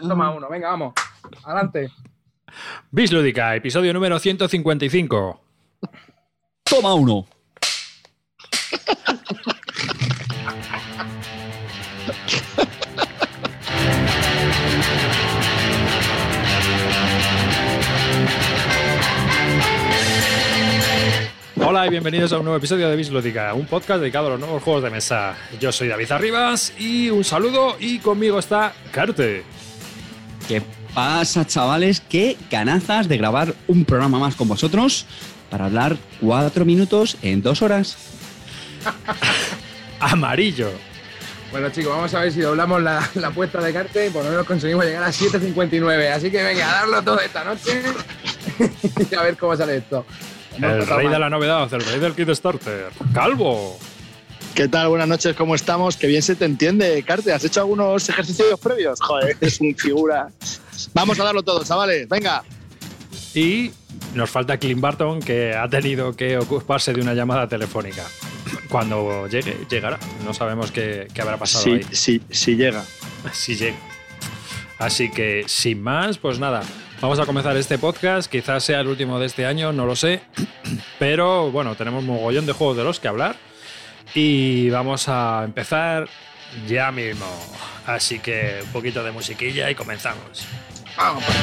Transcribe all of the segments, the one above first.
Toma uno, venga, vamos. Adelante. Bislúdica, episodio número 155. Toma uno. Hola y bienvenidos a un nuevo episodio de Bislúdica, un podcast dedicado a los nuevos juegos de mesa. Yo soy David Arribas y un saludo y conmigo está Carte. ¿Qué pasa, chavales? Qué ganazas de grabar un programa más con vosotros para hablar cuatro minutos en dos horas. Amarillo. Bueno, chicos, vamos a ver si doblamos la, la apuesta de Carte y por lo menos conseguimos llegar a 7.59. Así que venga, a darlo todo esta noche y a ver cómo sale esto. El rey mal. de la novedad, el rey del Kickstarter. Calvo. ¿Qué tal? Buenas noches, ¿cómo estamos? Qué bien se te entiende, Carte. ¿Has hecho algunos ejercicios previos? Joder, es un figura. Vamos a darlo todo, chavales. Venga. Y nos falta Clint Barton, que ha tenido que ocuparse de una llamada telefónica. Cuando llegue, llegará. No sabemos qué, qué habrá pasado Sí, ahí. sí, sí llega. Si llega. Así que, sin más, pues nada. Vamos a comenzar este podcast. Quizás sea el último de este año, no lo sé. Pero bueno, tenemos mogollón de juegos de los que hablar. Y vamos a empezar ya mismo. Así que un poquito de musiquilla y comenzamos. Vamos, pues.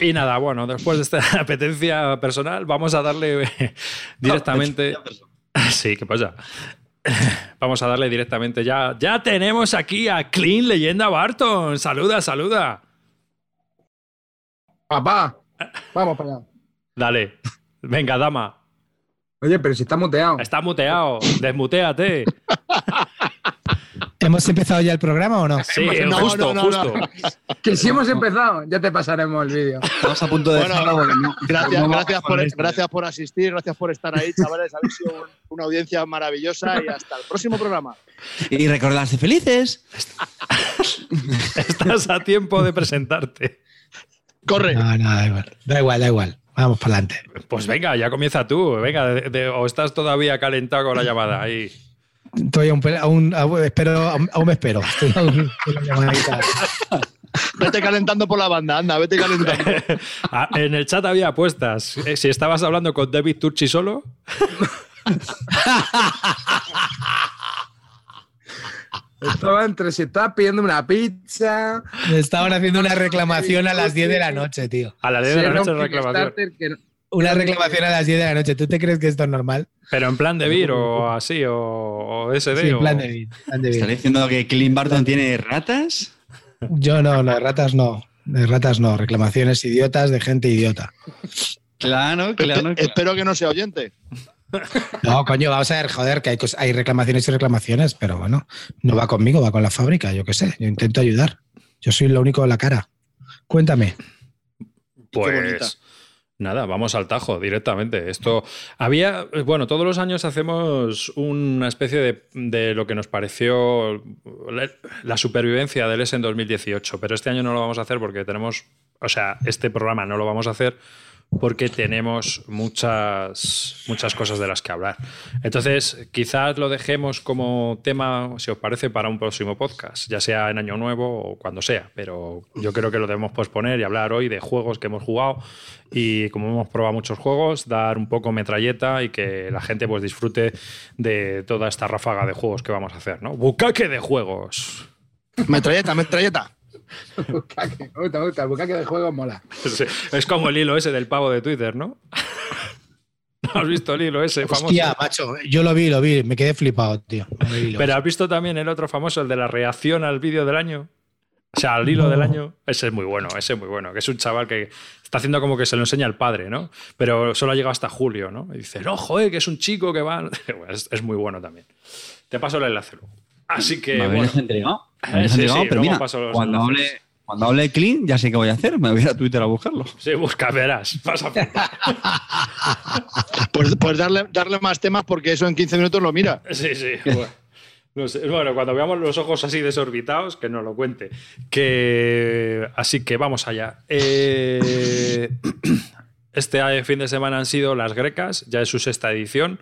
Y nada, bueno, después de esta apetencia personal, vamos a darle directamente. Sí, ¿qué pasa? Vamos a darle directamente ya. Ya tenemos aquí a Clean Leyenda Barton. Saluda, saluda. Papá, vamos para allá. Dale. Venga, dama. Oye, pero si está muteado. Está muteado. Desmuteate. ¿Hemos empezado ya el programa o no? Sí, No, justo, no, no, justo. no. Que si hemos empezado, ya te pasaremos el vídeo. Estamos a punto de Bueno, dejarlo porque no- Gracias, gracias, por, gracias por asistir, gracias por estar ahí, chavales. Habéis sido un- una audiencia maravillosa y hasta el próximo programa. Y recordarse felices. Estás a tiempo de presentarte. Corre. No, no, da igual. Da igual, da igual. Vamos para adelante. Pues venga, ya comienza tú. Venga, de- de- o estás todavía calentado con la llamada. Ahí. Estoy aún, pel- aún, aún espero, aún, aún me espero. Estoy aún. Vete calentando por la banda, anda, vete calentando. Ah, en el chat había apuestas. Eh, Si estabas hablando con David Turchi solo, Estaba entre si estaba pidiendo una pizza. Me estaban haciendo una reclamación a las 10 de la noche, tío. a las 10 si de la noche reclamación. Que Una reclamación a las 10 de la noche. ¿Tú te crees que esto es normal? Pero en plan de Vir o así, o, o SD. Sí, en plan de vida. ¿Estás diciendo que Clint Barton tiene ratas? Yo no, no, de ratas no. De ratas no. Reclamaciones idiotas de gente idiota. Claro, claro. Espe- Espero que no sea oyente. No, coño, vamos a ver, joder, que hay, hay reclamaciones y reclamaciones, pero bueno, no va conmigo, va con la fábrica, yo qué sé. Yo intento ayudar. Yo soy lo único de la cara. Cuéntame. Qué bonita. Pues nada, vamos al tajo directamente. Esto había, bueno, todos los años hacemos una especie de, de lo que nos pareció la, la supervivencia del S en 2018, pero este año no lo vamos a hacer porque tenemos, o sea, este programa no lo vamos a hacer porque tenemos muchas, muchas cosas de las que hablar. Entonces, quizás lo dejemos como tema, si os parece, para un próximo podcast, ya sea en Año Nuevo o cuando sea, pero yo creo que lo debemos posponer y hablar hoy de juegos que hemos jugado y como hemos probado muchos juegos, dar un poco metralleta y que la gente pues disfrute de toda esta ráfaga de juegos que vamos a hacer, ¿no? Bucaque de juegos. Metralleta, metralleta. Bucaque, me gusta, me gusta. El bucaque de juego mola. Sí, Es como el hilo ese del pavo de Twitter, ¿no? ¿No has visto el hilo ese famoso? Hostia, macho, yo lo vi, lo vi, me quedé flipado, tío. Pero has visto también el otro famoso, el de la reacción al vídeo del año. O sea, al hilo del año. Ese es muy bueno, ese es muy bueno. Que es un chaval que está haciendo como que se lo enseña al padre, ¿no? Pero solo ha llegado hasta julio, ¿no? Y dice, no, joder, que es un chico que va. es, es muy bueno también. Te paso el enlace luego. Así que. me bueno, habéis entregado. Me habéis Sí, entregado, sí, pero mira, paso los cuando hable, cuando hable Clean, ya sé qué voy a hacer. Me voy a Twitter a buscarlo. Sí, busca, verás. Vas a. Pues, pues darle, darle más temas porque eso en 15 minutos lo mira. Sí, sí. Bueno, no sé. Bueno, cuando veamos los ojos así desorbitados, que nos lo cuente. Que... Así que vamos allá. Eh, este fin de semana han sido las grecas, ya es su sexta edición,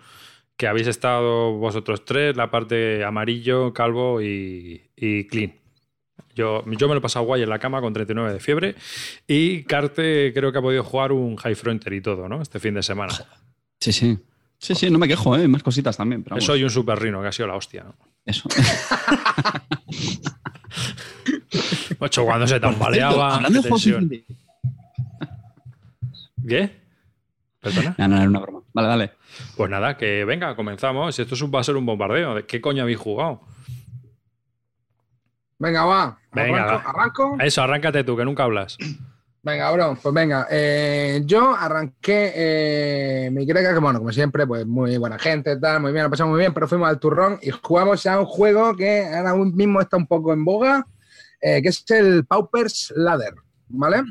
que habéis estado vosotros tres, la parte amarillo, calvo y, y clean. Yo, yo me lo he pasado guay en la cama con 39 de fiebre y Carte creo que ha podido jugar un High Frontier y todo, ¿no? Este fin de semana. Sí, sí. Sí, sí, no me quejo, ¿eh? Más cositas también. Pero. Eso y un Super Rino, que ha sido la hostia. ¿no? Eso. Ocho, cuando se tambaleaba. ¿Qué? ¿Perdona? No, no, era una broma. Vale, dale. Pues nada, que venga, comenzamos. Esto va a ser un bombardeo. ¿De qué coño habéis jugado? Venga, va. Venga, arranco, va. arranco. Eso, arráncate tú, que nunca hablas. Venga, bro, pues venga. Eh, yo arranqué eh, mi greca, que bueno, como siempre, pues muy buena gente, tal, muy bien, lo pasamos muy bien, pero fuimos al turrón y jugamos a un juego que ahora mismo está un poco en boga, eh, que es el Paupers Ladder, ¿vale?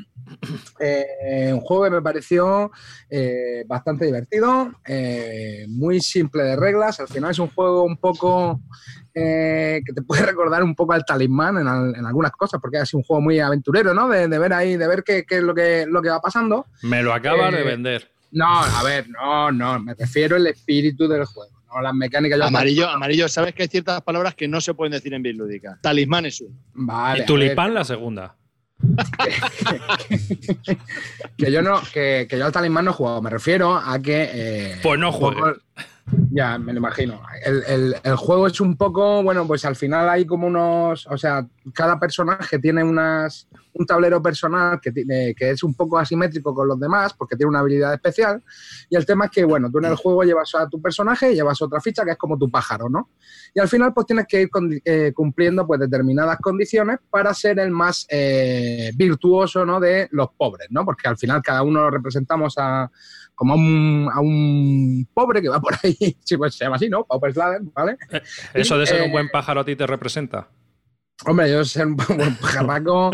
Eh, un juego que me pareció eh, bastante divertido, eh, muy simple de reglas, al final es un juego un poco eh, que te puede recordar un poco al talismán en, al- en algunas cosas, porque es un juego muy aventurero, ¿no? De, de ver ahí, de ver qué, qué es lo que, lo que va pasando. Me lo acabas Eh, de vender. No, a ver, no, no, me refiero al espíritu del juego, no las mecánicas. Yo- Amarillo, amarillo, sabes que hay ciertas palabras que no se pueden decir en Bislúdica. Talismán es uno. Vale, y tulipán la segunda. Que yo no, que, que yo al talismán no he jugado, me refiero a que. eh, Pues no juegues. Ya, me lo imagino. El, el- el juego es un poco, bueno, pues al final hay como unos, o sea, cada personaje tiene unas, un tablero personal que, tiene, que es un poco asimétrico con los demás porque tiene una habilidad especial. Y el tema es que, bueno, tú en el juego llevas a tu personaje y llevas otra ficha que es como tu pájaro, ¿no? Y al final pues tienes que ir condi- eh, cumpliendo pues determinadas condiciones para ser el más eh, virtuoso, ¿no? De los pobres, ¿no? Porque al final cada uno representamos a como a un, a un pobre que va por ahí, pues se llama así, ¿no? Pauper Sladen, ¿vale? Eso de ser eh, un buen pájaro a ti te representa. Hombre, yo ser un buen pajarraco,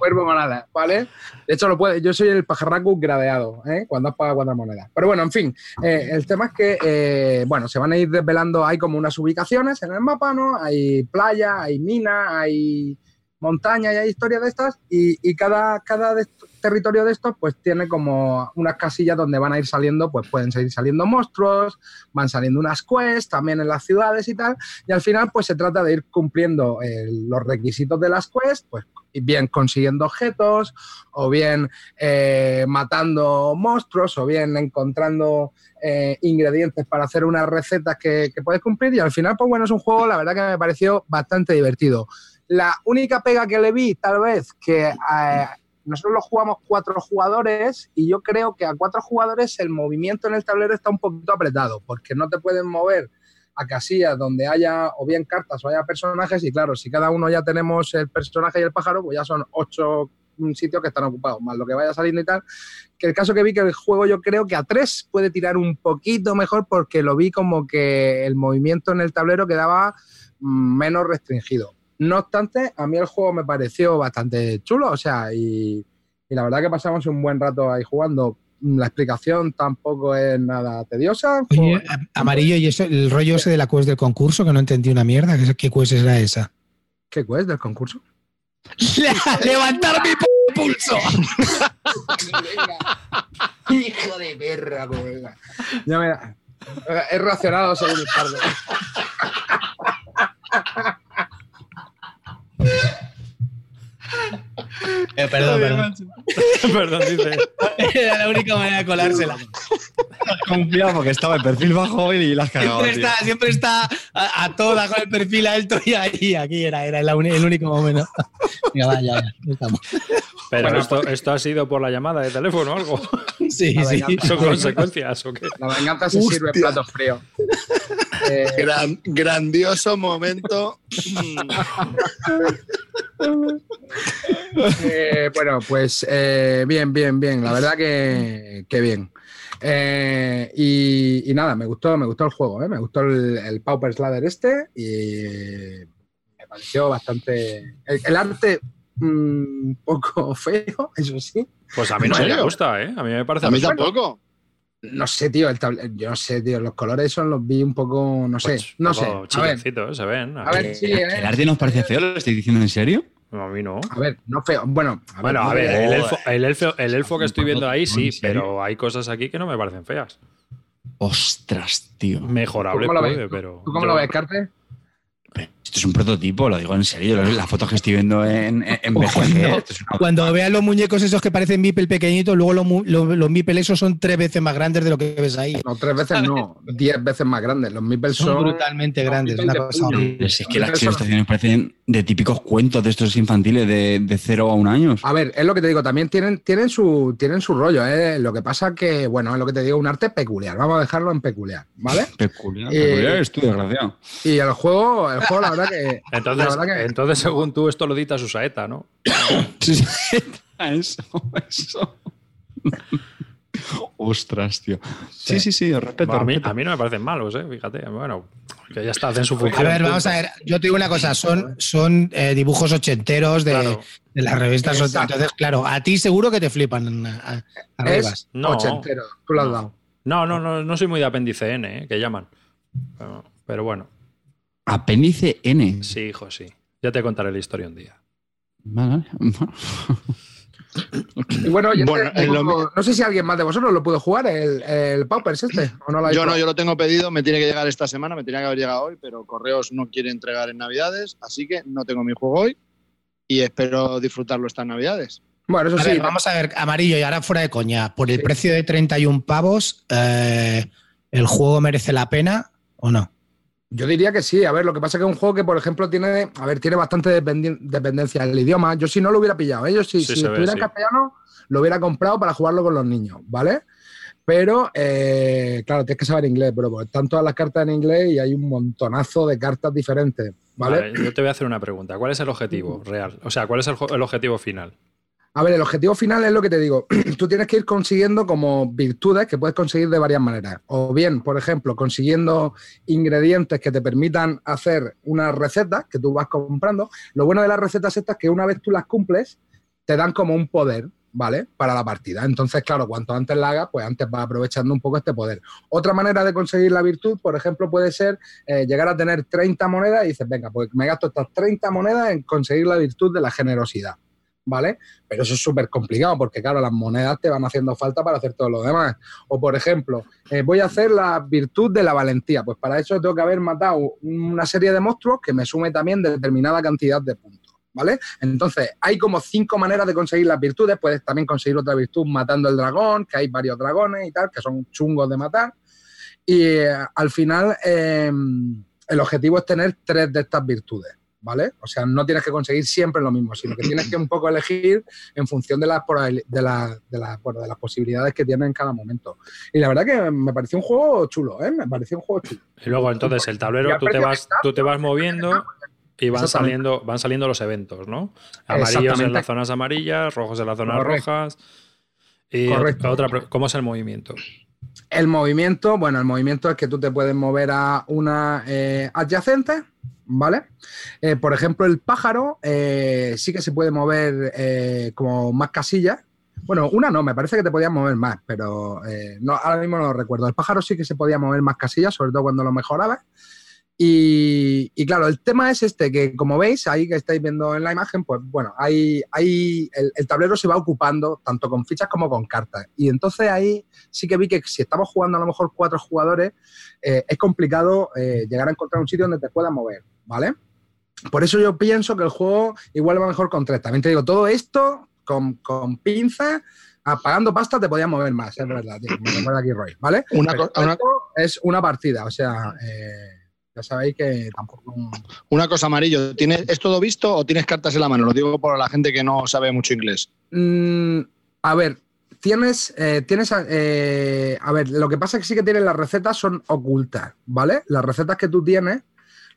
cuervo monada, ¿vale? De hecho, lo puede, yo soy el pajarraco gradeado, ¿eh? Cuando has pagado cuatro monedas. Pero bueno, en fin, eh, el tema es que, eh, bueno, se van a ir desvelando, hay como unas ubicaciones en el mapa, ¿no? Hay playa, hay mina, hay montaña y hay historias de estas, y, y cada, cada territorio de estos, pues tiene como unas casillas donde van a ir saliendo, pues pueden seguir saliendo monstruos, van saliendo unas quests también en las ciudades y tal, y al final pues se trata de ir cumpliendo los requisitos de las quests, pues bien consiguiendo objetos, o bien eh, matando monstruos, o bien encontrando eh, ingredientes para hacer unas recetas que, que puedes cumplir, y al final pues bueno, es un juego la verdad que me pareció bastante divertido. La única pega que le vi, tal vez, que eh, nosotros lo jugamos cuatro jugadores y yo creo que a cuatro jugadores el movimiento en el tablero está un poquito apretado, porque no te pueden mover a casillas donde haya o bien cartas o haya personajes y claro, si cada uno ya tenemos el personaje y el pájaro, pues ya son ocho mm, sitios que están ocupados, más lo que vaya saliendo y tal. Que el caso que vi que el juego yo creo que a tres puede tirar un poquito mejor porque lo vi como que el movimiento en el tablero quedaba mm, menos restringido. No obstante, a mí el juego me pareció bastante chulo, o sea, y, y la verdad que pasamos un buen rato ahí jugando. La explicación tampoco es nada tediosa. Oye, amarillo, y eso, el rollo ese de la quest del concurso, que no entendí una mierda. ¿Qué, quest era esa? ¿Qué quest del concurso? ¡Levantar mi p pulso! Hijo de perra, colega. Ya me da- He racionado según el tarde. はい。Eh, perdón, perdón. Perdón, dice. Era la única manera de colársela. Confiado porque estaba en perfil bajo y la has cagado. Siempre está, siempre está a, a toda con el perfil alto y ahí, aquí era, era uni- el único momento. Venga, va, ya, ya, ya estamos. Pero Bueno, esto, esto ha sido por la llamada de teléfono o algo. Sí, sí. ¿Son consecuencias o qué? La venganza se Hostia. sirve en plato frío. Eh, Gran- grandioso momento. eh, bueno, pues eh, bien, bien, bien. La verdad que, que bien. Eh, y, y nada, me gustó, me gustó el juego, ¿eh? me gustó el, el Pauper Slader este y me pareció bastante. El, el arte mm, un poco feo, eso sí. Pues a mí no ¿En me serio? gusta, ¿eh? A mí me parece. A mí tampoco. No sé, tío, el table- yo no sé, tío, los colores esos los vi un poco, no sé, Pues, no sé. A ver, se ven. a ver, sí. ¿El arte nos parece feo? ¿Lo estoy diciendo en serio? A mí no. A ver, no feo. Bueno, a bueno, ver, a ver, el elfo, el, elfo, el elfo que estoy viendo ahí sí, pero hay cosas aquí que no me parecen feas. Ostras, tío. Mejorable puede, pero. ¿Tú cómo lo ves, Carte? Esto es un prototipo, lo digo en serio. La foto que estoy viendo en, en Cuando, vean los muñecos esos que parecen Mipel pequeñitos, luego los, los, Mipel esos son tres veces más grandes de lo que ves ahí. No, tres veces no, diez veces más grandes. Los Mipel son, brutalmente grandes. es que las ilustraciones parecen de típicos cuentos de estos infantiles de, de cero a un año. A ver, es lo que te digo, también tienen, tienen, su, tienen su rollo. ¿eh? Lo que pasa que, bueno, es lo que te digo, un arte peculiar. Vamos a dejarlo en peculiar, ¿vale? Peculiar, peculiar es tu desgraciado. Y el juego, el juego, la verdad que. Entonces, entonces según tú, esto lo dita Susaeta, ¿no? Susaeta, eso, eso. Ostras, tío. Sí, sí, sí, respeto, a, mí, a, mí, no me parecen malos, ¿eh? Fíjate. Bueno, que ya está, hacen su función. A ver, vamos a ver. Yo te digo una cosa. Son, son eh, dibujos ochenteros de, de las revistas. Entonces, claro, a ti seguro que te flipan. A, es no, ochentero. Tú lo has dado. No, no, no, no soy muy de apéndice N, ¿eh? que llaman. pero bueno. Apéndice N. Sí, hijo, sí. Ya te contaré la historia un día. Vale. y bueno, no sé si alguien más de vosotros lo puede jugar, el, el Paupers este. yo no, yo lo tengo pedido, me tiene que llegar esta semana, me tenía que haber llegado hoy, pero Correos no quiere entregar en Navidades, así que no tengo mi juego hoy y espero disfrutarlo estas Navidades. Bueno, eso sí. vamos a ver, amarillo, y ahora fuera de coña, por el precio de 31 pavos, eh, ¿el juego merece la pena o no? Yo diría que sí. A ver, lo que pasa es que es un juego que, por ejemplo, tiene, a ver, tiene bastante dependencia del idioma. Yo si no lo hubiera pillado, ¿eh? yo si, si estuviera en castellano, lo hubiera comprado para jugarlo con los niños, ¿vale? Pero, eh, claro, tienes que saber inglés, pero pues, están todas las cartas en inglés y hay un montonazo de cartas diferentes, ¿vale? yo te voy a hacer una pregunta. ¿Cuál es el objetivo real? O sea, ¿cuál es el objetivo final? A ver, el objetivo final es lo que te digo. Tú tienes que ir consiguiendo como virtudes que puedes conseguir de varias maneras. O bien, por ejemplo, consiguiendo ingredientes que te permitan hacer una receta que tú vas comprando. Lo bueno de las recetas estas es que una vez tú las cumples, te dan como un poder, ¿vale? Para la partida. Entonces, claro, cuanto antes la hagas, pues antes vas aprovechando un poco este poder. Otra manera de conseguir la virtud, por ejemplo, puede ser eh, llegar a tener 30 monedas y dices, venga, pues me gasto estas 30 monedas en conseguir la virtud de la generosidad. ¿Vale? Pero eso es súper complicado porque, claro, las monedas te van haciendo falta para hacer todo lo demás. O, por ejemplo, eh, voy a hacer la virtud de la valentía. Pues para eso tengo que haber matado una serie de monstruos que me sume también determinada cantidad de puntos. ¿Vale? Entonces, hay como cinco maneras de conseguir las virtudes. Puedes también conseguir otra virtud matando el dragón, que hay varios dragones y tal, que son chungos de matar. Y eh, al final, em, el objetivo es tener tres de estas virtudes. ¿Vale? O sea, no tienes que conseguir siempre lo mismo, sino que tienes que un poco elegir en función de las, de, de, las posibilidades que tiene en cada momento. Y la verdad que me pareció un juego chulo, ¿eh? Me pareció un juego chulo. Y luego entonces el tablero tú te vas, tú te vas moviendo y van saliendo, van saliendo los eventos, ¿no? Amarillos en las zonas amarillas, rojos en las zonas rojas. Y otra, ¿cómo es el movimiento? El movimiento, bueno, el movimiento es que tú te puedes mover a una eh, adyacente, ¿vale? Eh, por ejemplo, el pájaro eh, sí que se puede mover eh, como más casillas. Bueno, una no, me parece que te podías mover más, pero no, ahora mismo no lo recuerdo. El pájaro sí que se podía mover más casillas, sobre todo cuando lo mejorabas. Y, claro, el tema es este, que como veis, ahí que estáis viendo en la imagen, pues bueno, hay, hay el, tablero se va ocupando tanto con fichas como con cartas. Y entonces ahí sí que vi que si estamos jugando a lo mejor cuatro jugadores, eh, es complicado eh, llegar a encontrar un sitio donde te puedas mover, ¿vale? Por eso yo pienso que el juego igual va mejor con tres. También te digo, todo esto con, con pinzas, pagando pasta te podías mover más, es verdad, tío, me recuerda aquí Roy, ¿vale? Una, Es una partida, o sea... Eh, ya sabéis que tampoco. Una cosa, Amarillo, ¿tienes, ¿es todo visto o tienes cartas en la mano? Lo digo por la gente que no sabe mucho inglés. Mm, a ver, tienes. Eh, tienes eh, a ver, lo que pasa es que sí que tienes las recetas son ocultas, ¿vale? Las recetas que tú tienes,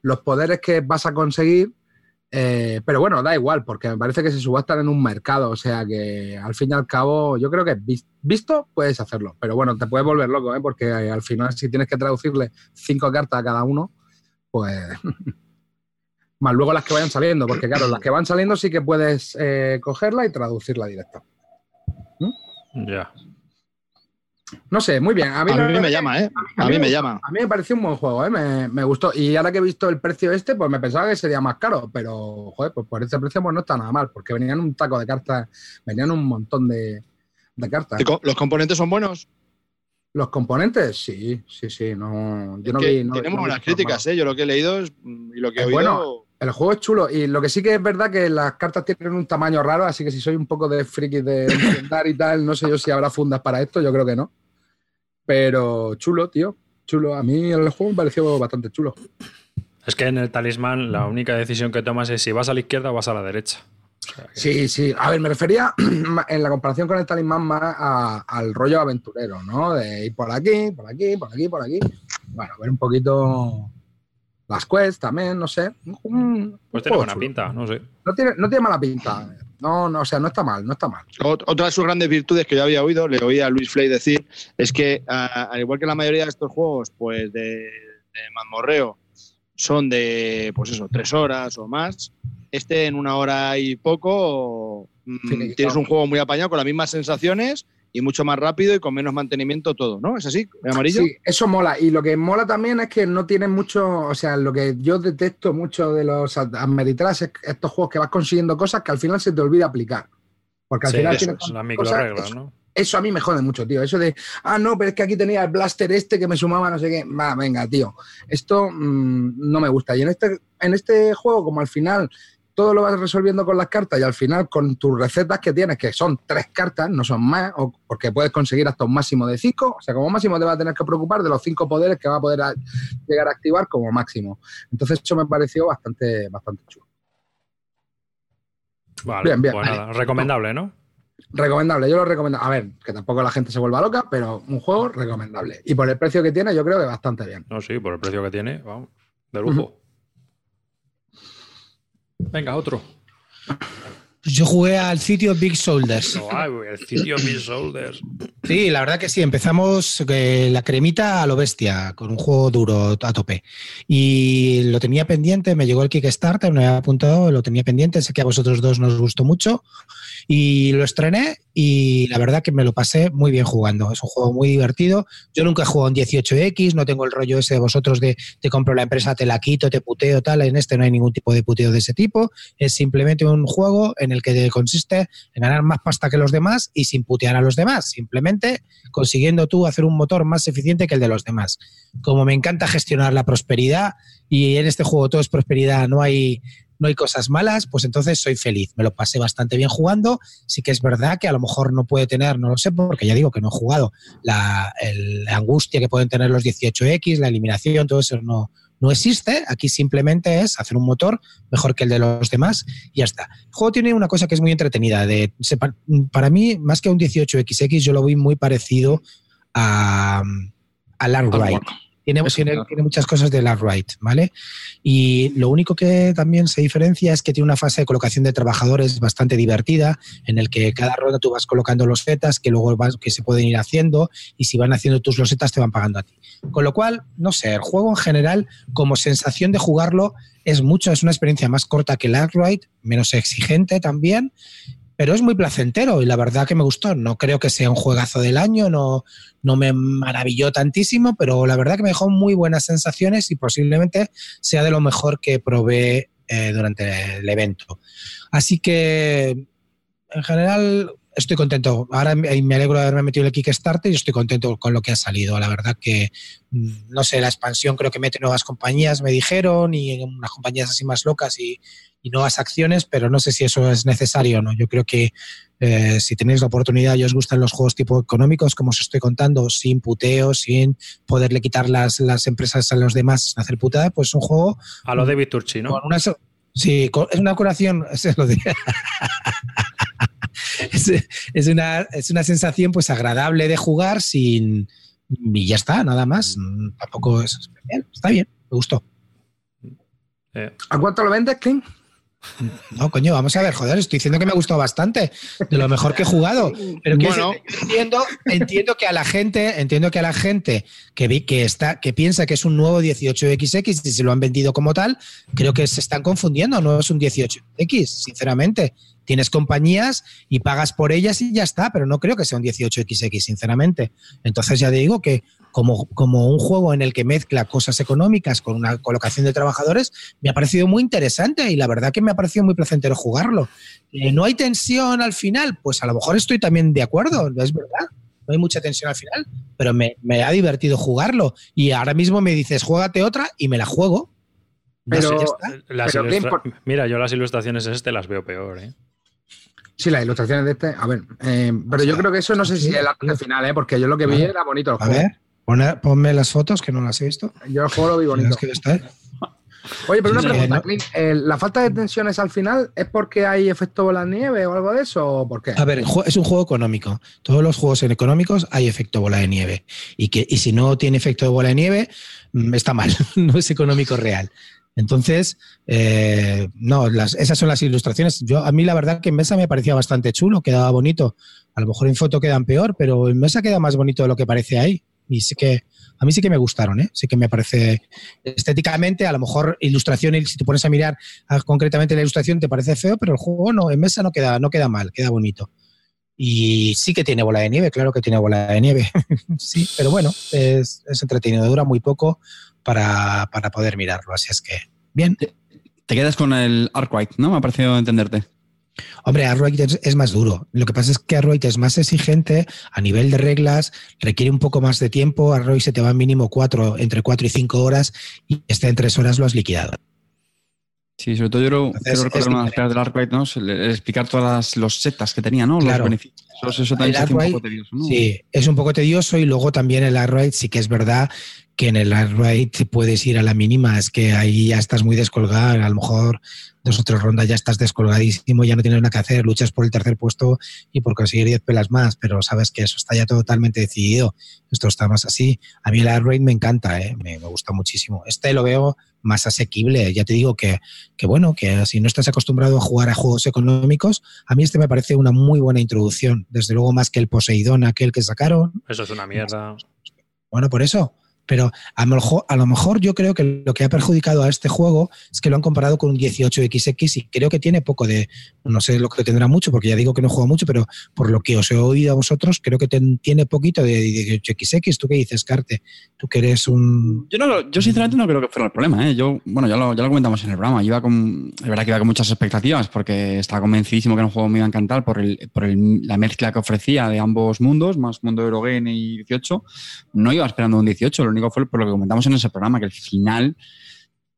los poderes que vas a conseguir. Eh, pero bueno, da igual, porque me parece que se subastan en un mercado. O sea que al fin y al cabo, yo creo que visto puedes hacerlo. Pero bueno, te puedes volver loco, ¿eh? porque al final, si tienes que traducirle cinco cartas a cada uno, pues más luego las que vayan saliendo, porque claro, las que van saliendo sí que puedes eh, cogerla y traducirla directa. ¿Mm? Ya. No sé, muy bien. A mí, me llama, ¿eh? A, mí, me, llama. A mí me pareció un buen juego, ¿eh? Me, gustó. Y ahora que he visto el precio este, pues me pensaba que sería más caro, pero, joder, pues por ese precio pues no está nada mal, porque venían un taco de cartas, venían un montón de, cartas. ¿Los componentes son buenos? Los componentes, sí, sí, sí. No, yo no vi, tenemos buenas críticas, ¿eh? Yo lo que he leído y lo que he oído. Bueno, el juego es chulo y lo que sí que es verdad que las cartas tienen un tamaño raro, así que si soy un poco de friki de entender y tal, no sé yo si habrá fundas para esto, yo creo que no. Pero chulo, tío, chulo. A mí el juego me pareció bastante chulo. Es que en el talismán la única decisión que tomas es si vas a la izquierda o vas a la derecha. Sí, sí. A ver, me refería en la comparación con el talismán más al rollo aventurero, ¿no? De ir por aquí, por aquí, por aquí, por aquí. Bueno, ver un poquito las quests también, no sé. pues tiene buena pinta, no sé. No tiene, no tiene mala pinta. No, no, o sea, no está mal, no está mal. Otra de sus grandes virtudes que yo había oído, le oía a Luis Flay decir, es que al igual que la mayoría de estos juegos, pues de, de mazmorreo, son de, pues eso, tres horas o más, este en una hora y poco mm, tienes un juego muy apañado con las mismas sensaciones y mucho más rápido y con menos mantenimiento todo, ¿no? ¿Es así? ¿De amarillo? Sí, eso mola. Y lo que mola también es que no tiene mucho, o sea, lo que yo detesto mucho de los Ameritrash es estos juegos que vas consiguiendo cosas que al final se te olvida aplicar. Porque al final tienes eso, ¿no? Eso a mí me jode mucho, tío. Eso de, ah, no, pero es que aquí tenía el blaster este que me sumaba no sé qué. Va, venga, tío. Esto mm, no me gusta. Y en este, en este juego, como al final todo lo vas resolviendo con las cartas y al final con tus recetas que tienes, que son tres cartas, no son más, o porque puedes conseguir hasta un máximo de cinco, o sea, como máximo te vas a tener que preocupar de los cinco poderes que va a poder llegar a activar como máximo. Entonces eso me pareció bastante, bastante chulo. Vale, bien, bien. Pues recomendable, ¿no? Recomendable, yo lo recomiendo. A ver, que tampoco la gente se vuelva loca, pero un juego recomendable. Y por el precio que tiene, yo creo que bastante bien. No, sí, por el precio que tiene, vamos, de lujo. Venga, otro. Pues yo jugué al sitio Big Shoulders. el sitio Big Shoulders. Sí, la verdad que sí. Empezamos eh, la cremita a lo bestia, con un juego duro a tope. Y lo tenía pendiente, me llegó el Kickstarter, me había apuntado, lo tenía pendiente. Sé que a vosotros dos nos gustó mucho. Y lo estrené y la verdad que me lo pasé muy bien jugando. Es un juego muy divertido. Yo nunca he jugado en 18X, no tengo el rollo ese de vosotros de te compro la empresa, te la quito, te puteo, tal. En este no hay ningún tipo de puteo de ese tipo. Es simplemente un juego en el que consiste en ganar más pasta que los demás y sin putear a los demás. Simplemente consiguiendo tú hacer un motor más eficiente que el de los demás. Como me encanta gestionar la prosperidad y en este juego todo es prosperidad, no hay no hay cosas malas, pues entonces soy feliz. Me lo pasé bastante bien jugando. Sí que es verdad que a lo mejor no puede tener, no lo sé, porque ya digo que no he jugado, la, angustia que pueden tener los 18X, la eliminación, todo eso no, no existe. Aquí simplemente es hacer un motor mejor que el de los demás y ya está. El juego tiene una cosa que es muy entretenida. De, para mí, más que un 18XX, yo lo vi muy parecido a, a Land tiene, muchas cosas de la right, ¿vale? Y lo único que también se diferencia es que tiene una fase de colocación de trabajadores bastante divertida, en el que cada ronda tú vas colocando los zetas que luego que se pueden ir haciendo y si van haciendo tus losetas te van pagando a ti. Con lo cual, no sé, el juego en general, como sensación de jugarlo, es mucho, es una experiencia más corta que el Right, menos exigente también pero es muy placentero y la verdad que me gustó. No creo que sea un juegazo del año, no, no me maravilló tantísimo, pero la verdad que me dejó muy buenas sensaciones y posiblemente sea de lo mejor que probé eh, durante el evento. Así que, en general, estoy contento. Ahora me alegro de haberme metido en el Kickstarter y estoy contento con lo que ha salido. La verdad que, mm, no sé, la expansión creo que mete nuevas compañías, me dijeron, y unas compañías así más locas y, y nuevas acciones, pero no sé si eso es necesario o no. Yo creo que eh, si tenéis la oportunidad y os gustan los juegos tipo económicos, como os estoy contando, sin puteo, sin poderle quitar las, las empresas a los demás sin hacer putada, pues es un juego... A lo de Turchi, ¿no? sí, es una curación, es, lo es, una, es una sensación pues agradable de jugar sin... Y ya está, nada más. Tampoco es especial. Está bien, me gustó. Eh. ¿A cuánto lo vendes, King? No, coño, vamos a ver, joder, estoy diciendo que me ha gustado bastante, de lo mejor que he jugado. Pero que Bueno. entiendo, entiendo que a la gente, entiendo que a la gente que vi que está, que piensa que es un nuevo 18XX y se lo han vendido como tal, creo que se están confundiendo, no es un 18X, sinceramente. Tienes compañías y pagas por ellas y ya está, pero no creo que sea un 18XX, sinceramente. Entonces ya te digo que como, como un juego en el que mezcla cosas económicas con una colocación de trabajadores, me ha parecido muy interesante y la verdad que me ha parecido muy placentero jugarlo. Eh, ¿No hay tensión al final? Pues a lo mejor estoy también de acuerdo, es verdad. No hay mucha tensión al final, pero me, me ha divertido jugarlo. Y ahora mismo me dices, juégate otra y me la juego. No sé, Pero- ya está. Las Pero ¿qué ilustra- impor- Mira, yo las ilustraciones este las veo peor, ¿eh? Sí, las ilustraciones de este. A ver, eh, pero yo creo que eso no sé si es el arte final, ¿eh? porque yo lo que vi era bonito el A juego. ver, pone- ponme las fotos que no las he visto. Yo el juego lo vi bonito. Es que está- Oye, pero una Sí, pregunta, no. Clint, ¿la falta de tensiones al final es porque hay efecto bola de nieve o algo de eso? ¿O por qué? A ver, es un juego económico. Todos los juegos en económicos hay efecto bola de nieve. Y, que, y si no tiene efecto de bola de nieve, mm, está mal. no es económico real. Entonces, eh, no, las, esas son las ilustraciones. Yo, a mí la verdad que en mesa me parecía bastante chulo, quedaba bonito. A lo mejor en foto quedan peor, pero en mesa queda más bonito de lo que parece ahí. Y sí que a mí sí que me gustaron, ¿eh? Sí que me parece estéticamente, a lo mejor ilustración, si te pones a mirar ah, concretamente la ilustración te parece feo, pero el juego no, en mesa no queda, no queda mal, queda bonito. Y sí que tiene bola de nieve, claro que tiene bola de nieve. sí, pero bueno, es, es entretenido, dura muy poco para, para poder mirarlo. Así es que, bien. Te quedas con el Arkwright, ¿no? Me ha parecido entenderte. Hombre, Arroyd es, más duro. Lo que pasa es que Arroyd es más exigente a nivel de reglas, requiere un poco más de tiempo. Arroyd se te va mínimo cuatro, entre 4 y 5 horas y este en 3 horas lo has liquidado. Sí, sobre todo yo creo, Entonces, quiero recordar es una de las del Arkwright, ¿no? Es el- el explicar todas los setas que tenía, ¿no? Claro. Los beneficios. Eso, también El se hace un Arkwright, poco tedioso, ¿no? Sí, es un poco tedioso y luego también el Arroyd sí que es verdad que en el te puedes ir a la mínima, es que ahí ya estás muy descolgado, a lo mejor dos o tres rondas ya estás descolgadísimo, ya no tienes nada que hacer, luchas por el tercer puesto y por conseguir 10 pelas más, pero sabes que eso está ya totalmente decidido, esto está más así. A mí el Arroyd me encanta, ¿eh? me, me gusta muchísimo. Este lo veo más asequible, ya te digo que, que bueno, que si no estás acostumbrado a jugar a juegos económicos, a mí este me parece una muy buena introducción, desde luego más que el Poseidón, aquel que sacaron. Eso es una mierda. Bueno, por eso. Pero a lo, mejor, a lo mejor yo creo que lo que ha perjudicado a este juego es que lo han comparado con un 18XX y creo que tiene poco de, no sé lo que tendrá mucho, porque ya digo que no juego mucho, pero por lo que os he oído a vosotros, creo que ten- tiene poquito de 18XX. ¿Tú qué dices, Carte? Tú que eres un... Yo, no, yo sinceramente no creo que fuera el problema. ¿eh? Yo, bueno, ya lo, ya lo comentamos en el programa. Iba con, es verdad que iba con muchas expectativas porque estaba convencidísimo que era un juego me iba a encantar por, el, por el- la mezcla que ofrecía de ambos mundos, más mundo Eurogame y 18. No iba esperando un 18, lo único fue por lo que comentamos en ese programa, que el final,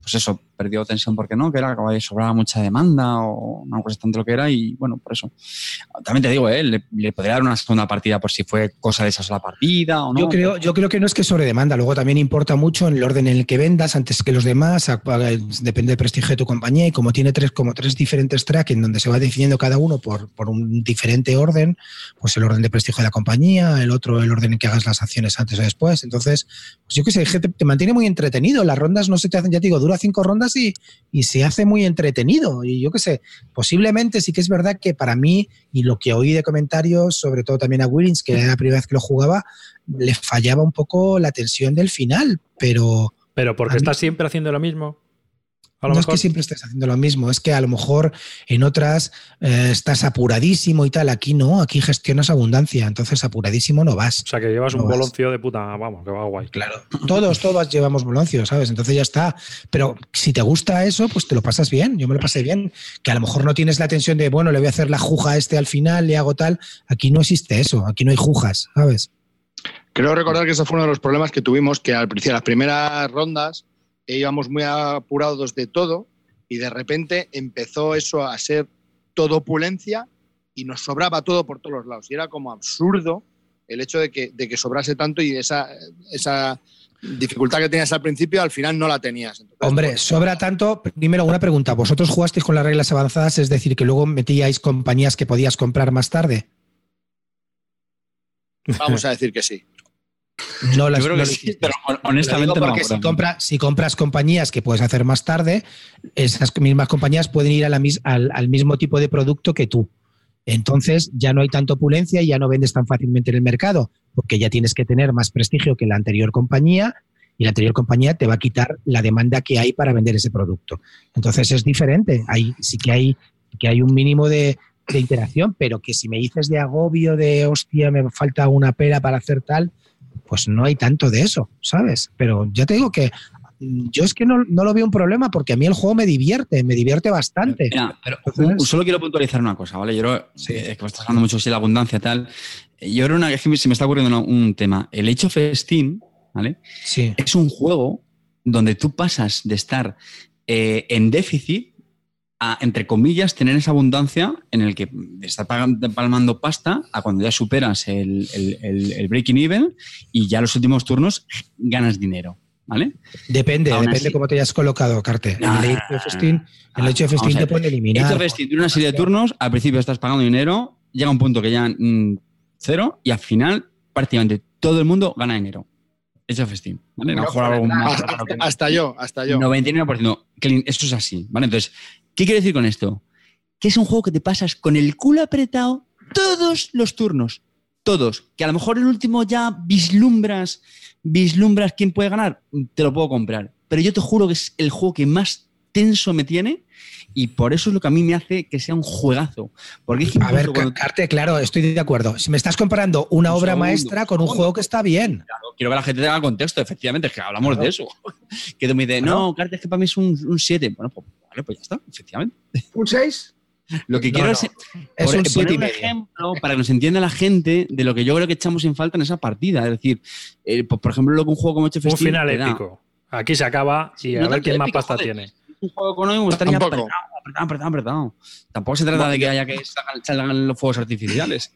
pues eso, perdió tensión porque no, que era que sobraba mucha demanda o no cosa tanto lo que era y bueno, por eso. También te digo, ¿eh? le, le podría dar una segunda partida por si fue cosa de esa sola partida o no. Yo creo, yo creo que no es que sobre demanda, luego también importa mucho en el orden en el que vendas antes que los demás, depende del prestigio de tu compañía y como tiene tres, como tres diferentes tracks en donde se va definiendo cada uno por, por un diferente orden, pues el orden de prestigio de la compañía, el otro el orden en que hagas las acciones antes o después. Entonces, pues yo qué sé, te mantiene muy entretenido. Las rondas no se te hacen, ya te digo, dura cinco rondas y, y se hace muy entretenido. Y yo qué sé, posiblemente sí que es verdad que para mí, y lo que oí de comentarios, sobre todo también a Willings, que era la primera vez que lo jugaba, le fallaba un poco la tensión del final, pero Pero porque estás siempre haciendo lo mismo. A lo no es que siempre estés haciendo lo mismo, es que a lo mejor en otras eh, estás apuradísimo y tal, aquí no, aquí gestionas abundancia, entonces apuradísimo no vas. O sea, que llevas No un vas. boloncio de puta. Vamos, que va guay. Claro, todos, todos llevamos boloncio, ¿sabes? Entonces ya está. Pero si te gusta eso, pues te lo pasas bien. Yo me lo pasé bien. Que a lo mejor no tienes la tensión de, bueno, le voy a hacer la juja a este al final, le hago tal. Aquí no existe eso, aquí no hay jujas, ¿sabes? Creo recordar que ese fue uno de los problemas que tuvimos, que al principio, las primeras rondas, íbamos muy apurados de todo y de repente empezó eso a ser todo opulencia y nos sobraba todo por todos los lados. Y era como absurdo el hecho de que, de que sobrase tanto y esa, esa dificultad que tenías al principio al final no la tenías. Entonces, Hombre, pues, sobra tanto. Primero, una pregunta. ¿Vosotros jugasteis con las reglas avanzadas? Es decir, que luego metíais compañías que podías comprar más tarde. Vamos a decir que sí. No las Yo creo no que sí, pero honestamente digo no. porque si, compra- si compras compañías que puedes hacer más tarde, esas mismas compañías pueden ir a la mis- al, al mismo tipo de producto que tú. Entonces ya no hay tanta opulencia y ya no vendes tan fácilmente en el mercado, porque ya tienes que tener más prestigio que la anterior compañía y la anterior compañía te va a quitar la demanda que hay para vender ese producto. Entonces es diferente. Hay, sí que hay, que hay un mínimo de, de interacción, pero que si me dices de agobio, de hostia, me falta una pera para hacer tal, pues no hay tanto de eso, ¿sabes? Pero ya te digo que yo es que no, no lo veo un problema porque a mí el juego me divierte, me divierte bastante. Mira, pero Entonces- solo quiero puntualizar una cosa, ¿vale? Yo creo eh, que me estás hablando mucho de la abundancia tal. Yo creo una, es que se me está ocurriendo un tema. El Age of Steam, ¿vale? Sí. Es un juego donde tú pasas de estar eh, en déficit a, entre comillas, tener esa abundancia en el que estás palmando pasta a cuando ya superas el, el- el- el breaking even y ya los últimos turnos ganas dinero, ¿vale? Depende, Aún depende así- cómo te hayas colocado, Carte. En el of Steam, en el te pueden eliminar. Of Steam tiene una serie de turnos, al principio estás pagando dinero, llega un punto que ya mm, cero y al final prácticamente todo el mundo gana dinero. Of Steam, ¿vale? Algo más Hasta, yo, hasta yo. 99%. Clean, Esto es así, ¿vale? Entonces, ¿qué quiero decir con esto? Que es un juego que te pasas con el culo apretado todos los turnos. Todos. Que a lo mejor el último ya vislumbras, vislumbras quién puede ganar, te lo puedo comprar. Pero yo te juro que es el juego que más tenso me tiene y por eso es lo que a mí me hace que sea un juegazo. Porque es que A ver, cuando- Carte, claro, estoy de acuerdo. Si me estás comparando una Un obra segundo, maestra con un segundo. juego que está bien. quiero que la gente tenga contexto, efectivamente, es que hablamos Claro. de eso. Que tú me dices, Claro. no, Carte, es que para mí es un 7. Bueno, pues vale, pues ya está, efectivamente. ¿Un 6? Lo que No, quiero no. es Es Por- un poner 7 y un medio. ejemplo para que nos entienda la gente de lo que yo creo que echamos en falta en esa partida. Es decir, eh, pues, por ejemplo, lo que un juego como of Un final da. épico. Aquí se acaba y No a ver quién más pasta joder. tiene. Un juego económico estaría Tampoco. apretado, apretado, apretado, apretado. Tampoco se trata de que haya que salgan, salgan los fuegos artificiales.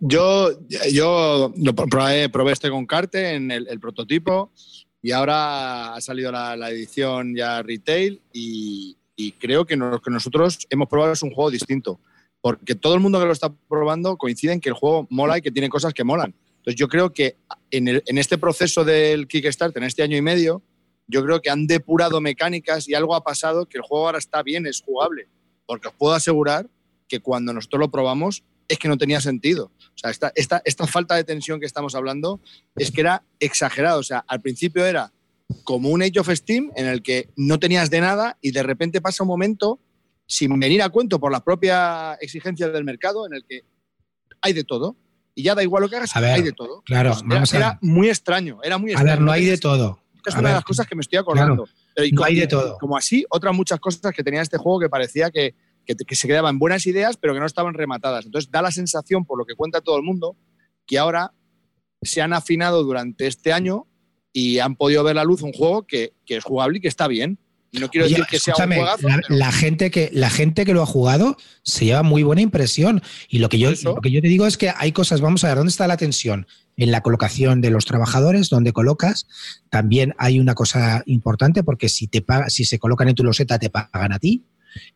Yo, yo lo probé, probé este con Carte en el, el prototipo y ahora ha salido la, la edición ya retail y, y creo que lo que nosotros hemos probado es un juego distinto. Porque todo el mundo que lo está probando coincide en que el juego mola y que tiene cosas que molan. Entonces yo creo que en, el- en este proceso del Kickstarter, en este año y medio, yo creo que han depurado mecánicas y algo ha pasado que el juego ahora está bien, es jugable. Porque os puedo asegurar que cuando nosotros lo probamos es que no tenía sentido. O sea, esta, esta, esta falta de tensión que estamos hablando es que era exagerado. O sea, al principio era como un Age of Steam en el que no tenías de nada y de repente pasa un momento sin venir a cuento por la propia exigencia del mercado en el que hay de todo. Y ya da igual lo que hagas, A ver, hay de todo. Claro, Era, a era muy extraño, era muy A extraño. ver, no hay de tenías- es A una de las cosas que me estoy acordando. Y como- hay de todo. Como así, otras muchas cosas que tenía este juego que parecía que, que, que se quedaban buenas ideas, pero que no estaban rematadas. Entonces da la sensación, por lo que cuenta todo el mundo, que ahora se han afinado durante este año y han podido ver la luz un juego que, que es jugable y que está bien. No quiero Oye, decir que sea un juegazo, la, pero- la gente que, la gente que lo ha jugado se lleva muy buena impresión. Y lo que, yo, lo que yo te digo es que hay cosas, vamos a ver, ¿dónde está la tensión? En la colocación de los trabajadores, donde colocas. También hay una cosa importante, porque si, te paga, si se colocan en tu loseta, te pagan a ti.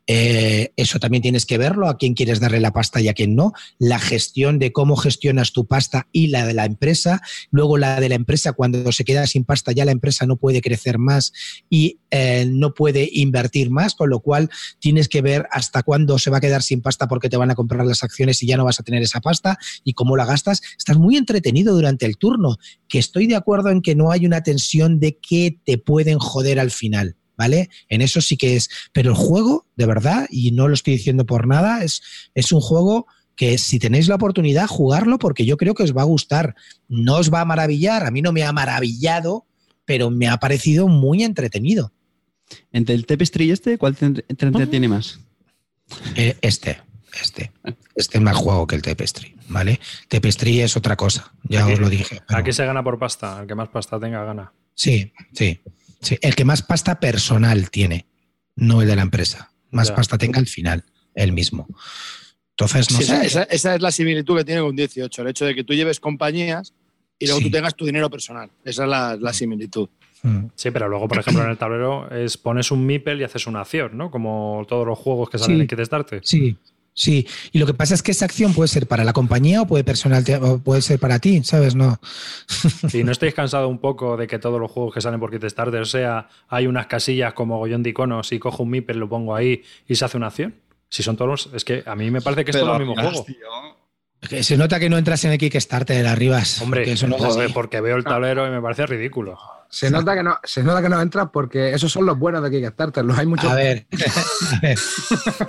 Eh, eso también tienes que verlo, a quién quieres darle la pasta y a quién no. La gestión de cómo gestionas tu pasta y la de la empresa. Luego la de la empresa, cuando se queda sin pasta, ya la empresa no puede crecer más y eh, no puede invertir más, con lo cual tienes que ver hasta cuándo se va a quedar sin pasta porque te van a comprar las acciones y ya no vas a tener esa pasta y cómo la gastas. Estás muy entretenido durante el turno, que estoy de acuerdo en que no hay una tensión de que te pueden joder al final. ¿Vale? En eso sí que es. Pero el juego, de verdad, y no lo estoy diciendo por nada, es, es un juego que si tenéis la oportunidad, jugarlo porque yo creo que os va a gustar. No os va a maravillar, a mí no me ha maravillado, pero me ha parecido muy entretenido. Entre el Tapestry y este, ¿cuál te, entretiene más? Eh, este, este. Este es más juego que el Tapestry, ¿vale? Tapestry es otra cosa, ya os lo dije. pero- Aquí se gana por pasta. El que más pasta tenga, gana. Sí, sí, sí. El que más pasta personal tiene, no el de la empresa. Más Ya. pasta tenga al final, el mismo. Entonces, no Sí, sé. esa, esa- es la similitud que tiene con 18, el hecho de que tú lleves compañías y luego Sí. tú tengas tu dinero personal. Esa es la, la similitud. Mm. Sí, pero luego, por ejemplo, en el tablero es pones un Mipel y haces una acción, ¿no? Como todos los juegos que salen Sí. en Kickstarter. Sí, Sí, y lo que pasa es que esa acción puede ser para la compañía o puede, personal, o puede ser para ti, ¿sabes? No. Si no estáis cansados un poco de que todos los juegos que salen por Kickstarter, o sea, hay unas casillas como Gollón de iconos y cojo un MIPER, lo pongo ahí y se hace una acción. Si son todos, es que a mí me parece que es todo el mismo juego. Que se nota que no entras en el Kickstarter de Arribas. Hombre, porque eso no es joder, porque veo el tablero y me parece ridículo. Se nota que no, se nota que no entras porque esos son los buenos de Kickstarter. Los hay muchos. A ver, a ver,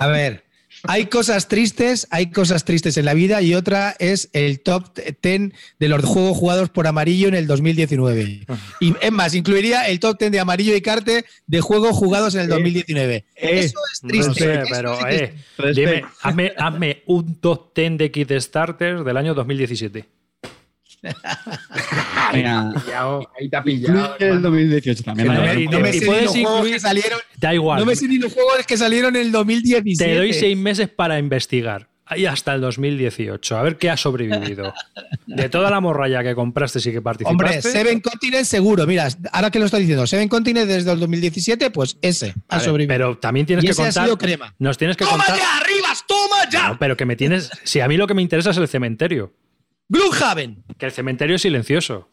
a ver. Hay cosas tristes, hay cosas tristes en la vida y otra es el top 10 de los juegos jugados por amarillo en el 2019. Y es más, incluiría el top 10 de amarillo y carte de juegos jugados en el 2019. Eso es triste. No sé, eso pero eh, dime, hazme, hazme un top 10 de Kickstarter del año 2017. Pillao, ahí te ha pillado. el 2018 también. No me- no me y sé puedes ni los juegos que salieron. Da igual. No me sé ni los juegos que salieron en el 2017. Te doy seis meses para investigar. Ahí hasta el 2018. A ver qué ha sobrevivido. De toda la morralla que compraste y que participaste. Hombre, Seven Continents seguro. Mira, ahora que lo estoy diciendo, Seven Continents desde el 2017, pues ese ha sobrevivido. Pero también tienes Y que ese ha contar. sido crema. Nos tienes que ¡Toma contar. ya, Arribas! ¡Toma ya! No, pero que me tienes. Si a mí lo que me interesa es el cementerio. Gloomhaven. Que el cementerio es silencioso.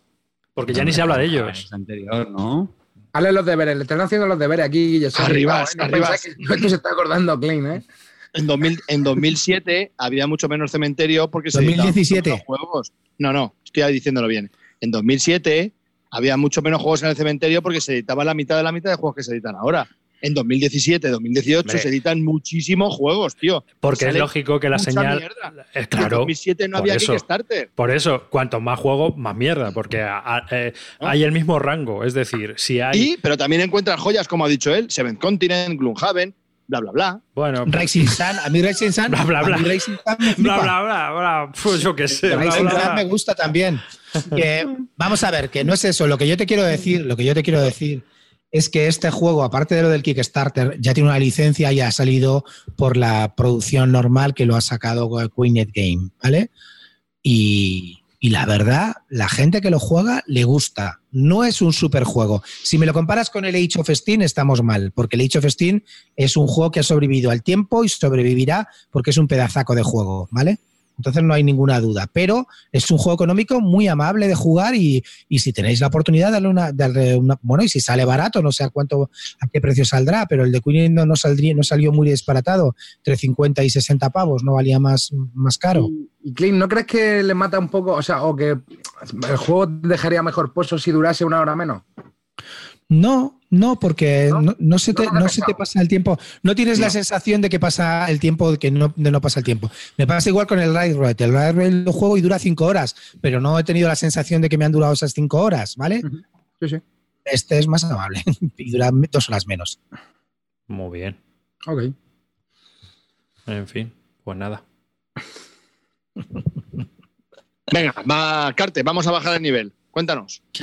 Porque ya ni se habla de ellos. El anterior, ¿no? Hazle los deberes, le están haciendo los deberes aquí, Guille. ¿eh? No arribas. pensáis que se está acordando clean, ¿eh? En, 2000 en 2007 había mucho menos cementerio porque se editaban 2017. muchos juegos. No, no, estoy diciéndolo bien. En 2007 había mucho menos juegos en el cementerio porque se editaba la mitad de la mitad de juegos que se editan ahora. En 2017, 2018 Hombre. se editan muchísimos juegos, tío. Porque es lógico que la señal. mierda. Es En claro. 2007 no por había eso. Kickstarter. Por eso, cuanto más juego, más mierda. Porque a- a- eh, hay el mismo rango. Es decir, si hay. Y, pero también encuentras joyas, como ha dicho él, Seventh Continent, Gloomhaven, bla, bla, bla. Bueno, Rising Sun. A mí Rising Sun. Bla, bla, bla. A mí Rising Sun me bla, flipa. bla, bla, bla. Pues yo qué sé. Rising bla, Sun me gusta también. Que, vamos a ver, que no es eso. Lo que yo te quiero decir, lo que yo te quiero decir es que este juego, aparte de lo del Kickstarter, ya tiene una licencia y ha salido por la producción normal que lo ha sacado Queenet Game, ¿vale? Y, la verdad, la gente que lo juega le gusta. No es un superjuego. Si me lo comparas con el Age of Steam, estamos mal, porque el Age of Steam es un juego que ha sobrevivido al tiempo y sobrevivirá porque es un pedazaco de juego, ¿vale? Entonces no hay ninguna duda. Pero es un juego económico muy amable de jugar y, y si tenéis la oportunidad, darle una, darle una- Bueno, y si sale barato, no sé a cuánto, a qué precio saldrá, pero el de Queen no, no, saldría, no salió muy disparatado. Entre 50 y 60 pavos, no valía más, más caro. Y, Clean, ¿no crees que le mata un poco, o sea, o que el juego dejaría mejor pozo si durase una hora menos? No, no, porque ¿No? no, no se, te, No lo he no se te pensado. pasa el tiempo. No tienes la sensación de que pasa el tiempo, que no, de no pasa el tiempo. Me pasa igual con el Ride Road. El Ride lo juego y dura cinco horas, pero no he tenido la sensación de que me han durado esas cinco horas, ¿vale? Sí, sí. Este es más amable y dura dos horas menos. Muy bien. Ok. En fin, pues nada. Venga, va, Carte, vamos a bajar el nivel. Cuéntanos.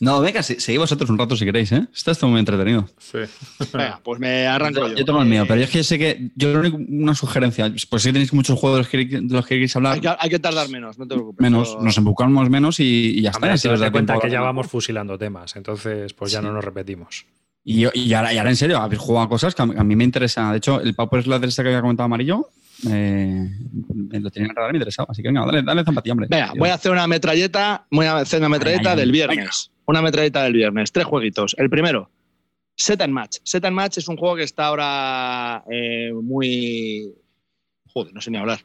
No, venga, seguid vosotros un rato si queréis, ¿eh? Esto está muy entretenido. Sí. Venga, pues me arranco Yo, yo. yo tengo el mío, Eh, pero yo es que sé que yo una sugerencia, pues si tenéis muchos juegos de los que, de los que queréis hablar, hay, que, hay que tardar menos, no te preocupes. menos, nos enfocamos menos y, y ya Hombre, está. Si os da cuenta que ya vamos fusilando temas, entonces pues ya Sí. no nos repetimos. Y, ahora, y ahora, en serio, habéis jugado a cosas que a mí, a mí me interesa. De hecho, el Pauper Slater este que había comentado amarillo, eh, me lo tenía en el radar y me interesaba. Así que venga, dale, dale zampatilla, hombre. Venga, voy a hacer una metralleta, voy a hacer una metralleta Ay, ay, ay, del viernes. Una metralleta del viernes, tres jueguitos. El primero, Set and Match. Set and Match es un juego que está ahora eh, muy. Joder, no sé ni hablar.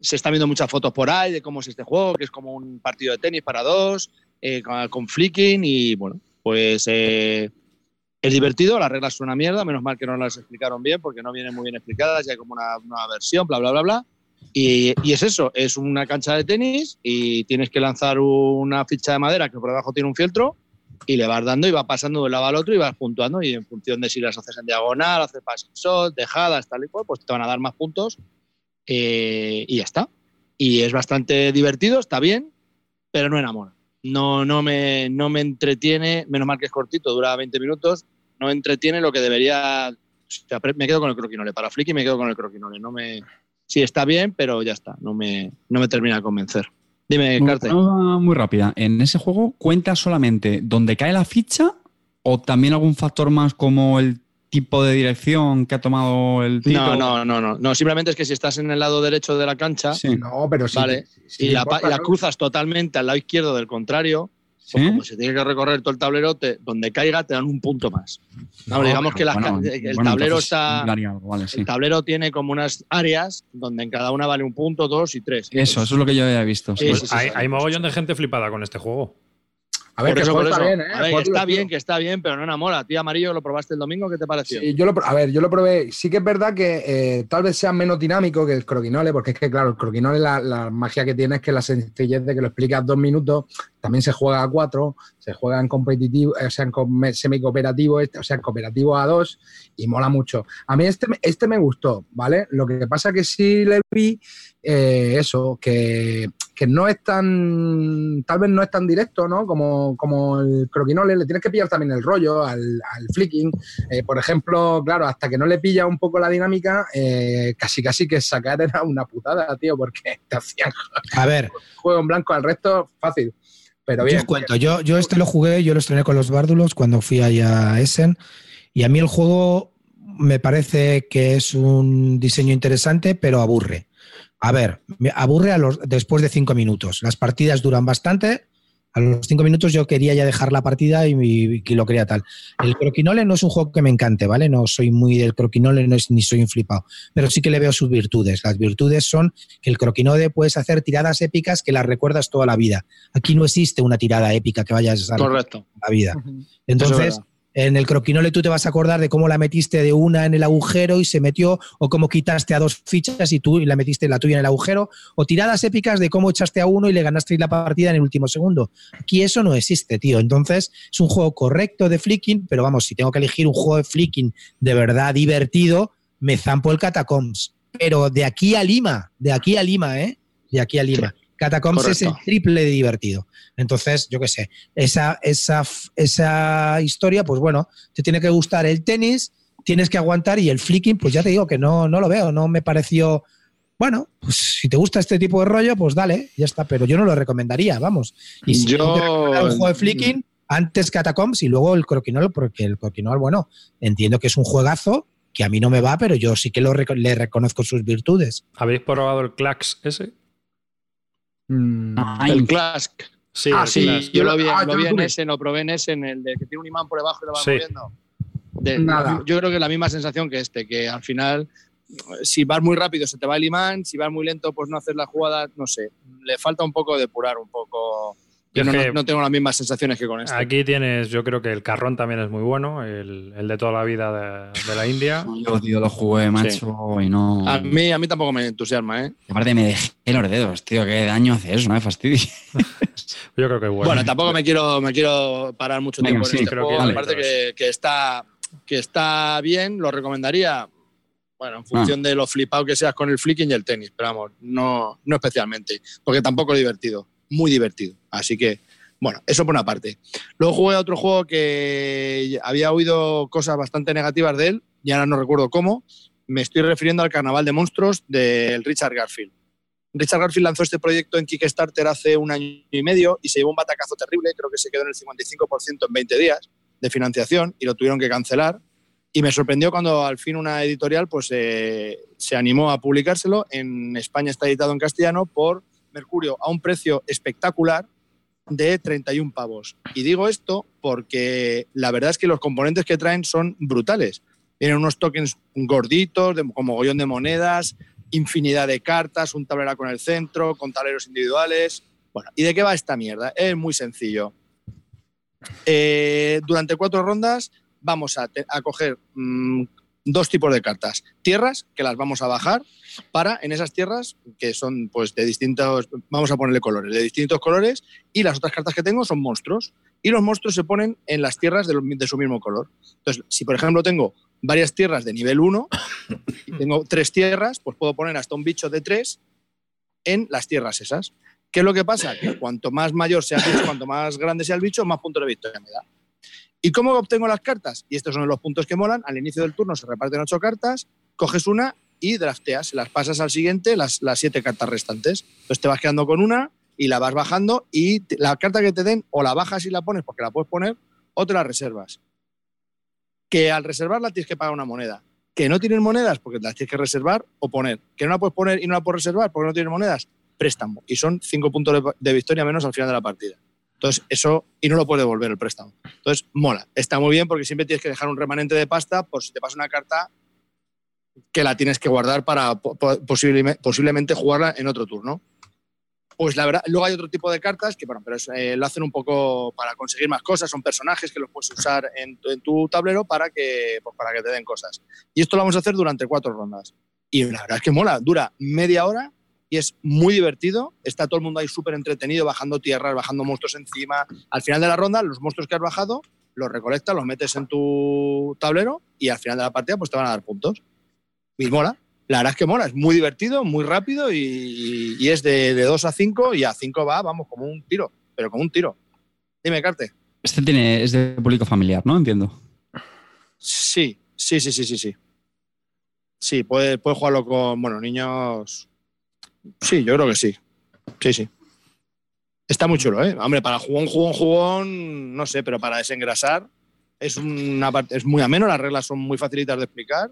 Se están viendo muchas fotos por ahí de cómo es este juego, que es como un partido de tenis para dos, eh, con, con flicking y bueno, pues eh, es divertido, las reglas son una mierda, menos mal que no las explicaron bien porque no vienen muy bien explicadas, ya hay como una nueva versión, bla, bla, bla, bla. Y, es eso, es una cancha de tenis y tienes que lanzar una ficha de madera que por debajo tiene un fieltro y le vas dando y va pasando de un lado al otro y vas puntuando y en función de si las haces en diagonal, haces passing shot, dejadas, tal y cual, pues te van a dar más puntos eh, y ya está. Y es bastante divertido, está bien, pero no enamora. No, no, me, no me entretiene, menos mal que es cortito, dura 20 minutos, no entretiene lo que debería... o sea, Me quedo con el croquinole, para Flicky me quedo con el croquinole, no me... Sí, está bien, pero ya está, no me, no me termina de convencer. Dime, Carte. muy rápida. ¿En ese juego cuenta solamente donde cae la ficha o también algún factor más como el tipo de dirección que ha tomado el tiro. No, no, no, no, no. Simplemente es que si estás en el lado derecho de la cancha, Sí. No, pero sí. vale, sí y la, importa, y la ¿no? cruzas totalmente al lado izquierdo del contrario, pues como se tiene que recorrer todo el tablero, te- donde caiga te dan un punto más. No, digamos que las ca- Bueno, el bueno, tablero entonces está. daría algo, vale, sí. El tablero tiene como unas áreas donde en cada una vale un punto, dos y tres. Eso, eso es lo que yo había visto. Sí, sí. sí, sí. hay, hay mogollón de gente flipada con este juego. A ver, Por que eso, por está eso. bien, ¿eh? A ver, está bien, que está bien, pero no enamora. Tío Amarillo, ¿lo probaste el domingo? ¿Qué te pareció? Sí, yo lo, a ver, yo lo probé. Sí que es verdad que eh, tal vez sea menos dinámico que el croquinole, porque es que, claro, el croquinole, la, la magia que tiene es que la sencillez de que lo explicas dos minutos, también se juega a cuatro, se juega en competitivo, eh, o sea, en semi-cooperativo, este, o sea, en cooperativo a dos, y mola mucho. A mí este, me- este me gustó, ¿vale? Lo que pasa que sí le vi eh, eso, que, que no es tan, tal vez no es tan directo, ¿no? Como, como el croquinole, le tienes que pillar también el rollo al, al flicking. Eh, por ejemplo, claro, hasta que no le pilla un poco la dinámica, eh, casi casi que sacar era una putada, tío, porque te hacían A ver, juego en blanco al resto fácil. Pero yo bien. os cuento, yo, yo este lo jugué, yo lo estrené con los Bárdulos cuando fui allá a Essen y a mí el juego me parece que es un diseño interesante, pero aburre. A ver, me aburre a los, después de cinco minutos. Las partidas duran bastante. A los cinco minutos yo quería ya dejar la partida y, y- y lo quería tal. El croquinole no es un juego que me encante, ¿vale? No soy muy del croquinole, no es, ni soy un flipado. Pero sí que le veo sus virtudes. Las virtudes son que el croquinole puedes hacer tiradas épicas que las recuerdas toda la vida. Aquí no existe una tirada épica que vayas a Correcto. toda la vida. Entonces. En el croquinole tú te vas a acordar de cómo la metiste de una en el agujero y se metió, o cómo quitaste a dos fichas y tú y la metiste la tuya en el agujero, o tiradas épicas de cómo echaste a uno y le ganaste la partida en el último segundo. Aquí eso no existe, tío. Entonces, es un juego correcto de flicking, pero vamos, si tengo que elegir un juego de flicking de verdad divertido, me zampo el Catacombs. Pero de aquí a Lima, de aquí a Lima, ¿eh? De aquí a Lima. Catacombs es el triple de divertido. Entonces, yo qué sé, esa, esa, esa historia, pues bueno, te tiene que gustar el tenis, tienes que aguantar y el flicking, pues ya te digo que no, no lo veo, no me pareció. Bueno, pues si te gusta este tipo de rollo, pues dale, ya está, pero yo no lo recomendaría, vamos. Y si Yo- recomendar un juego de flicking, antes Catacombs y luego el Croquinol, porque el Croquinol, bueno, entiendo que es un juegazo que a mí no me va, pero yo sí que lo le reconozco sus virtudes. ¿Habéis probado el Clax ese? Mm, Ay, El Clask. Sí, Ah, el sí, Clax. Yo lo vi, Ah, lo vi en ese, lo probé en ese, en el de que tiene un imán por debajo y lo va Sí. moviendo. De- Nada. Yo creo que es la misma sensación que este, que al final, si vas muy rápido se te va el imán, si vas muy lento pues no haces la jugada, no sé. Le falta un poco depurar un poco. Yo no, tengo las mismas sensaciones que con este. Aquí tienes, yo creo que el carrón también es muy bueno, el, el de toda la vida de, de la India. yo, tío, lo jugué, macho, y no. A mí, a mí tampoco me entusiasma, ¿eh? Aparte, me dejé los dedos, tío. Qué daño hace eso, no me fastidies. Yo creo que es bueno. Bueno, tampoco me quiero, me quiero parar mucho Venga, tiempo sí, en este creo juego. que parece que, que está, que está bien, lo recomendaría. Bueno, en Ah. función de lo flipado que seas con el flicking y el tenis, pero vamos, no, no especialmente, porque tampoco es divertido, muy divertido. Así que, bueno, eso por una parte. Luego jugué a otro juego que había oído cosas bastante negativas de él, y ahora no recuerdo cómo. Me estoy refiriendo al Carnaval de Monstruos del Richard Garfield. Richard Garfield lanzó este proyecto en Kickstarter hace un año y medio y se llevó un batacazo terrible, creo que se quedó en el 55% en 20 días de financiación y lo tuvieron que cancelar. Y me sorprendió cuando al fin una editorial pues, eh, se animó a publicárselo. En España está editado en castellano por Mercurio a un precio espectacular de 31 pavos. Y digo esto porque la verdad es que los componentes que traen son brutales. Tienen unos tokens gorditos, de, con de monedas, infinidad de cartas, un tableraco en el centro, con tableros individuales. Bueno, ¿y de qué va esta mierda? Es muy sencillo. Eh, durante cuatro rondas vamos a, a coger mm, dos tipos de cartas. Tierras, que las vamos a bajar, para en esas tierras, que son pues de distintos, vamos a ponerle colores, de distintos colores, y las otras cartas que tengo son monstruos. Y los monstruos se ponen en las tierras de, lo- de su mismo color. Entonces, si por ejemplo tengo varias tierras de nivel 1, y tengo tres tierras, pues puedo poner hasta un bicho de tres en las tierras esas. ¿Qué es lo que pasa? Que cuanto más mayor sea el bicho, cuanto más grande sea el bicho, más puntos de victoria me da. ¿Y cómo obtengo las cartas? Y estos son los puntos que molan. Al inicio del turno se reparten ocho cartas, coges una y drafteas, las pasas al siguiente, las, siete cartas restantes. Entonces te vas quedando con una y la vas bajando y la carta que te den o la bajas y la pones porque la puedes poner o te la reservas. que al reservarla tienes que pagar una moneda. Que no tienes monedas porque las tienes que reservar o poner. Que no la puedes poner y no la puedes reservar porque no tienes monedas, préstamo. Y son cinco puntos de victoria menos al final de la partida. Entonces, eso, y no lo puede devolver el préstamo. Entonces, mola. Está muy bien porque siempre tienes que dejar un remanente de pasta por si te pasa una carta que la tienes que guardar para po- po- posiblemente, posiblemente jugarla en otro turno. Pues la verdad, luego hay otro tipo de cartas que, bueno, pero es, eh, lo hacen un poco para conseguir más cosas, son personajes que los puedes usar en, tu- en tu tablero para que, pues, para que te den cosas. Y esto lo vamos a hacer durante cuatro rondas. Y la verdad es que mola, dura media hora y es muy divertido. Está todo el mundo ahí súper entretenido, bajando tierras, bajando monstruos encima. Al final de la ronda, los monstruos que has bajado, los recolectas, los metes en tu tablero y al final de la partida pues te van a dar puntos. Y mola. La verdad es que mola, es muy divertido, muy rápido y, y es de, de 2 a 5 y a 5 va, vamos, como un tiro, pero como un tiro. Dime, Carte. Este tiene, es de público familiar, ¿no? Entiendo. Sí, sí, sí, sí, sí, sí. Sí, puedes puede jugarlo con, bueno, niños. Sí, yo creo que sí. Sí, sí. Está muy chulo, ¿eh? Hombre, para jugón, jugón, jugón, no sé, pero para desengrasar es, una, parte- es muy ameno, las reglas son muy facilitas de explicar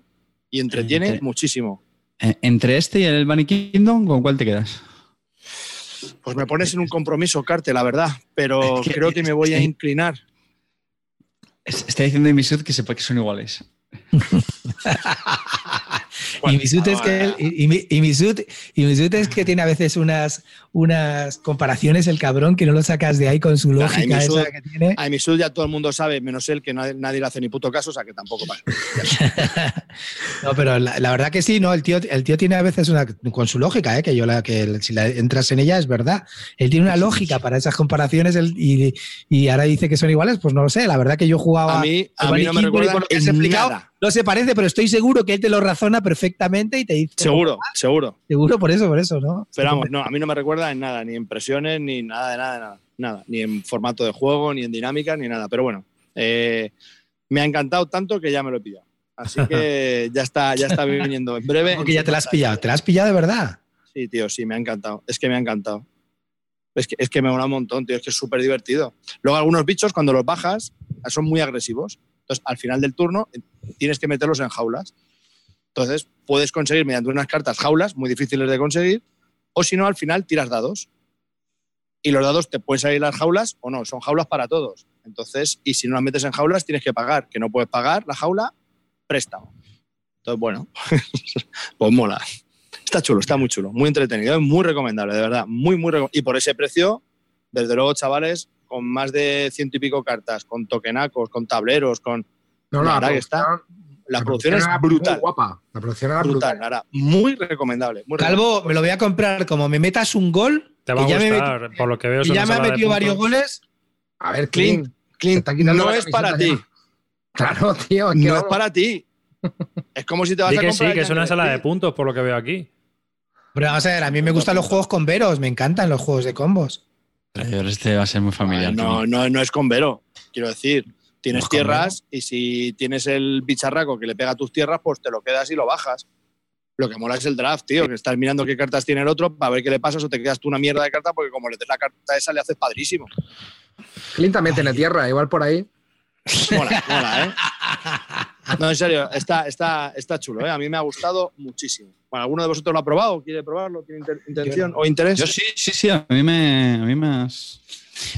y entretiene Entre- muchísimo. Eh, entre este y el Bunny Kingdom, ¿con cuál te quedas? Pues me pones en un compromiso, Carte, la verdad, pero Es que- creo que me voy a inclinar. Es- Está diciendo Imisud que sepa que son iguales. y es que, y Misut es que tiene a veces unas, unas comparaciones, el cabrón, que no lo sacas de ahí con su lógica esa que tiene. A mi sud ya todo el mundo sabe, menos él, que nadie, nadie le hace ni puto caso, o sea que tampoco pasa. No, pero la, la verdad que sí, no, el tío, el tío tiene a veces una con su lógica, ¿eh? que yo la que si la entras en ella es verdad. Él tiene una lógica para esas comparaciones él- y, y ahora dice que son iguales, pues no lo sé. La verdad que yo jugaba A mí, a mí no me recuerda por lo que has en explicado, nada. No se parece, pero estoy seguro que él te lo razona perfectamente y te dice Seguro, seguro. seguro por eso, por eso, ¿no? Pero vamos, no, a mí no me recuerda en nada, ni en presiones, ni nada de nada, de nada, nada. Ni en formato de juego, ni en dinámica, ni nada. Pero bueno, eh, me ha encantado tanto que ya me lo he pillado. Así que ya está, ya está viniendo en breve. Porque ya te la has pillado, te la has pillado de verdad. Sí, tío, sí, me ha encantado. Es que me ha encantado. Es que, es que me mola un montón, tío. Es que es súper divertido. Luego, algunos bichos, cuando los bajas, son muy agresivos. Entonces, al final del turno, eh, tienes que meterlos en jaulas. Entonces, puedes conseguir mediante unas cartas jaulas muy difíciles de conseguir, o si no, al final tiras dados. Y los dados te pueden salir las jaulas o no, son jaulas para todos. Entonces, y si no las metes en jaulas, tienes que pagar. Que no puedes pagar la jaula, préstamo. Entonces, bueno, pues mola. Está chulo, está muy chulo, muy entretenido, es muy recomendable, de verdad, muy, muy recomendable. Y por ese precio, desde luego, chavales, con más de ciento y pico cartas, con tokenacos, con tableros, con... No, La la, verdad que está- producción- La producción es era muy brutal, guapa. La producción era brutal, brutal. ahora, muy recomendable. Muy Calvo, me lo voy a comprar. Como me metas un gol, Te va a que ya me gustar, por lo que veo. y ya me ha metido varios goles. A ver, Clint, Clint. Clint, no es para ti. Claro, tío. no es para ti. Es como si te vas Di a que comprar sí, que es una sala de puntos, por lo que veo aquí. Pero vamos a ver, a mí me gustan los juegos con veros, me encantan los juegos de combos. Este va a ser muy familiar. No, no, no es con Vero, quiero decir. Tienes No tierras y si tienes el bicharraco que le pega a tus tierras, pues te lo quedas y lo bajas. Lo que mola es el draft, tío, que estás mirando qué cartas tiene el otro para ver qué le pasas o te quedas tú una mierda de carta porque como le des la carta esa le haces padrísimo. Clint también tiene tierra, igual por ahí. Mola, mola, ¿eh? No, en serio, está, está, está chulo, ¿eh? A mí me ha gustado muchísimo. Bueno, ¿alguno de vosotros lo ha probado? ¿Quiere probarlo? ¿Tiene inter- intención o interés? Yo sí, sí, sí, a mí me, a mí me has...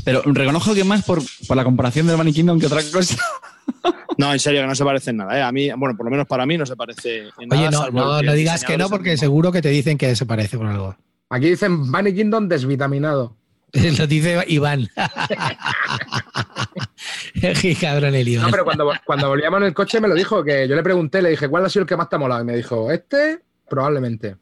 Pero reconozco que más por, por la comparación del Bunny Kingdom que otra cosa. No, en serio, que no se parece en nada, ¿eh? A mí, bueno, por lo menos para mí no se parece en nada. Oye, no, no, no digas que no, porque seguro que te dicen que se parece por algo. Aquí dicen Bunny Kingdom desvitaminado. Lo dice Iván. Qué cabrón el Iván. No, pero cuando, cuando volvíamos en el coche me lo dijo, que yo le pregunté, le dije, ¿cuál ha sido el que más te ha molado? Y me dijo, este, probablemente.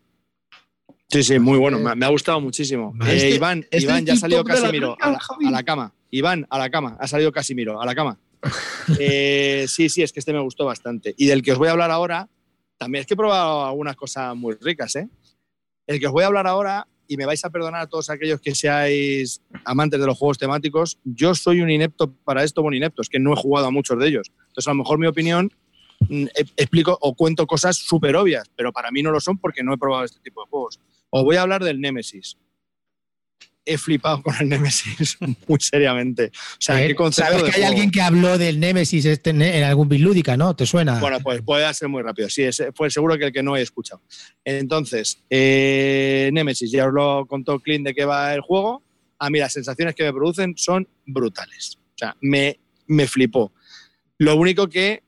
Sí, sí, muy bueno. Me, me ha gustado muchísimo. Eh, Este- Iván, este Iván, ya ha salido la Casimiro la, a la cama. Iván, a la cama. Ha salido Casimiro, a la cama. Eh, sí, sí, es que este me gustó bastante. Y del que os voy a hablar ahora, también es que he probado algunas cosas muy ricas, ¿eh? El que os voy a hablar ahora, y me vais a perdonar a todos aquellos que seáis amantes de los juegos temáticos, yo soy un inepto para esto, bueno, inepto, es que no he jugado a muchos de ellos. Entonces, a lo mejor mi opinión mm, e- explico o cuento cosas súper obvias, pero para mí no lo son porque no he probado este tipo de juegos. Os voy a hablar del Nemesis. He flipado con el Nemesis muy seriamente. O sea, ¿qué concepto ¿Sabes que hay juego? alguien que habló del Nemesis este en, algún Bilúdica, no? ¿Te suena? Bueno, pues puede ser muy rápido. Sí, fue seguro que el que no he escuchado. Entonces, eh, Nemesis, ya os lo contó Clint de qué va el juego. A mí las sensaciones que me producen son brutales. O sea, me, me flipó. Lo único que,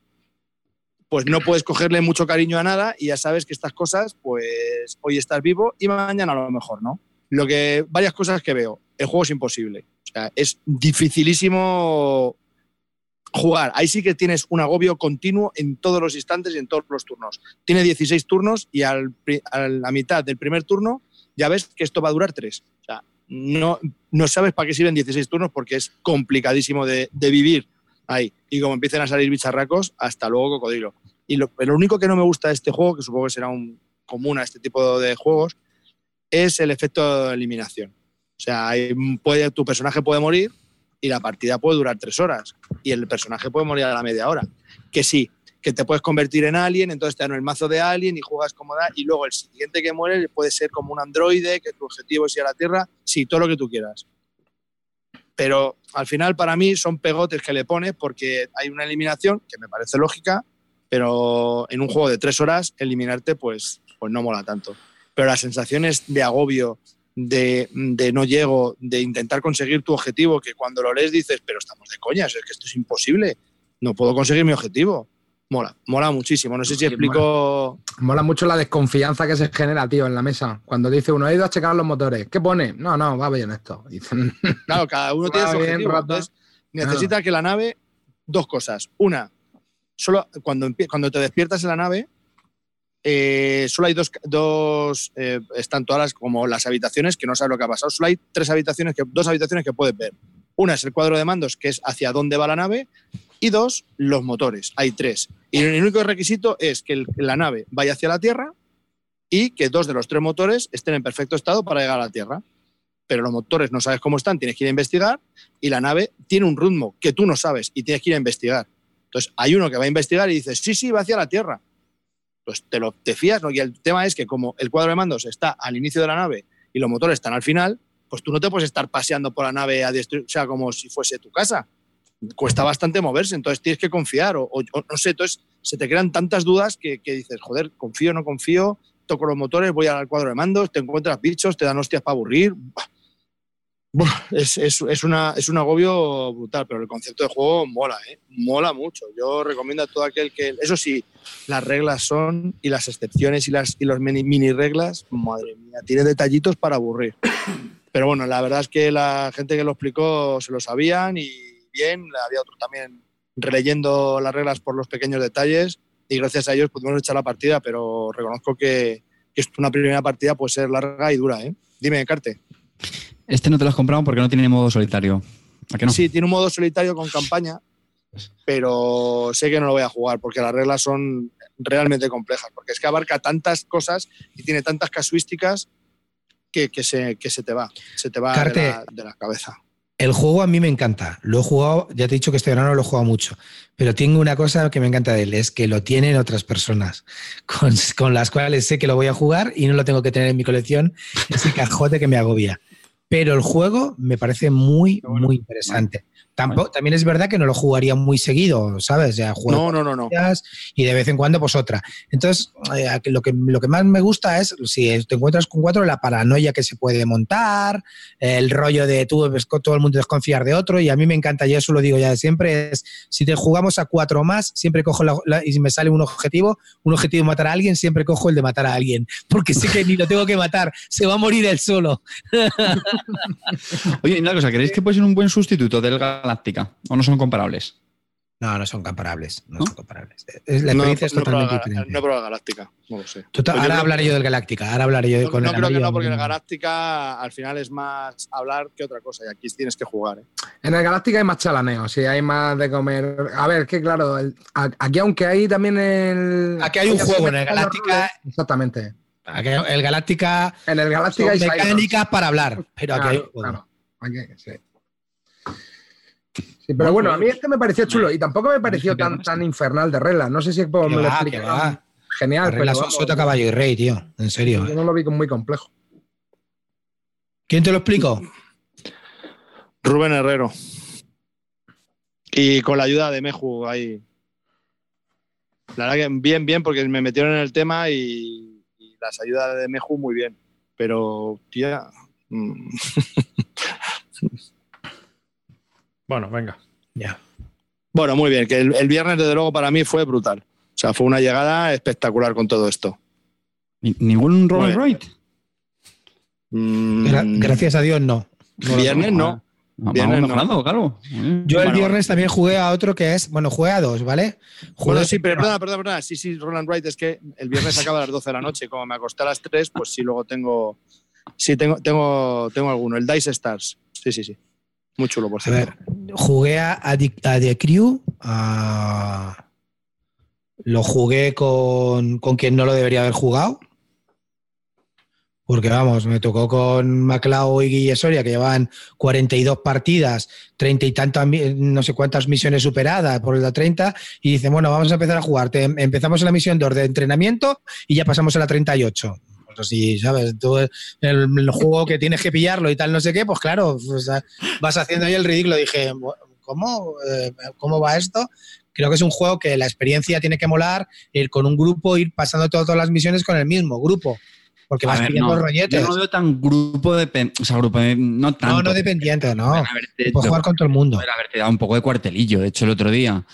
pues no puedes cogerle mucho cariño a nada y ya sabes que estas cosas, pues hoy estás vivo y mañana a lo mejor no. Lo que, varias cosas que veo. El juego es imposible. O sea, es dificilísimo jugar. Ahí sí que tienes un agobio continuo en todos los instantes y en todos los turnos. Tiene 16 turnos y al a la mitad del primer turno ya ves que esto va a durar 3. O sea, no, no sabes para qué sirven 16 turnos porque es complicadísimo de, de vivir ahí. Y como empiezan a salir bicharracos, hasta luego cocodrilo. Y lo, lo único que no me gusta de este juego, que supongo que será un común a este tipo de juegos, es el efecto de eliminación. O sea, puede, tu personaje puede morir y la partida puede durar tres horas y el personaje puede morir a la media hora. Que sí, que te puedes convertir en alien, entonces te dan el mazo de alien y juegas como da, y luego el siguiente que muere puede ser como un androide, que tu objetivo es ir a la Tierra, sí, todo lo que tú quieras. Pero al final para mí son pegotes que le pones porque hay una eliminación que me parece lógica, pero en un juego de tres horas eliminarte pues, pues no mola tanto. Pero las sensaciones de agobio, de, de no llego, de intentar conseguir tu objetivo, que cuando lo lees dices, pero estamos de coñas, es que esto es imposible, no puedo conseguir mi objetivo. Mola, mola muchísimo. No sé si Sí, explico. Mola mucho la desconfianza que se genera, tío, en la mesa. Cuando dice uno, he ido a checar los motores. ¿Qué pone? No, no, va bien esto. Claro, cada uno tiene su objetivo. Entonces, necesita que la nave, dos cosas. Una, solo cuando, cuando te despiertas en la nave, eh, solo hay dos, dos eh, están todas las, como las habitaciones, que no sabes lo que ha pasado. Solo hay tres habitaciones, que, dos habitaciones que puedes ver. Una es el cuadro de mandos, que es hacia dónde va la nave, y dos, los motores. Hay tres. Y el único requisito es que la nave vaya hacia la Tierra y que dos de los tres motores estén en perfecto estado para llegar a la Tierra. Pero los motores no sabes cómo están, tienes que ir a investigar y la nave tiene un ritmo que tú no sabes y tienes que ir a investigar. Entonces, hay uno que va a investigar y dices, sí, sí, va hacia la Tierra. Pues te, lo, te fías, ¿no? Y el tema es que como el cuadro de mandos está al inicio de la nave y los motores están al final, pues tú no te puedes estar paseando por la nave a destruir, o sea, como si fuese tu casa. Cuesta bastante moverse, entonces tienes que confiar, o, no sé, entonces se te crean tantas dudas que, que dices, joder, confío, no confío, toco los motores, voy al cuadro de mandos, te encuentras bichos, te dan hostias para aburrir. Buah. Es, es- es una, es un agobio brutal, pero el concepto de juego mola, ¿eh? mola mucho. Yo recomiendo a todo aquel que. Eso sí, las reglas son, y las excepciones y las y los mini, mini reglas, madre mía, tiene detallitos para aburrir. Pero bueno, la verdad es que la gente que lo explicó se lo sabían y bien, había otros también releyendo las reglas por los pequeños detalles y gracias a ellos pudimos echar la partida, pero reconozco que, que es una primera partida puede ser larga y dura. ¿eh? Dime, Carte. Este no te lo has comprado porque no tiene modo solitario. ¿A que no? Sí, tiene un modo solitario con campaña, pero sé que no lo voy a jugar porque las reglas son realmente complejas, porque es que abarca tantas cosas y tiene tantas casuísticas que, que se, que se te va, se te va de Carte. la, de la cabeza. El juego a mí me encanta. Lo he jugado, ya te he dicho que este verano lo he jugado mucho. Pero tengo una cosa que me encanta de él, es que lo tienen otras personas con, con las cuales sé que lo voy a jugar y no lo tengo que tener en mi colección, ese cajote que me agobia. Pero el juego me parece muy, muy interesante. Tampoco, También es verdad que no lo jugaría muy seguido, ¿sabes? Ya juego No, no, no, y de vez en cuando pues otra. Entonces, eh, lo, que, lo que más me gusta es, si te encuentras con cuatro, la paranoia que se puede montar, el rollo de tú, todo el mundo desconfiar de otro, y a mí me encanta, y eso lo digo ya de siempre, es si te jugamos a cuatro más, siempre cojo la, la- y si me sale un objetivo, un objetivo de matar a alguien, siempre cojo el de matar a alguien, porque sé que ni lo tengo que matar, se va a morir él solo. Oye, y una cosa, ¿creéis que puede ser un buen sustituto del Galáctica? ¿O no son comparables? No, no son comparables, no, ¿No? son comparables. Es- La No, experiencia es no he totalmente probado- diferente. No he probado Galáctica, no lo sé. Pues ahora hablaré yo del Galáctica, ahora hablaré yo No, con no el creo que no, porque en el Galáctica al final es más hablar que otra cosa y aquí tienes que jugar. ¿eh? En el Galáctica hay más chalaneo, sí, hay más de comer. A ver, que claro, el- aquí aunque hay también el. Aquí hay un juego, en el Galáctica- Exactamente. Aquí El Galáctica En el Galáctica hay mecánicas para hablar, pero aquí hay un Claro, juego. claro. Aquí, sí. Sí, pero bueno, a mí este me pareció chulo y tampoco me pareció tan, tan infernal de reglas. No sé si pues, me lo va. genial, reglas son sota, caballo y rey, tío. En serio. yo ¿eh? no lo vi muy complejo. ¿Quién te lo explico? Rubén Herrero. Y con la ayuda de Meju ahí. La verdad que bien, bien, porque me metieron en el tema y, y las ayudas de Meju muy bien. Pero, tía. Bueno, venga. Ya. Bueno, muy bien, que el, el viernes desde luego para mí fue brutal. O sea, fue una llegada espectacular con todo esto. Ni- ¿Ningún Robert Muy Wright? Mm, Gra- gracias a Dios, no. Viernes no. Vamos Viernes no. mejorando, claro. Yo el Bueno, viernes también jugué a otro que es, bueno, jugué a dos, ¿vale? Jugué Bueno, sí, pero perdona, perdona, perdona. Sí, sí, Roland Wright, es que el viernes acaba a las 12 de la noche. Como me acosté a las 3, pues sí, luego tengo. Sí, tengo, tengo, tengo alguno. El Dice Stars. Sí, sí, sí. Muy chulo, por A cierto. ver, jugué a, a The, a The Crew. a- lo jugué con, con quien no lo debería haber jugado. Porque vamos, me tocó con Maclao y Guille Soria, que llevaban 42 partidas, 30 y tantas, no sé cuántas misiones superadas por la 30, y dicen, bueno, vamos a empezar a jugar. Te- empezamos en la misión 2 de entrenamiento y ya pasamos a la 38. Pues así, ¿sabes? Tú, el, el juego que tienes que pillarlo y tal, no sé qué, pues claro, pues, vas haciendo ahí el ridículo. Dije, ¿cómo? Eh, ¿Cómo va esto? Creo que es un juego que la experiencia tiene que molar, ir con un grupo, ir pasando todas, todas las misiones con el mismo grupo. Porque a vas ver, pillando no, rolletes. Yo no veo tan grupo de. O sea, grupo de. No tanto. No, no dependiente, no. Haberte- Puedes jugar con todo el mundo. pueden haberte dado un poco de cuartelillo. De hecho, el otro día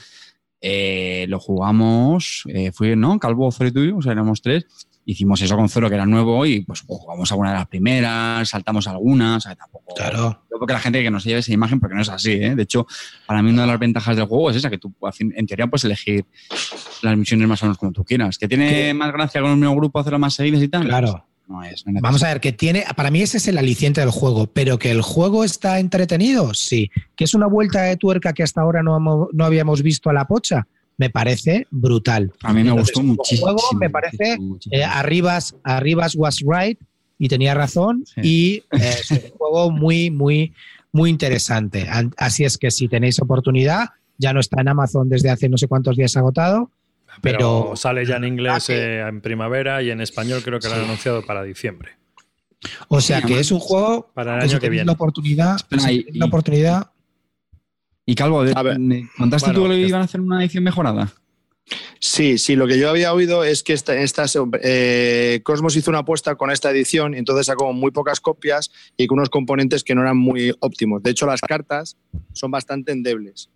eh, lo jugamos. eh, fui, ¿no? Calvo, y tú, o sea, éramos tres. Hicimos eso con Zoro, que era nuevo, y pues jugamos alguna de las primeras, saltamos algunas. O sea, tampoco. Claro. Yo creo que la gente que no se lleve esa imagen, porque no es así, ¿eh? De hecho, para mí una de las ventajas del juego es esa, que tú en teoría puedes elegir las misiones más o menos como tú quieras. ¿Que tiene ¿Qué? más gracia con el mismo grupo hacerlo más seguidas y tal? Claro. No es. no Vamos a ver, que tiene, para mí ese es el aliciente del juego, pero que el juego está entretenido, sí. Que es una vuelta de tuerca que hasta ahora no, no habíamos visto a la pocha, me parece brutal. A mí me Entonces, gustó muchísimo. juego, me parece, muchísimo. Eh, Arribas, Arribas was right y tenía razón Sí. y eh, es un juego muy, muy, muy interesante. An- Así es que si tenéis oportunidad, ya no está en Amazon desde hace no sé cuántos días agotado, Pero, pero sale ya en inglés eh, en primavera y en español creo que lo han anunciado para diciembre. o sea Sí, que es un juego Para el año que viene. la oportunidad, Espera, si y- tenéis la oportunidad, Y Calvo, A ver. ¿me ¿contaste Bueno, tú que iban a hacer una edición mejorada? Sí, sí, lo que yo había oído es que esta, esta, eh, Cosmos hizo una apuesta con esta edición y entonces sacó muy pocas copias y con unos componentes que no eran muy óptimos. De hecho, las cartas son bastante endebles.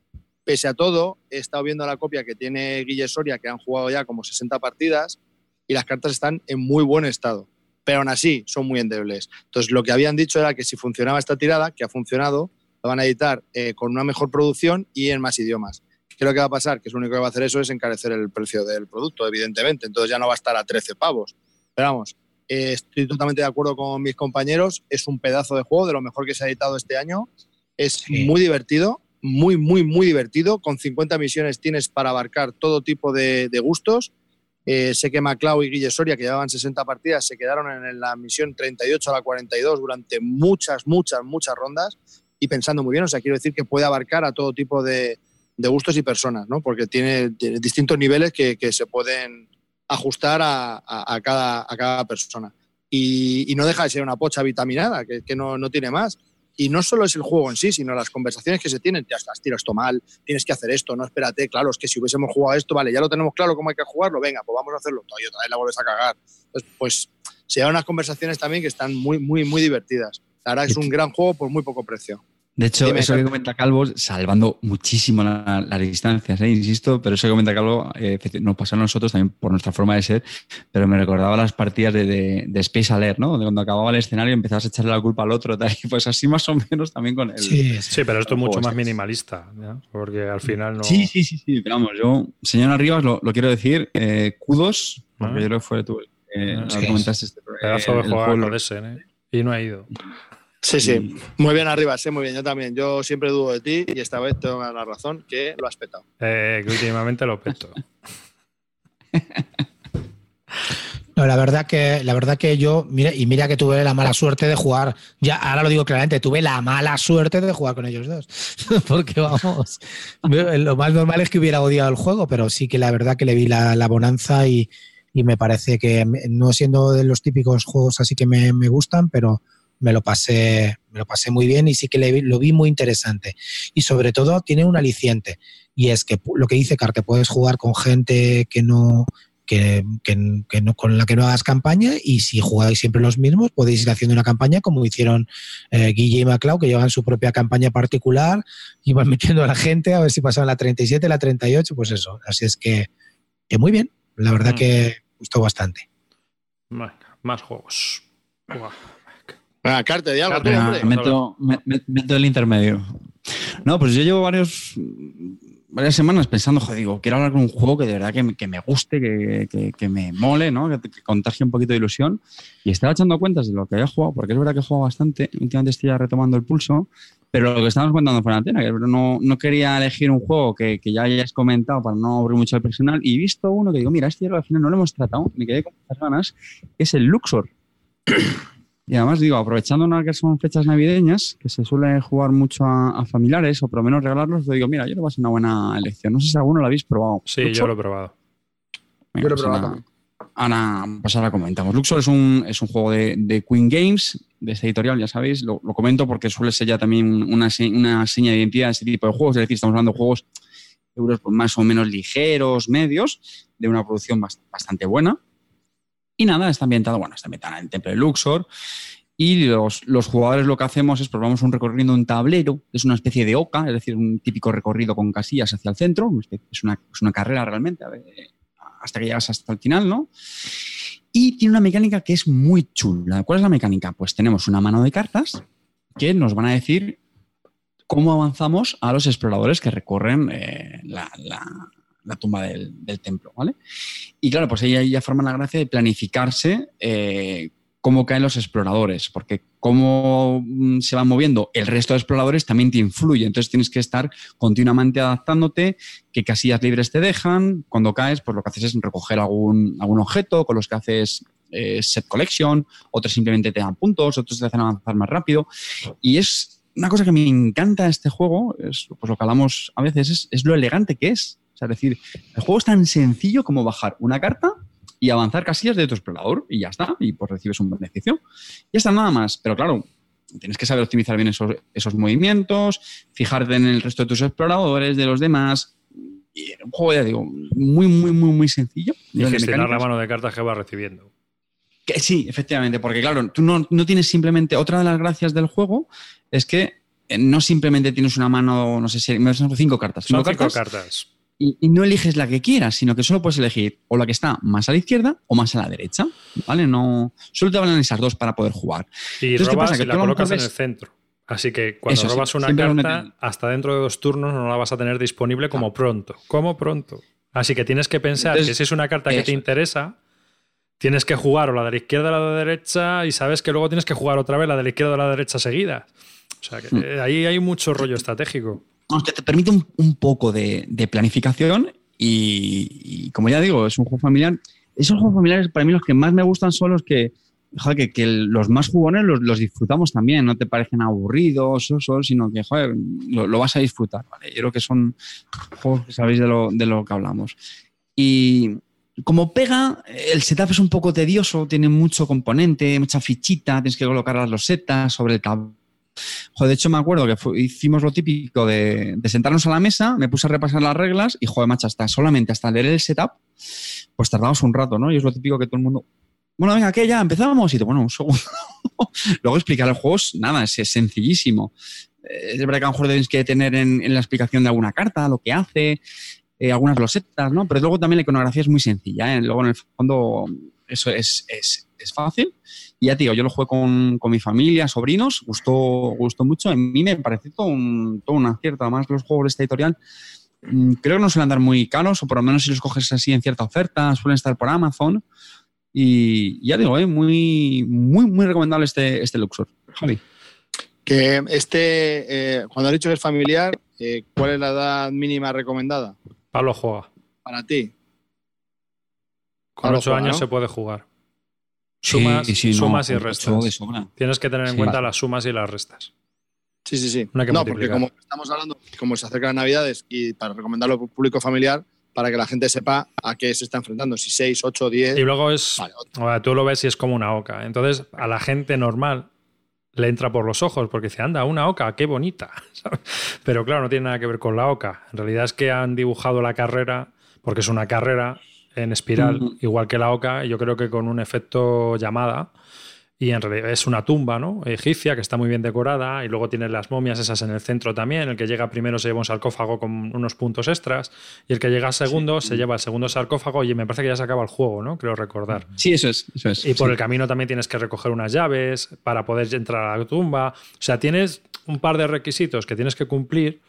Pese a todo, he estado viendo la copia que tiene Guille Soria, que han jugado ya como 60 partidas, y las cartas están en muy buen estado. Pero aún así, son muy endebles. Entonces, lo que habían dicho era que si funcionaba esta tirada, que ha funcionado, lo van a editar eh, con una mejor producción y en más idiomas. ¿Qué es lo que va a pasar? Que es lo único que va a hacer eso es encarecer el precio del producto, evidentemente. Entonces ya no va a estar a 13 pavos. Pero vamos, eh, estoy totalmente de acuerdo con mis compañeros. Es un pedazo de juego, de lo mejor que se ha editado este año. Es Sí. muy divertido, muy, muy, muy divertido. Con 50 misiones tienes para abarcar todo tipo de, de gustos. Eh, sé que Maclau y Guille Soria, que llevaban 60 partidas, se quedaron en la misión 38 a la 42 durante muchas, muchas, muchas rondas y pensando muy bien. O sea, quiero decir que puede abarcar a todo tipo de, de gustos y personas, ¿no? Porque tiene, tiene distintos niveles que, que se pueden ajustar a, a- a cada, a cada persona. Y, y no deja de ser una pocha vitaminada, que, que no, no tiene más. Y no solo es el juego en sí, sino las conversaciones que se tienen. Ya estás, tiro esto mal, tienes que hacer esto, no espérate. Claro, es que si hubiésemos jugado esto, vale, ya lo tenemos claro cómo hay que jugarlo, venga, pues vamos a hacerlo. Y otra vez la vuelves a cagar. Pues se dan unas conversaciones también que están muy, muy, muy divertidas. La verdad es un gran juego por muy poco precio. De hecho, Dime, eso que comenta Calvo, salvando muchísimo la- las distancias, ¿eh? insisto, pero eso que comenta Calvo eh, nos pasó a nosotros también por nuestra forma de ser, pero me recordaba las partidas de, de- de Space Alert, ¿no? De cuando acababa el escenario y empezabas a echarle la culpa al otro, tal, y pues así más o menos también con él. sí, pero esto es mucho más es- minimalista, ¿ya? porque al final no. Sí, sí, sí, sí, pero vamos, yo, señor Arribas, lo, lo quiero decir, eh, kudos, porque Ah. yo creo que fue tú que Ah, sí. comentaste. Este, Pedazo de juego juego- con ese, ¿eh? Y no ha ido. Sí, sí. Muy bien arriba, sí, muy bien. Yo también. Yo siempre dudo de ti y esta vez tengo la razón que lo has petado. Eh, que últimamente lo peto. No, la verdad que, la verdad que yo, mira, y mira que tuve la mala suerte de jugar, ya ahora lo digo claramente, tuve la mala suerte de jugar con ellos dos. Porque vamos, lo más normal es que hubiera odiado el juego, pero sí que la verdad que le vi la, la bonanza y, y me parece que no siendo de los típicos juegos así que me, me gustan, pero me lo pasé, me lo pasé muy bien y sí que lo vi muy interesante. Y sobre todo tiene un aliciente. Y es que lo que dice Car, que puedes jugar con gente que no, que, no, con la que no hagas campaña y si jugáis siempre los mismos podéis ir haciendo una campaña como hicieron eh, Guille y Maclau que llevan su propia campaña particular y van metiendo a la gente a ver si pasaban la 37, la 38, pues eso. Así es que, que muy bien, la verdad mm. que gustó bastante. más juegos. Ah, Carte, de algo, meto, meto el intermedio. No, pues yo llevo varios varias semanas pensando, joder, digo, quiero hablar con un juego que de verdad que, me guste, que, me mole, ¿no? Que, contagie un poquito de ilusión. Y estaba echando cuentas de lo que había jugado, porque es verdad que he jugado bastante. Últimamente estoy ya retomando el pulso. Pero lo que estábamos contando fue la antena, que no, no quería elegir un juego que, ya hayas comentado para no abrir mucho el personal. Y he visto uno que digo, mira, este al final no lo hemos tratado, me quedé con muchas ganas, es el Luxor. Y además, digo, aprovechando que son fechas navideñas, que se suele jugar mucho a, familiares o por lo menos regalarlos, digo, mira, yo que va a una buena elección. No sé si alguno lo habéis probado. Sí, yo lo he probado. yo lo he pues ahora, pues ahora comentamos. Luxor es un, es un juego de, Queen Games, de esta editorial, ya sabéis. Lo, comento porque suele ser ya también una, una seña de identidad de este tipo de juegos. Es decir, estamos hablando de juegos euros más o menos ligeros, medios, de una producción bastante buena. Y nada, está ambientado, bueno, está ambientado en el templo de Luxor. Y los, jugadores lo que hacemos es probamos un recorrido en un tablero, es una especie de oca, es decir, un típico recorrido con casillas hacia el centro, es una, es una carrera realmente, hasta que llegas hasta el final, ¿no? Y tiene una mecánica que es muy chula. ¿Cuál es la mecánica? Pues tenemos una mano de cartas que nos van a decir cómo avanzamos a los exploradores que recorren eh, la tumba del, templo, ¿vale? Y claro, pues ahí ya forma la gracia de planificarse eh, cómo caen los exploradores, porque cómo mm, se van moviendo el resto de exploradores también te influye, entonces tienes que estar continuamente adaptándote, qué casillas libres te dejan, cuando caes, pues lo que haces es recoger algún, algún objeto con los que haces eh, set collection, otros simplemente te dan puntos, otros te hacen avanzar más rápido, y es una cosa que me encanta de este juego, es pues lo que hablamos a veces, es, es lo elegante que es es decir, el juego es tan sencillo como bajar una carta y avanzar casillas de tu explorador y ya está, y pues recibes un beneficio. Ya está nada más, pero claro, tienes que saber optimizar bien esos, movimientos, fijarte en el resto de tus exploradores, de los demás. Y un juego, ya digo, muy, muy, muy, muy sencillo. Y gestionar la mano de cartas que vas recibiendo. Que, sí, efectivamente, porque claro, tú no, no, tienes simplemente. Otra de las gracias del juego es que eh, no simplemente tienes una mano, no sé si. Cinco cartas. Cinco Son cinco cartas y, no eliges la que quieras, sino que solo puedes elegir o la que está más a la izquierda o más a la derecha, ¿vale? No, solo te valen esas dos para poder jugar. Y robas y la colocas en el centro. Así que cuando robas una carta, hasta dentro de dos turnos no la vas a tener disponible como pronto. Como pronto. Así que tienes que pensar que si es una carta que te interesa, tienes que jugar o la de la izquierda o la de la derecha y sabes que luego tienes que jugar otra vez la de la izquierda o la derecha seguida. O sea que hmm. ahí hay mucho rollo estratégico que te permite un, poco de, planificación y, como ya digo, es un juego familiar. Esos juegos familiares, para mí, los que más me gustan son los que, joder, que, los más jugones los, disfrutamos también, no te parecen aburridos, o sino que, joder, lo, vas a disfrutar, ¿vale? Yo creo que son juegos que sabéis de lo, de lo que hablamos. Y como pega, el setup es un poco tedioso, tiene mucho componente, mucha fichita, tienes que colocar las losetas sobre el tablero De hecho me acuerdo que hicimos lo típico de, sentarnos a la mesa, me puse a repasar las reglas y, joder, macho, hasta solamente hasta leer el setup, pues tardamos un rato, ¿no? Y es lo típico que todo el mundo... Bueno, venga, que ya empezamos y te, bueno, un segundo. Luego explicar el juego es nada, es, sencillísimo. Eh, es verdad que a lo mejor tienes que tener en, la explicación de alguna carta lo que hace, eh, algunas losetas, ¿no? Pero luego también la iconografía es muy sencilla, ¿eh? Luego en el fondo eso es, es, es fácil. Y ya, tío, yo lo jugué con, con, mi familia, sobrinos, gustó, gustó mucho. A mí me pareció todo un, todo un acierto. Además, los juegos de esta editorial mm, creo que no suelen andar muy caros, o por lo menos si los coges así en cierta oferta, suelen estar por Amazon. Y ya digo, ¿eh? muy, muy, muy recomendable este, este Luxor. Javi. Que este, eh, cuando has dicho que es familiar, eh, ¿cuál es la edad mínima recomendada? Pablo juega. Para ti. Con ocho años se puede jugar. Sumas, sumas y restas. Tienes que tener en cuenta las sumas y las restas. Sí, sí, sí. No, porque como estamos hablando, como se acercan las Navidades y para recomendarlo al público familiar, para que la gente sepa a qué se está enfrentando, si 6, 8, 10. Y luego es. tú lo ves y es como una oca. Entonces, a la gente normal le entra por los ojos porque dice, anda, una oca, qué bonita. Pero claro, no tiene nada que ver con la oca. En realidad es que han dibujado la carrera, porque es una carrera en espiral, igual que la oca, y yo creo que con un efecto llamada y en realidad es una tumba ¿no? egipcia que está muy bien decorada y luego tiene las momias esas en el centro también. El que llega primero se lleva un sarcófago con unos puntos extras y el que llega segundo se lleva el segundo sarcófago y me parece que ya se acaba el juego, ¿no? Creo recordar. Sí, eso es. Eso es y por sí. el camino también tienes que recoger unas llaves para poder entrar a la tumba. O sea, tienes un par de requisitos que tienes que cumplir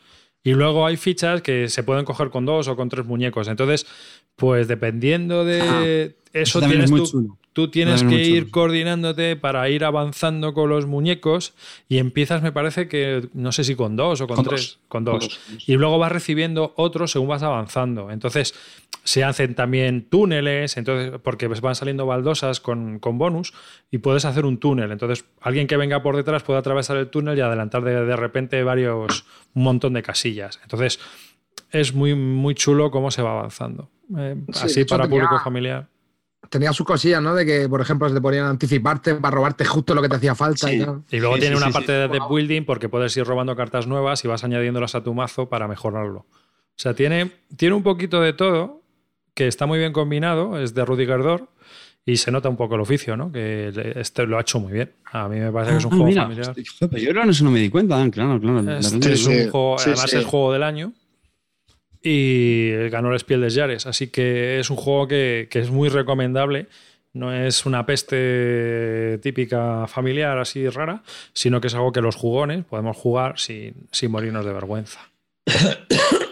y luego hay fichas que se pueden coger con dos o con tres muñecos. Entonces, pues dependiendo de Ah, eso, tienes es tú, tú tienes que ir chulo. coordinándote para ir avanzando con los muñecos y empiezas, me parece que, no sé si con dos o con, Con tres, dos. con Con dos. dos. Y luego vas recibiendo otros según vas avanzando. Entonces, se hacen también túneles, entonces, porque van saliendo baldosas con, con bonus y puedes hacer un túnel. Entonces, alguien que venga por detrás puede atravesar el túnel y adelantar de, de repente varios, un montón de casillas. Entonces, es muy, muy chulo cómo se va avanzando. Eh, Sí, así para tenía- público familiar. Tenía sus cosillas, ¿no? De que, por ejemplo, se te ponían a anticiparte para robarte justo lo que te hacía falta y Sí. tal. Y luego Sí, tiene sí, una sí, parte sí. de deck building porque puedes ir robando cartas nuevas y vas añadiéndolas a tu mazo para mejorarlo. O sea, tiene, tiene un poquito de todo que está muy bien combinado, es de Rudy Gerdor y se nota un poco el oficio, ¿no? Que este lo ha hecho muy bien. A mí me parece que es un Ah, juego mira, familiar. joder, yo creo que eso no me di cuenta, ah, claro, claro. la Este verdad es que- un sí. juego, Sí, además sí. es juego del año y ganó el Spiel des Jahres, así que es un juego que, que es muy recomendable. No es una peste típica familiar así rara, sino que es algo que los jugones podemos jugar sin, sin morirnos de vergüenza.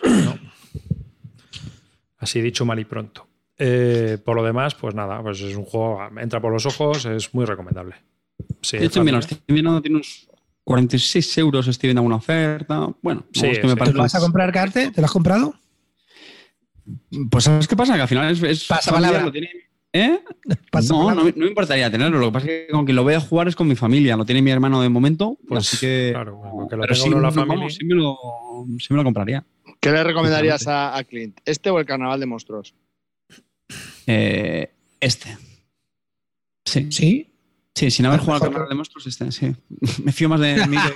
Así dicho mal y pronto. Eh, por lo demás, pues nada, pues es un juego, entra por los ojos, es muy recomendable. Sí, De hecho, es mira, fácil, estoy viendo, tiene unos 46 euros, estoy viendo alguna oferta. Bueno, Sí, vamos, que me sí. ¿Te parece- lo vas a comprar, Carte? ¿Te lo has comprado? Pues ¿sabes qué pasa? Que al final es... es Pasa palabra. lo tiene- ¿Eh? Pasa no, palabra. no, me- no me importaría tenerlo. Lo que pasa es que con quien lo voy a jugar es con mi familia. Lo tiene mi hermano de momento. Pues, así que... claro, con que lo pero en la vamos, familia. sí me lo, sí me lo compraría. ¿Qué le recomendarías a, a Clint? ¿Este o el Carnaval de Monstruos? Eh, este. Sí. Sí. Sí, sin haber A jugado al Carnaval de Monstruos, este, sí. Me fío más de mí.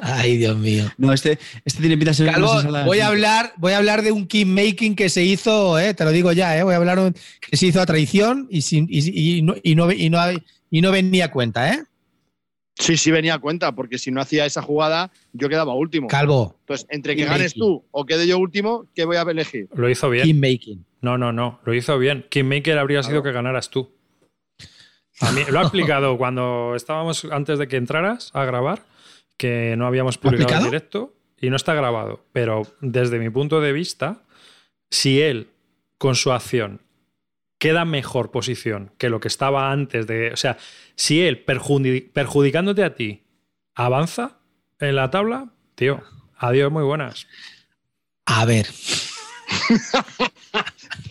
Ay, Dios mío. No, este, este tiene pinta de ser Calvo, ensalada. voy a hablar, voy a hablar de un king making que se hizo, eh, te lo digo ya, eh, voy a hablar un- que se hizo a traición y, sin, y, y no, y, no, y, no, y no venía a cuenta, ¿eh? Sí, sí venía a cuenta, porque si no hacía esa jugada, yo quedaba último. Calvo, Entonces, entre que ganes making. tú o quede yo último, ¿qué voy a elegir? Lo hizo bien. king making. No, no, no. Lo hizo bien. Kingmaker habría sido que ganaras tú. A mí, lo ha explicado cuando estábamos antes de que entraras a grabar, que no habíamos ¿Lo ha publicado en directo y no está grabado. Pero desde mi punto de vista, si él con su acción queda mejor posición que lo que estaba antes de. O sea, si él perjudi- perjudicándote a ti avanza en la tabla, tío, adiós, muy buenas. A ver,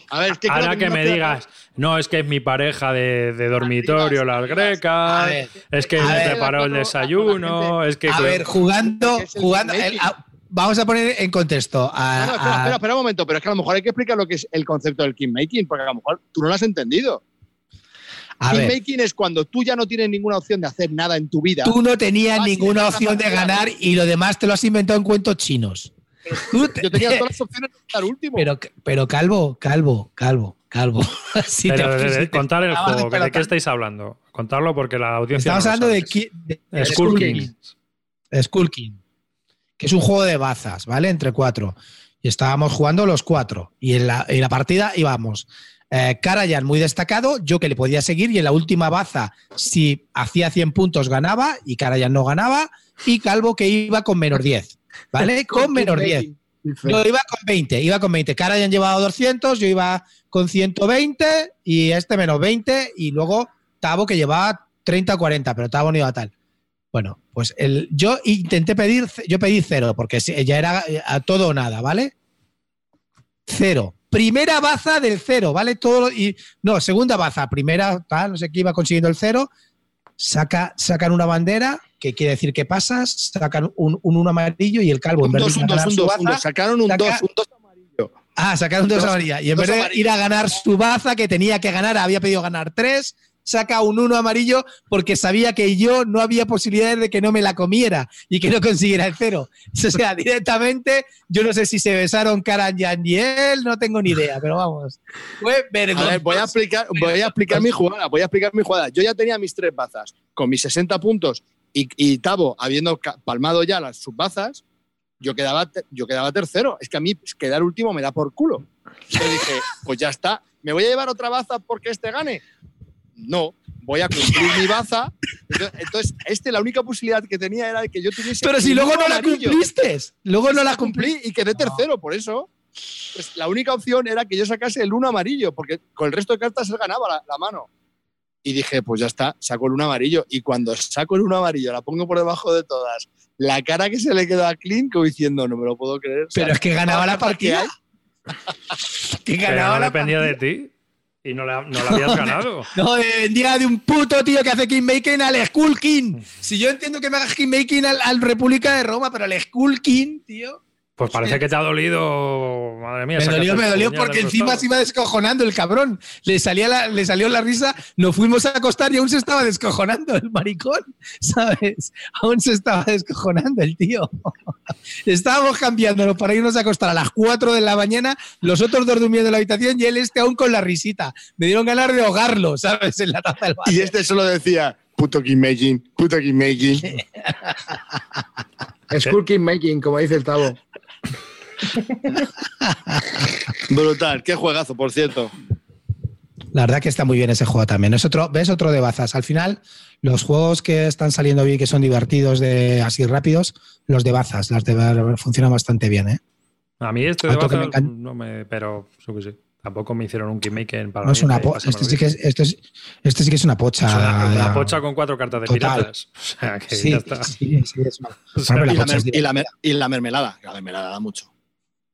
A ver, es que Ahora que me queda- digas, no, es que es mi pareja de, de dormitorio, las grecas, ver, es que me ver, preparó el desayuno, es que. a ver, jugando, vamos a poner en contexto. A, No, no, espera, a- espera, espera un momento, pero es que a lo mejor hay que explicar lo que es el concepto del king making, porque a lo mejor tú no lo has entendido. a king ver, making es cuando tú ya no tienes ninguna opción de hacer nada en tu vida. tú no tenías sí, ninguna opción de ganar y lo demás te lo has inventado en cuentos chinos. Te- Yo tenía todas las opciones de estar último. Pero, pero calvo, calvo, calvo, calvo. Si Pero te- de- de- si te contar el juego, ¿de qué estáis hablando? Contarlo porque la audiencia. Estamos no hablando de, sabe. Ki- de- Skull Skull King. King. Skull King, que es un juego de bazas, ¿vale? Entre cuatro. Y estábamos jugando los cuatro. Y en la, en la partida íbamos eh, Karajan muy destacado, yo que le podía seguir, y en la última baza, si hacía 100 puntos, ganaba, y Karajan no ganaba, y Calvo que iba con menos 10, ¿vale? con menos 10. Dice, Yo iba con 20, iba con 20. Karajan llevaba 200, yo iba con 120 y este menos 20 y luego Tavo que llevaba 30 o 40, pero Tavo no iba tal. Bueno, pues el, yo intenté pedir, yo pedí cero porque ya era eh, a todo o nada, ¿vale? Cero. Primera baza del cero, ¿vale? Todo lo- y no, segunda baza, primera, tal, no sé qué iba consiguiendo el cero. Saca, sacan una bandera, que quiere decir que pasas, sacan un, un amarillo y el calvo en un vez de 2, un 2, ganar un 2, baza, un 2. Sacaron un saca- 2, un 2 amarillo. Ah, sacaron dos Dos- amarillas. Y en dos vez de ir a ganar su baza, que tenía que ganar, había pedido ganar tres, saca un uno amarillo porque sabía que yo no había posibilidades de que no me la comiera y que no consiguiera el cero. O sea, directamente, yo no sé si se besaron Karan y Aniel, no tengo ni idea, pero vamos. Fue vergonzoso. A ver, voy a explicar, voy a explicar mi jugada, voy a explicar mi jugada. Yo ya tenía mis tres bazas con mis 60 puntos y, y Tavo habiendo palmado ya las sus bazas, yo quedaba, yo quedaba tercero. Es que a mí quedar último me da por culo. Yo dije, pues ya está, ¿me voy a llevar otra baza porque este gane? No, voy a cumplir mi baza. Entonces, este la única posibilidad que tenía era que yo tuviese. Pero si luego no la amarillo. cumpliste, luego no la cumplí. y quedé tercero, por eso. Pues la única opción era que yo sacase el uno amarillo, porque con el resto de cartas él ganaba la, la mano. Y dije, pues ya está, saco el uno amarillo. Y cuando saco el uno amarillo, la pongo por debajo de todas. La cara que se le quedó a Clint, como diciendo, no me lo puedo creer. O sea, Pero es que ganaba la ¿para qué partida. Que Pero ganaba no la dependía partida. de ti. Y no la, no habías ganado. No, dependía de un puto tío que hace Kingmaking al Skull King. Si yo entiendo que me hagas Kingmaking al, al República de Roma, pero al Skull King, tío. Pues parece que te ha dolido. Madre mía. Me dolió, me dolió porque encima se iba descojonando el cabrón. Le, salía la, le salió la risa, nos fuimos a acostar y aún se estaba descojonando el maricón, ¿sabes? Aún se estaba descojonando el tío. Estábamos cambiándonos para irnos a acostar a las 4 de la mañana, los otros dos durmiendo en la habitación y él este aún con la risita. Me dieron ganas de ahogarlo, ¿sabes? En la taza del baño. Y este solo decía, puto Kingmaking, puto Kingmaking. Skull King Making, como dice el Tavo. Brutal, qué juegazo, por cierto. La verdad que está muy bien ese juego también. Es otro, ves otro de bazas. Al final, los juegos que están saliendo bien, que son divertidos, de así rápidos, los de bazas, las de funcionan bastante bien, ¿eh? A mí este de bazas me no me. Pero yo qué sé. Tampoco me hicieron un Kingmaker para No es una este, sí que es, esto es- este sí que es una pocha. Una, una pocha con cuatro cartas de Total. piratas. O sea, que Sí, ya está. sí, sí, es una- O sea, Bueno, Y la la, pocha es mer- y la mer- y la mermelada, la mermelada da mucho.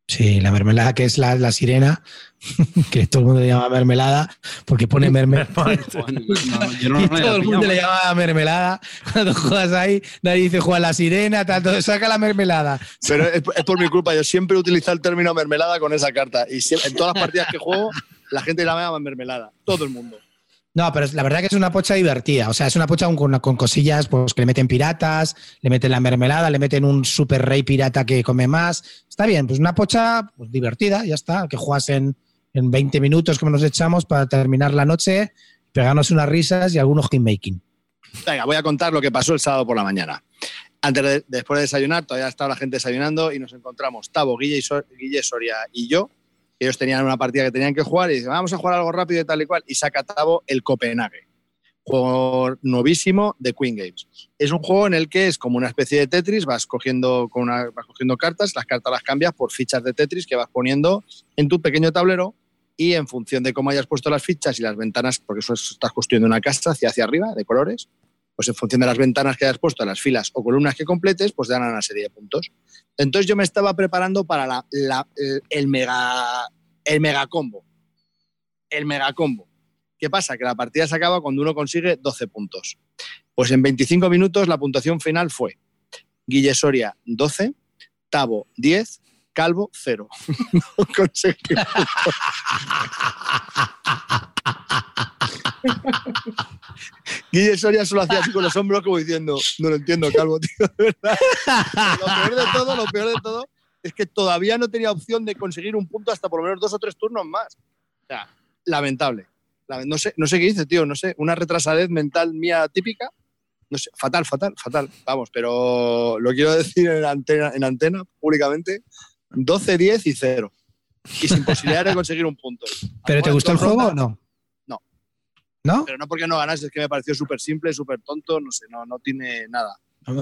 Sí, la mermelada que es la, la sirena, que todo el mundo le llama mermelada, porque pone mermelada. Yo no, y no todo el mundo le llama mermelada. Cuando juegas ahí, nadie dice juega la sirena, tanto saca la mermelada. Pero es, es por mi culpa, yo siempre utilizo el término mermelada con esa carta. Y siempre- en todas las partidas que juego, la gente la llama mermelada. Todo el mundo. No, pero la verdad que es una pocha divertida. O sea, es una pocha con, con cosillas pues, que le meten piratas, le meten la mermelada, le meten un super rey pirata que come más. Está bien, pues una pocha pues, divertida, ya está. Que juegas en, en 20 minutos como nos echamos para terminar la noche, pegarnos unas risas y algunos kingmaking. Venga, voy a contar lo que pasó el sábado por la mañana. Antes de, después de desayunar, todavía estaba la gente desayunando y nos encontramos Tavo, Guille, y Sor- Guille Soria y yo. Ellos tenían una partida que tenían que jugar y dicen, vamos a jugar algo rápido y tal y cual. Y saca Tavo el Copenhague. Juego novísimo de Queen Games. Es un juego en el que es como una especie de Tetris, vas cogiendo, con vas cogiendo cartas, las cartas las cambias por fichas de Tetris que vas poniendo en tu pequeño tablero y en función de cómo hayas puesto las fichas y las ventanas, porque eso es- estás construyendo una casa hacia, hacia arriba de colores, pues en función de las ventanas que hayas puesto, las filas o columnas que completes, pues te dan una serie de puntos. Entonces yo me estaba preparando para la- el, mega el mega combo. El mega combo. ¿Qué pasa? Que la partida se acaba cuando uno consigue 12 puntos. Pues en 25 minutos la puntuación final fue Guille Soria 12, Tavo 10, Calvo 0. No conseguí Guille Soria solo hacía así con los hombros como diciendo, no lo entiendo, Calvo, tío, de verdad. Lo peor de todo, lo peor de todo, es que todavía no tenía opción de conseguir un punto hasta por lo menos dos o tres turnos más. O sea, lamentable. La- No sé, no sé qué dice, tío, no sé, una retrasadez mental mía típica. No sé, fatal, fatal, fatal. Vamos, pero lo quiero decir en antena, en antena públicamente, 12, 10 y 0. Y sin posibilidad de conseguir un punto. ¿Pero te gustó el juego o? No. ¿No? Pero no porque no ganas, es que me pareció súper simple, súper tonto, no sé, no, no tiene nada.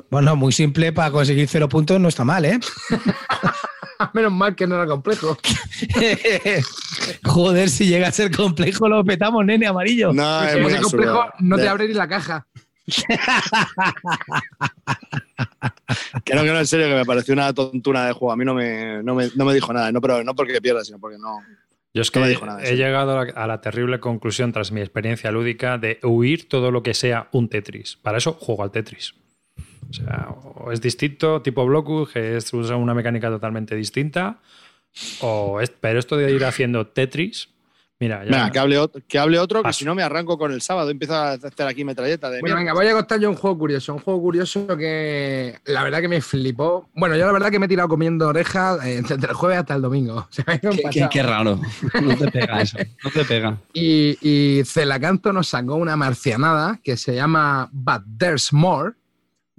Bueno, muy simple para conseguir cero puntos no está mal, ¿eh? Menos mal que no era complejo. Joder, si llega a ser complejo, lo petamos, nene amarillo. No, es Si muy es complejo, no te abre ni la caja. Que no, que no, en serio, que me pareció una tontuna de juego. A mí no me, no me, no me dijo nada, no, pero no porque pierda, sino porque no. Yo es No que dijo nada, he llegado a la, a la terrible conclusión tras mi experiencia lúdica de huir todo lo que sea un Tetris. Para eso juego al Tetris. O sea, o es distinto, tipo Blockus, que es usa una mecánica totalmente distinta. O es- pero esto de ir haciendo Tetris Mira, ya. Venga, que hable, otro, que hable otro, que si no me arranco con el sábado. Empiezo a hacer aquí metralleta de Bueno, mierda. venga, voy a contar yo un juego curioso. Un juego curioso que la verdad que me flipó. Bueno, yo la verdad que me he tirado comiendo orejas eh, desde el jueves hasta el domingo. O sea, me han Qué, qué- pasado. qué raro. No te pega eso. No te pega. Y, y Celacanto nos sacó una marcianada que se llama But There's More,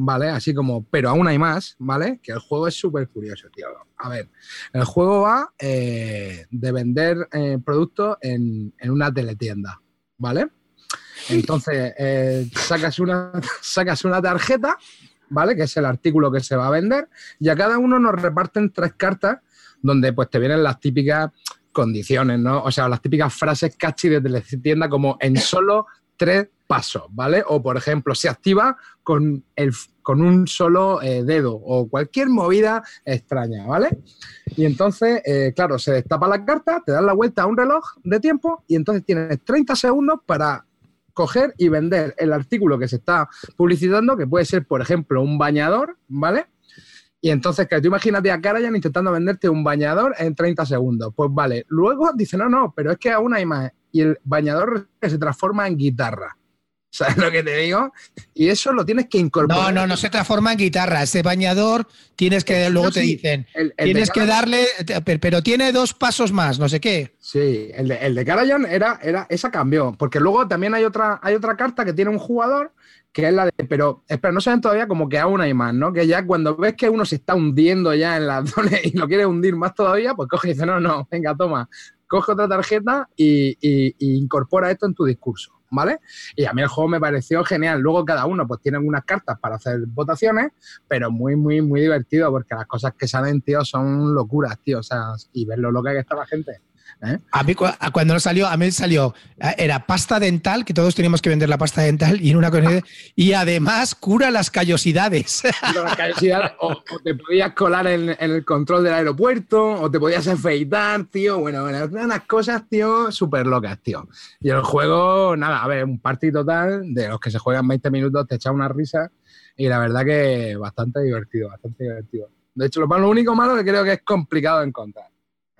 ¿vale? Así como, pero aún hay más, ¿vale? Que el juego es súper curioso, tío. A ver, el juego va eh, de vender eh, productos en, en una teletienda, ¿vale? Entonces, eh, sacas, una, sacas una tarjeta, ¿vale? Que es el artículo que se va a vender, y a cada uno nos reparten tres cartas donde pues te vienen las típicas condiciones, ¿no? O sea, las típicas frases catchy de teletienda como en solo tres pasos, ¿vale? O, por ejemplo, se activa con, el, con un solo eh, dedo o cualquier movida extraña, ¿vale? Y entonces, eh, claro, se destapa la carta, te das la vuelta a un reloj de tiempo y entonces tienes 30 segundos para coger y vender el artículo que se está publicitando, que puede ser, por ejemplo, un bañador, ¿vale? Y entonces, que tú imagínate a Karajan intentando venderte un bañador en 30 segundos. Pues vale. Luego dice, no, no, pero es que aún hay más. Y el bañador se transforma en guitarra. ¿Sabes lo que te digo? Y eso lo tienes que No, incorporar. no, no se transforma en guitarra. Ese bañador tienes que, luego No, te dicen, El- el tienes que darle, pero- tiene dos pasos más, no sé qué. Sí, el de, el de era, era, esa cambió. Porque luego también hay otra, hay otra carta que tiene un jugador que es la de. Pero, espera, no saben todavía como que aún hay más, ¿no? Que ya cuando ves que uno se está hundiendo ya en la zona y lo quiere hundir más todavía, pues coge y dice, no, no, venga, toma, coge otra tarjeta y, y- y incorpora esto en tu discurso, ¿vale? Y a mí el juego me pareció genial. Luego cada uno pues tiene unas cartas para hacer votaciones, pero muy, muy, muy divertido porque las cosas que salen, tío, son locuras, tío. O sea, y ver lo loca que está la gente. ¿Eh? A mí cuando nos salió, a mí salió, eh, era pasta dental, que todos teníamos que vender la pasta dental y en una cosa- y además cura las callosidades. Pero la callosidad, o, o te podías colar en, en el control del aeropuerto, o te podías afeitar, tío. Bueno, unas cosas, tío, súper locas, tío. Y el juego, nada, a ver, un partido total de los que se juegan 20 minutos, te echa una risa. Y la verdad que bastante divertido, bastante divertido. De hecho, lo, lo único malo que creo que es complicado de encontrar.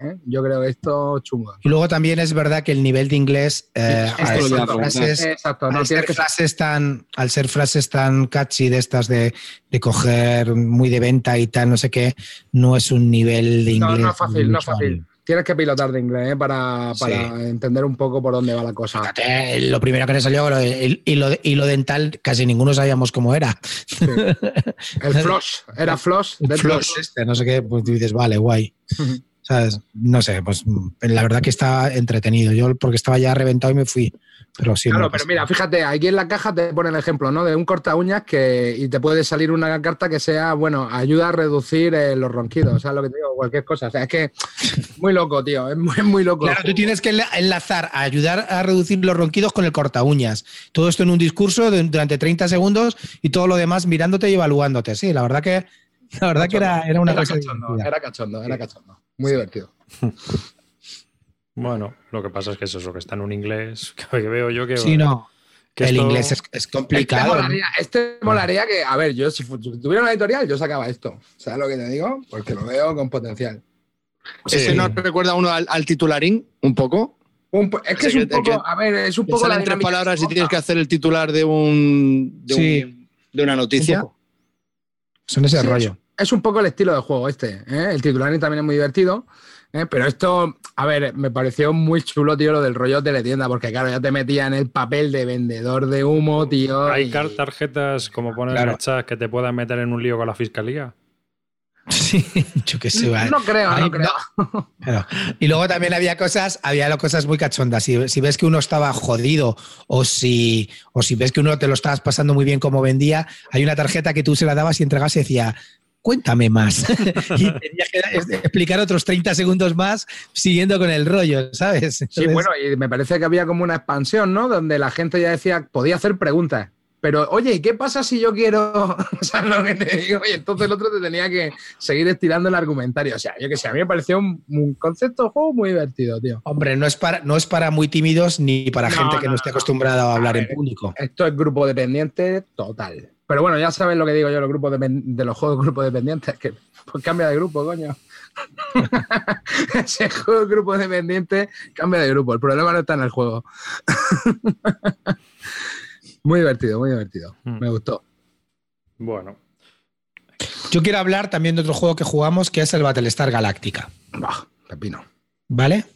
¿Eh? Yo creo esto chungo. Y luego también es verdad que el nivel de inglés, eh, al ser frases, Exacto, no al tienes ser que frases tan, al ser frases tan catchy de estas de, de coger muy de venta y tal, no sé qué, no es un nivel de No, inglés. no es fácil, no es fácil. Tienes que pilotar de inglés ¿eh? para, para entender un poco por dónde va la cosa. Fíjate, lo primero que nos salió, el hilo, dental, casi ninguno sabíamos cómo era. El Floss, era Floss. El floss este, no sé qué, pues dices, vale, guay. ¿Sabes? No sé, pues mm, la verdad que está entretenido. Yo porque estaba ya reventado y me fui. Pero sí. Claro, pero pasó. mira, fíjate, aquí en la caja te pone el ejemplo, ¿no? De un corta uñas que y te puede salir una carta que sea, bueno, ayuda a reducir eh, los ronquidos, o sea, lo que te digo, cualquier cosa. O sea, es que muy loco, tío, es muy, muy loco. Claro, tú tienes que enla- enlazar a ayudar a reducir los ronquidos con el corta uñas. Todo esto en un discurso de- durante 30 segundos y todo lo demás mirándote y evaluándote. Sí, la verdad que, la verdad que era, era una era cosa cachondo, era cachondo, era cachondo. Muy divertido. Bueno, lo que pasa es que eso es lo que está en un inglés que veo yo que. Sí, no. que el esto- inglés es, es Este complicado. molaría, este molaría que, a ver, yo si, si tuviera una editorial, yo sacaba esto. ¿Sabes lo que te digo? Porque lo veo con potencial. Ese nos recuerda uno al, al titularín, un poco. Un po- es que es un poco, que- a ver, es un poco la dinámica palabras y corta. tienes que hacer el titular de un de, Sí. un- de una noticia. Un. Son ese Sí, rollo. Es un poco el estilo de juego este. ¿eh? El titular también es muy divertido. ¿eh? Pero esto, a ver, me pareció muy chulo, tío, lo del rollo teletienda, porque claro, ya te metía en el papel de vendedor de humo, tío. Hay y- tarjetas, como ponen Claro. en el chat, que te puedan meter en un lío con la fiscalía. Sí, yo qué sé. vale. No creo, Ay, no creo. Y luego también había cosas, había cosas muy cachondas. Si, si ves que uno estaba jodido o si, o si ves que uno te lo estabas pasando muy bien como vendía, hay una tarjeta que tú se la dabas y entregabas y decía, cuéntame más. y tenías que explicar otros 30 segundos más siguiendo con el rollo, ¿sabes? Sí, bueno, y me parece que había como una expansión, ¿no? Donde la gente ya decía, podía hacer preguntas. Pero, oye, ¿y qué pasa si yo quiero. ¿Sabes lo que te digo? Y entonces el otro te tenía que seguir estirando el argumentario. O sea, yo que sé, a mí me pareció un, un concepto de juego muy divertido, tío. Hombre, no es, para, no es para muy tímidos ni para No, gente que no, no esté acostumbrada a hablar A en público. Esto es grupo dependiente total. Pero bueno, ya saben lo que digo yo los grupos de, de los juegos de grupos dependientes, que pues cambia de grupo, coño. Ese juego de grupo dependiente cambia de grupo. El problema no está en el juego. muy divertido, muy divertido. Mm. Me gustó. Bueno, Yo quiero hablar también de otro juego que jugamos, que es el Battlestar Galactica. Bah, pepino. ¿Vale?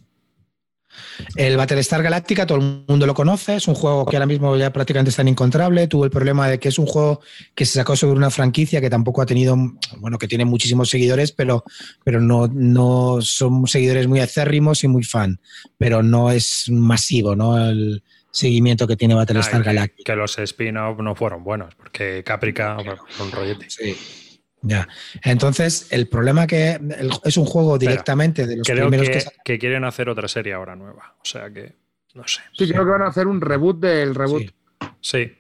El Battlestar Galactica, todo el mundo lo conoce, es un juego que ahora mismo ya prácticamente está inencontrable. Tuvo el problema de que es un juego que se sacó sobre una franquicia que tampoco ha tenido, bueno, que tiene muchísimos seguidores, pero, pero no, no son seguidores muy acérrimos y muy fan, pero no es masivo, ¿no? El seguimiento que tiene Battlestar Galactica. que los spin-off no fueron buenos, porque Caprica fue un rollete. Sí. Ya. Entonces, el problema que el- es un juego directamente de los Creo primeros que, que, que quieren hacer otra serie ahora nueva. O sea que, no sé. Sí, creo que van a hacer un reboot del reboot. Sí. Sí,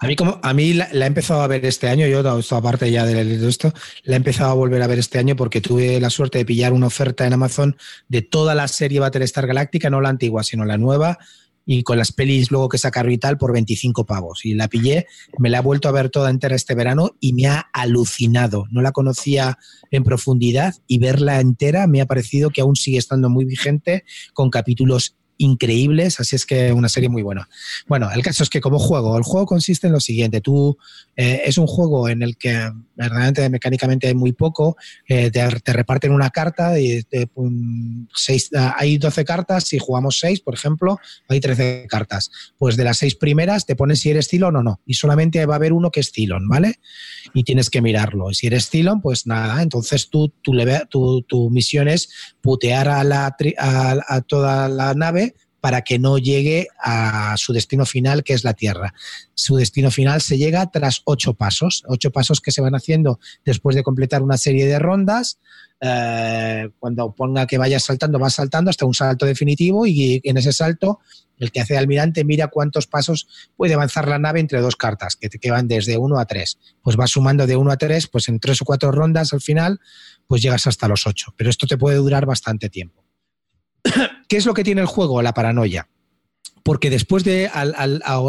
A mí, como, a mí la, la he empezado a ver este año, yo esto aparte ya de, de esto, la he empezado a volver a ver este año porque tuve la suerte de pillar una oferta en Amazon de toda la serie Battlestar Galactica, no la antigua, sino la nueva, y con las pelis luego que sacaron y tal por 25 pavos. Y la pillé, me la he vuelto a ver toda entera este verano y me ha alucinado. No la conocía en profundidad y verla entera me ha parecido que aún sigue estando muy vigente con capítulos increíbles, así es que una serie muy buena. Bueno, el caso es que como juego, el juego consiste en lo siguiente, tú eh, es un juego en el que verdaderamente mecánicamente hay muy poco, eh, te, te reparten una carta, y seis, ah, hay 12 cartas, si jugamos 6, por ejemplo, hay 13 cartas. Pues de las 6 primeras te pones si eres Cylon o no, y solamente va a haber uno que es Cylon, ¿vale? Y tienes que mirarlo. Y si eres Cylon, pues nada, entonces tú, tú le, tu, misión es putear a, la, a, a toda la nave para que no llegue a su destino final, que es la Tierra. Su destino final se llega tras ocho pasos, ocho pasos que se van haciendo después de completar una serie de rondas. Eh, cuando ponga que vayas saltando, vas saltando hasta un salto definitivo y en ese salto el que hace de almirante mira cuántos pasos puede avanzar la nave entre dos cartas, que van desde 1 a 3. Pues vas sumando de 1 a 3, pues en tres o cuatro rondas al final, pues llegas hasta los 8. Pero esto te puede durar bastante tiempo. ¿Qué es lo que tiene el juego? La paranoia. Porque después de, al-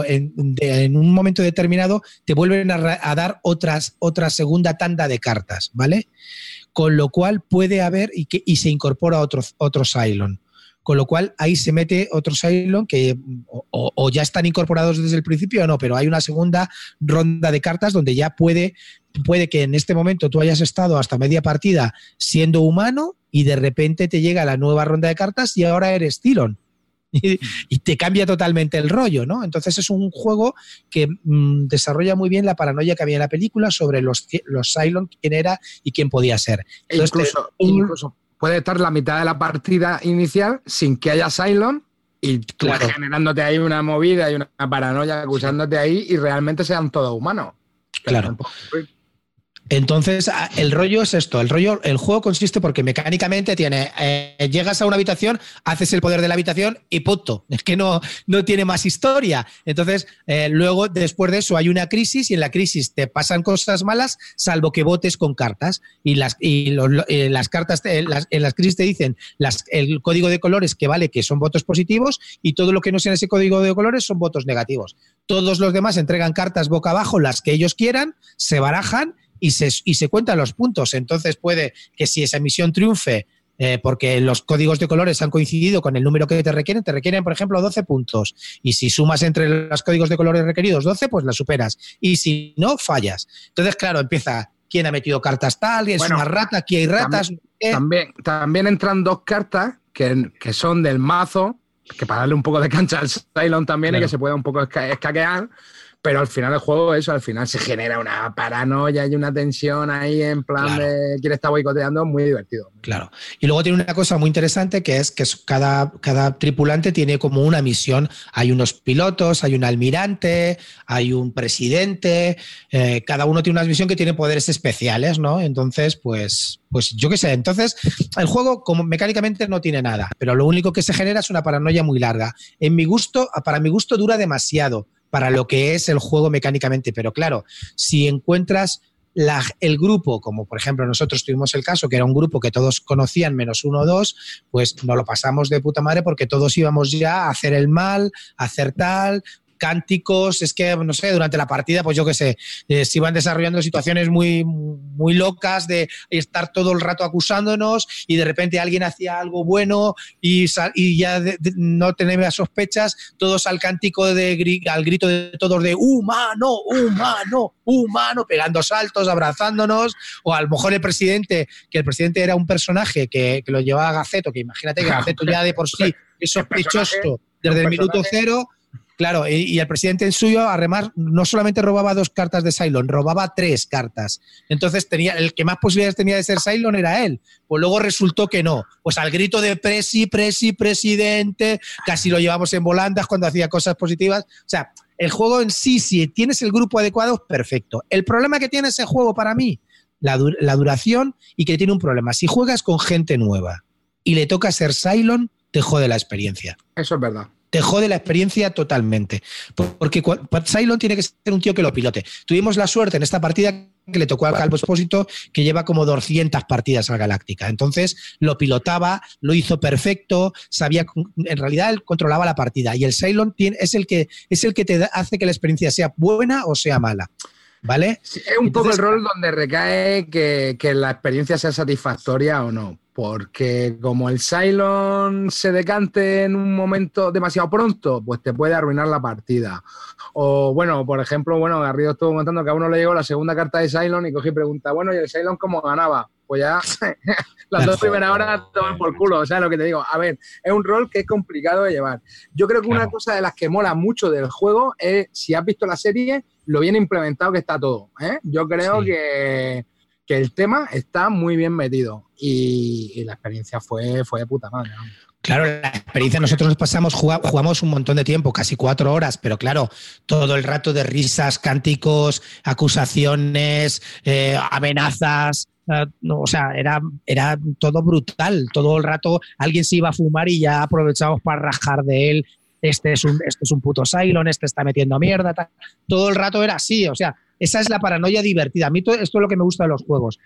en, un momento determinado, te vuelven a, dar otras, otra segunda tanda de cartas, ¿vale? Con lo cual puede haber y, que, y se incorpora otro, otro Cylon. Con lo cual ahí se mete otro Cylon que o ya están incorporados desde el principio o no, pero hay una segunda ronda de cartas donde ya puede, puede que en este momento tú hayas estado hasta media partida siendo humano y de repente te llega la nueva ronda de cartas y ahora eres Cylon. Y, y te cambia totalmente el rollo, ¿no? Entonces es un juego que mm, desarrolla muy bien la paranoia que había en la película sobre los, los Cylon, quién era y quién podía ser. E Entonces, incluso, te- un- incluso puede estar la mitad de la partida inicial sin que haya Cylon y tú Claro. generándote ahí una movida y una paranoia acusándote ahí y realmente sean todos humanos. Claro. Entonces, el rollo es esto, el rollo, el juego consiste porque mecánicamente tiene, eh, llegas a una habitación, haces el poder de la habitación y punto. Es que no, no tiene más historia. Entonces, eh, luego, después de eso, hay una crisis y en la crisis te pasan cosas malas, salvo que votes con cartas. Y las, y eh, las cartas, en las, crisis te dicen el código de colores que vale que son votos positivos y todo lo que no sea ese código de colores son votos negativos. Todos los demás entregan cartas boca abajo, las que ellos quieran, se barajan y se, y se cuentan los puntos. Entonces puede que si esa misión triunfe, eh, porque los códigos de colores han coincidido con el número que te requieren, te requieren, por ejemplo, 12 puntos. Y si sumas entre los códigos de colores requeridos 12, pues la superas. Y si no, fallas. Entonces, claro, empieza quién ha metido cartas tal, es Bueno, una rata, aquí hay ratas. eh, También, también entran dos cartas que, que son del mazo, que para darle un poco de cancha al Cylon también y que se pueda un poco esca- escaquear. Pero al final el juego, eso, al final se genera una paranoia y una tensión ahí en plan Claro. de quién está boicoteando, muy divertido. Claro. Y luego tiene una cosa muy interesante que es que cada, cada tripulante tiene como una misión. Hay unos pilotos, hay un almirante, hay un presidente, eh, cada uno tiene una misión que tiene poderes especiales, ¿no? Entonces, pues, pues yo qué sé. Entonces, el juego como mecánicamente no tiene nada, pero lo único que se genera es una paranoia muy larga. En mi gusto, para mi gusto dura demasiado para lo que es el juego mecánicamente, pero claro, si encuentras la- el grupo, como por ejemplo nosotros tuvimos el caso, que era un grupo que todos conocían menos uno o dos, pues nos lo pasamos de puta madre porque todos íbamos ya a hacer el mal, a hacer tal, cánticos, es que, no sé, durante la partida, pues yo qué sé, eh, se iban desarrollando situaciones muy, muy locas de estar todo el rato acusándonos y de repente alguien hacía algo bueno y, y ya no tenía sospechas, todos al cántico de al grito de todos de humano, humano, humano, pegando saltos, abrazándonos, o a lo mejor el presidente, que el presidente era un personaje que, que lo llevaba a Gaceto, que imagínate que Gaceto ya de por sí es sospechoso desde el minuto cero Claro, y, el presidente suyo, además, no solamente robaba dos cartas de Cylon, robaba tres cartas. Entonces, tenía, el que más posibilidades tenía de ser Cylon era él. Pues luego resultó que no. Pues al grito de presi, presi, presidente, casi lo llevamos en volandas cuando hacía cosas positivas. O sea, el juego en sí, si tienes el grupo adecuado, perfecto. El problema que tiene ese juego para mí, la, la duración y que tiene un problema. Si juegas con gente nueva y le toca ser Cylon, te jode la experiencia. Eso es verdad te jode la experiencia totalmente. Porque Cylon tiene que ser un tío que lo pilote. Tuvimos la suerte en esta partida que le tocó al Calvo Espósito, que lleva como 200 partidas al Galáctica. Entonces lo pilotaba, lo hizo perfecto, sabía, en realidad él controlaba la partida. Y el Cylon es, el que, es el que te hace que la experiencia sea buena o sea mala. ¿Vale? es un poco el rol donde recae que, que la experiencia sea satisfactoria o no porque como el Cylon se decante en un momento demasiado pronto, pues te puede arruinar la partida. O bueno, por ejemplo, bueno, Garrido estuvo comentando que a uno le llegó la segunda carta de Cylon y cogí y pregunta, bueno, ¿y el Cylon cómo ganaba? Pues ya las dos primeras horas toman por culo, o sea, lo que te digo. A ver, es un rol que es complicado de llevar. Yo creo que una cosa de las que mola mucho del juego es, si has visto la serie, lo bien implementado que está todo. ¿eh? Yo creo que que el tema está muy bien metido y, la experiencia fue, fue de puta madre. Claro, la experiencia, nosotros nos pasamos, jugamos un montón de tiempo, casi cuatro horas, pero claro, todo el rato de risas, cánticos, acusaciones, eh, amenazas, eh, o sea, era, era todo brutal. Todo el rato alguien se iba a fumar y ya aprovechábamos para rajar de él. Este es un, este es un puto Cylon, este está metiendo mierda. Todo el rato era así, o sea, esa es la paranoia divertida. A mí esto es lo que me gusta de los juegos.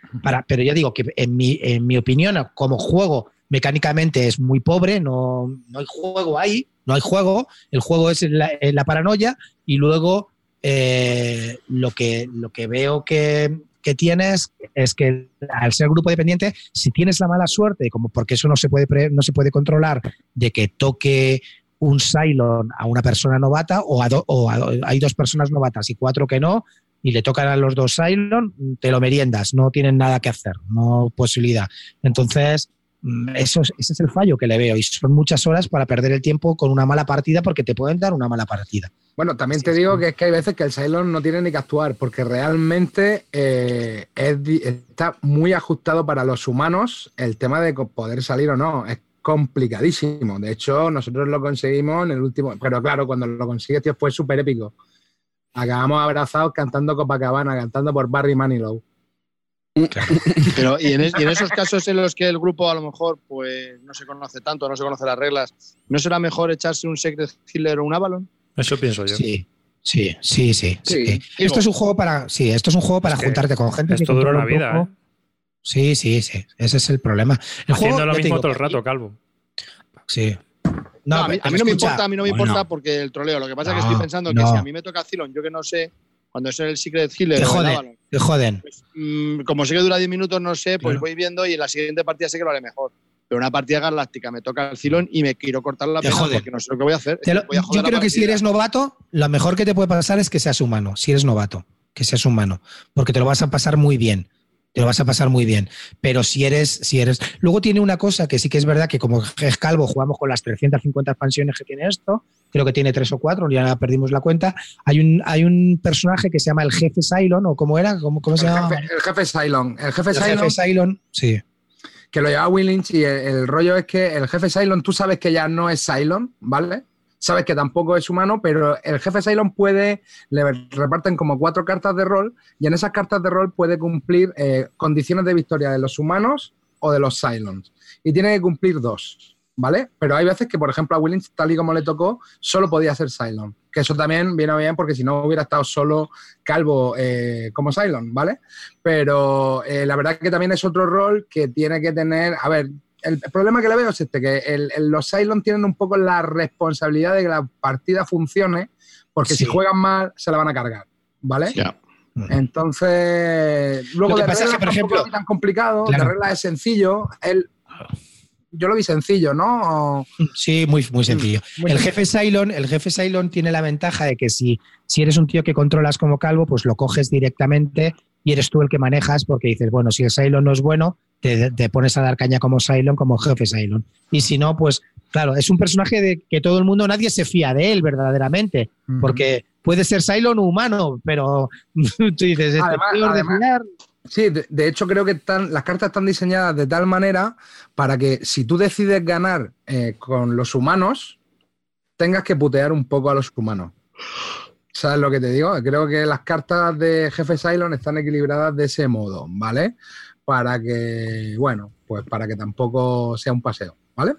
Pero ya digo que en mi, en mi opinión, como juego mecánicamente es muy pobre, no, no hay juego ahí, no hay juego, el juego es la, la paranoia y luego eh, lo, que, lo que veo que, que tienes es que al ser grupo dependiente, si tienes la mala suerte, como porque eso no se puede, no se puede controlar, de que toque un Cylon a una persona novata o, o hay dos personas novatas y cuatro que no, y le tocan a los dos Cylon, te lo meriendas, no tienen nada que hacer, no posibilidad. Entonces, mm, eso ese es el fallo que le veo y son muchas horas para perder el tiempo con una mala partida porque te pueden dar una mala partida. Bueno, también te digo que es que hay veces que el Cylon no tiene ni que actuar porque realmente eh, está muy ajustado para los humanos el tema de poder salir o no. Es complicadísimo. De hecho, nosotros lo conseguimos en el último, pero claro, cuando lo consigues, tío, fue súper épico acabamos abrazados cantando Copacabana, cantando por Barry Manilow. Pero, ¿y en, esos casos en los que el grupo a lo mejor pues no se conoce tanto, no se conoce las reglas, ¿no será mejor echarse un Secret Killer o un Avalon? Eso pienso yo. Sí. Sí, sí, sí. Esto es un juego para, sí, esto es un juego para juntarte con gente. Esto dura una vida, ¿eh? Sí, sí, sí. Ese es el problema. Haciendo lo mismo todo el rato, Calvo. Sí. No, a, mí, no me importa, a mí no me importa porque el troleo. Lo que pasa es que estoy pensando que si a mí me toca Zilon, yo que no sé, cuando es el Secret Healer. Te joden, te joden. Pues, mm, como sé que dura 10 minutos, no sé, pues voy viendo y en la siguiente partida sé que lo haré mejor. Pero una partida galáctica me toca el Zilon y me quiero cortar la pena porque no sé lo que voy a hacer. yo creo que si eres novato, lo mejor que te puede pasar es que seas humano. Si eres novato, que seas humano. Porque te lo vas a pasar muy bien te lo vas a pasar muy bien. Pero si eres, si eres. Luego tiene una cosa que sí que es verdad que como es calvo, jugamos con las 350 expansiones que tiene esto, creo que tiene tres o cuatro, ya perdimos la cuenta. Hay un, hay un personaje que se llama el jefe Cylon, o cómo era, ¿cómo, cómo se llama? el jefe Cylon. El jefe Cylon. sí. Que lo lleva Willings y el, rollo es que el jefe Cylon, tú sabes que ya no es Cylon, ¿vale? Sabes que tampoco es humano, pero el jefe Cylon puede, le reparten como cuatro cartas de rol y en esas cartas de rol puede cumplir eh, condiciones de victoria de los humanos o de los Cylons. Y tiene que cumplir dos, ¿vale? Pero hay veces que, por ejemplo, a Willings, tal y como le tocó, solo podía ser Cylon. Que eso también viene bien porque si no hubiera estado solo calvo eh, como Cylon, ¿vale? Pero eh, la verdad que también es otro rol que tiene que tener, a ver, el problema que le veo es este, que los Cylon tienen un poco la responsabilidad de que la partida funcione, porque Sí. si juegan mal, se la van a cargar, ¿vale? Ya. Entonces, luego Lo que de pasa es que, reglas por ejemplo- vi tan complicado, Claro. de reglas es sencillo. El, yo lo vi sencillo, ¿no? Sí, muy, muy sencillo. Muy el jefe Cylon, el jefe Cylon tiene la ventaja de que si, si eres un tío que controlas como calvo, pues lo coges directamente y eres tú el que manejas porque dices, bueno, si el Cylon no es bueno, te, te pones a dar caña como Cylon, como jefe Cylon. Y si no, pues claro, es un personaje de que todo el mundo, nadie se fía de él verdaderamente, porque puede ser Cylon humano, pero tú dices, este Además- además-. Sí, de, de hecho creo que están, las cartas están diseñadas de tal manera para que si tú decides ganar eh, con los humanos, tengas que putear un poco a los humanos. ¿Sabes lo que te digo? Creo que las cartas de Jefe Cylon están equilibradas de ese modo, ¿vale? Para que, bueno, pues para que tampoco sea un paseo, ¿vale?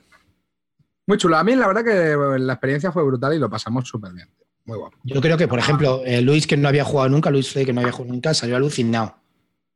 Muy chulo. A mí la verdad que la experiencia fue brutal y lo pasamos súper bien. Muy guapo. Yo creo que, por ejemplo, eh, Luis, que no había jugado nunca, Luis Frey, que no había jugado nunca, salió alucinado.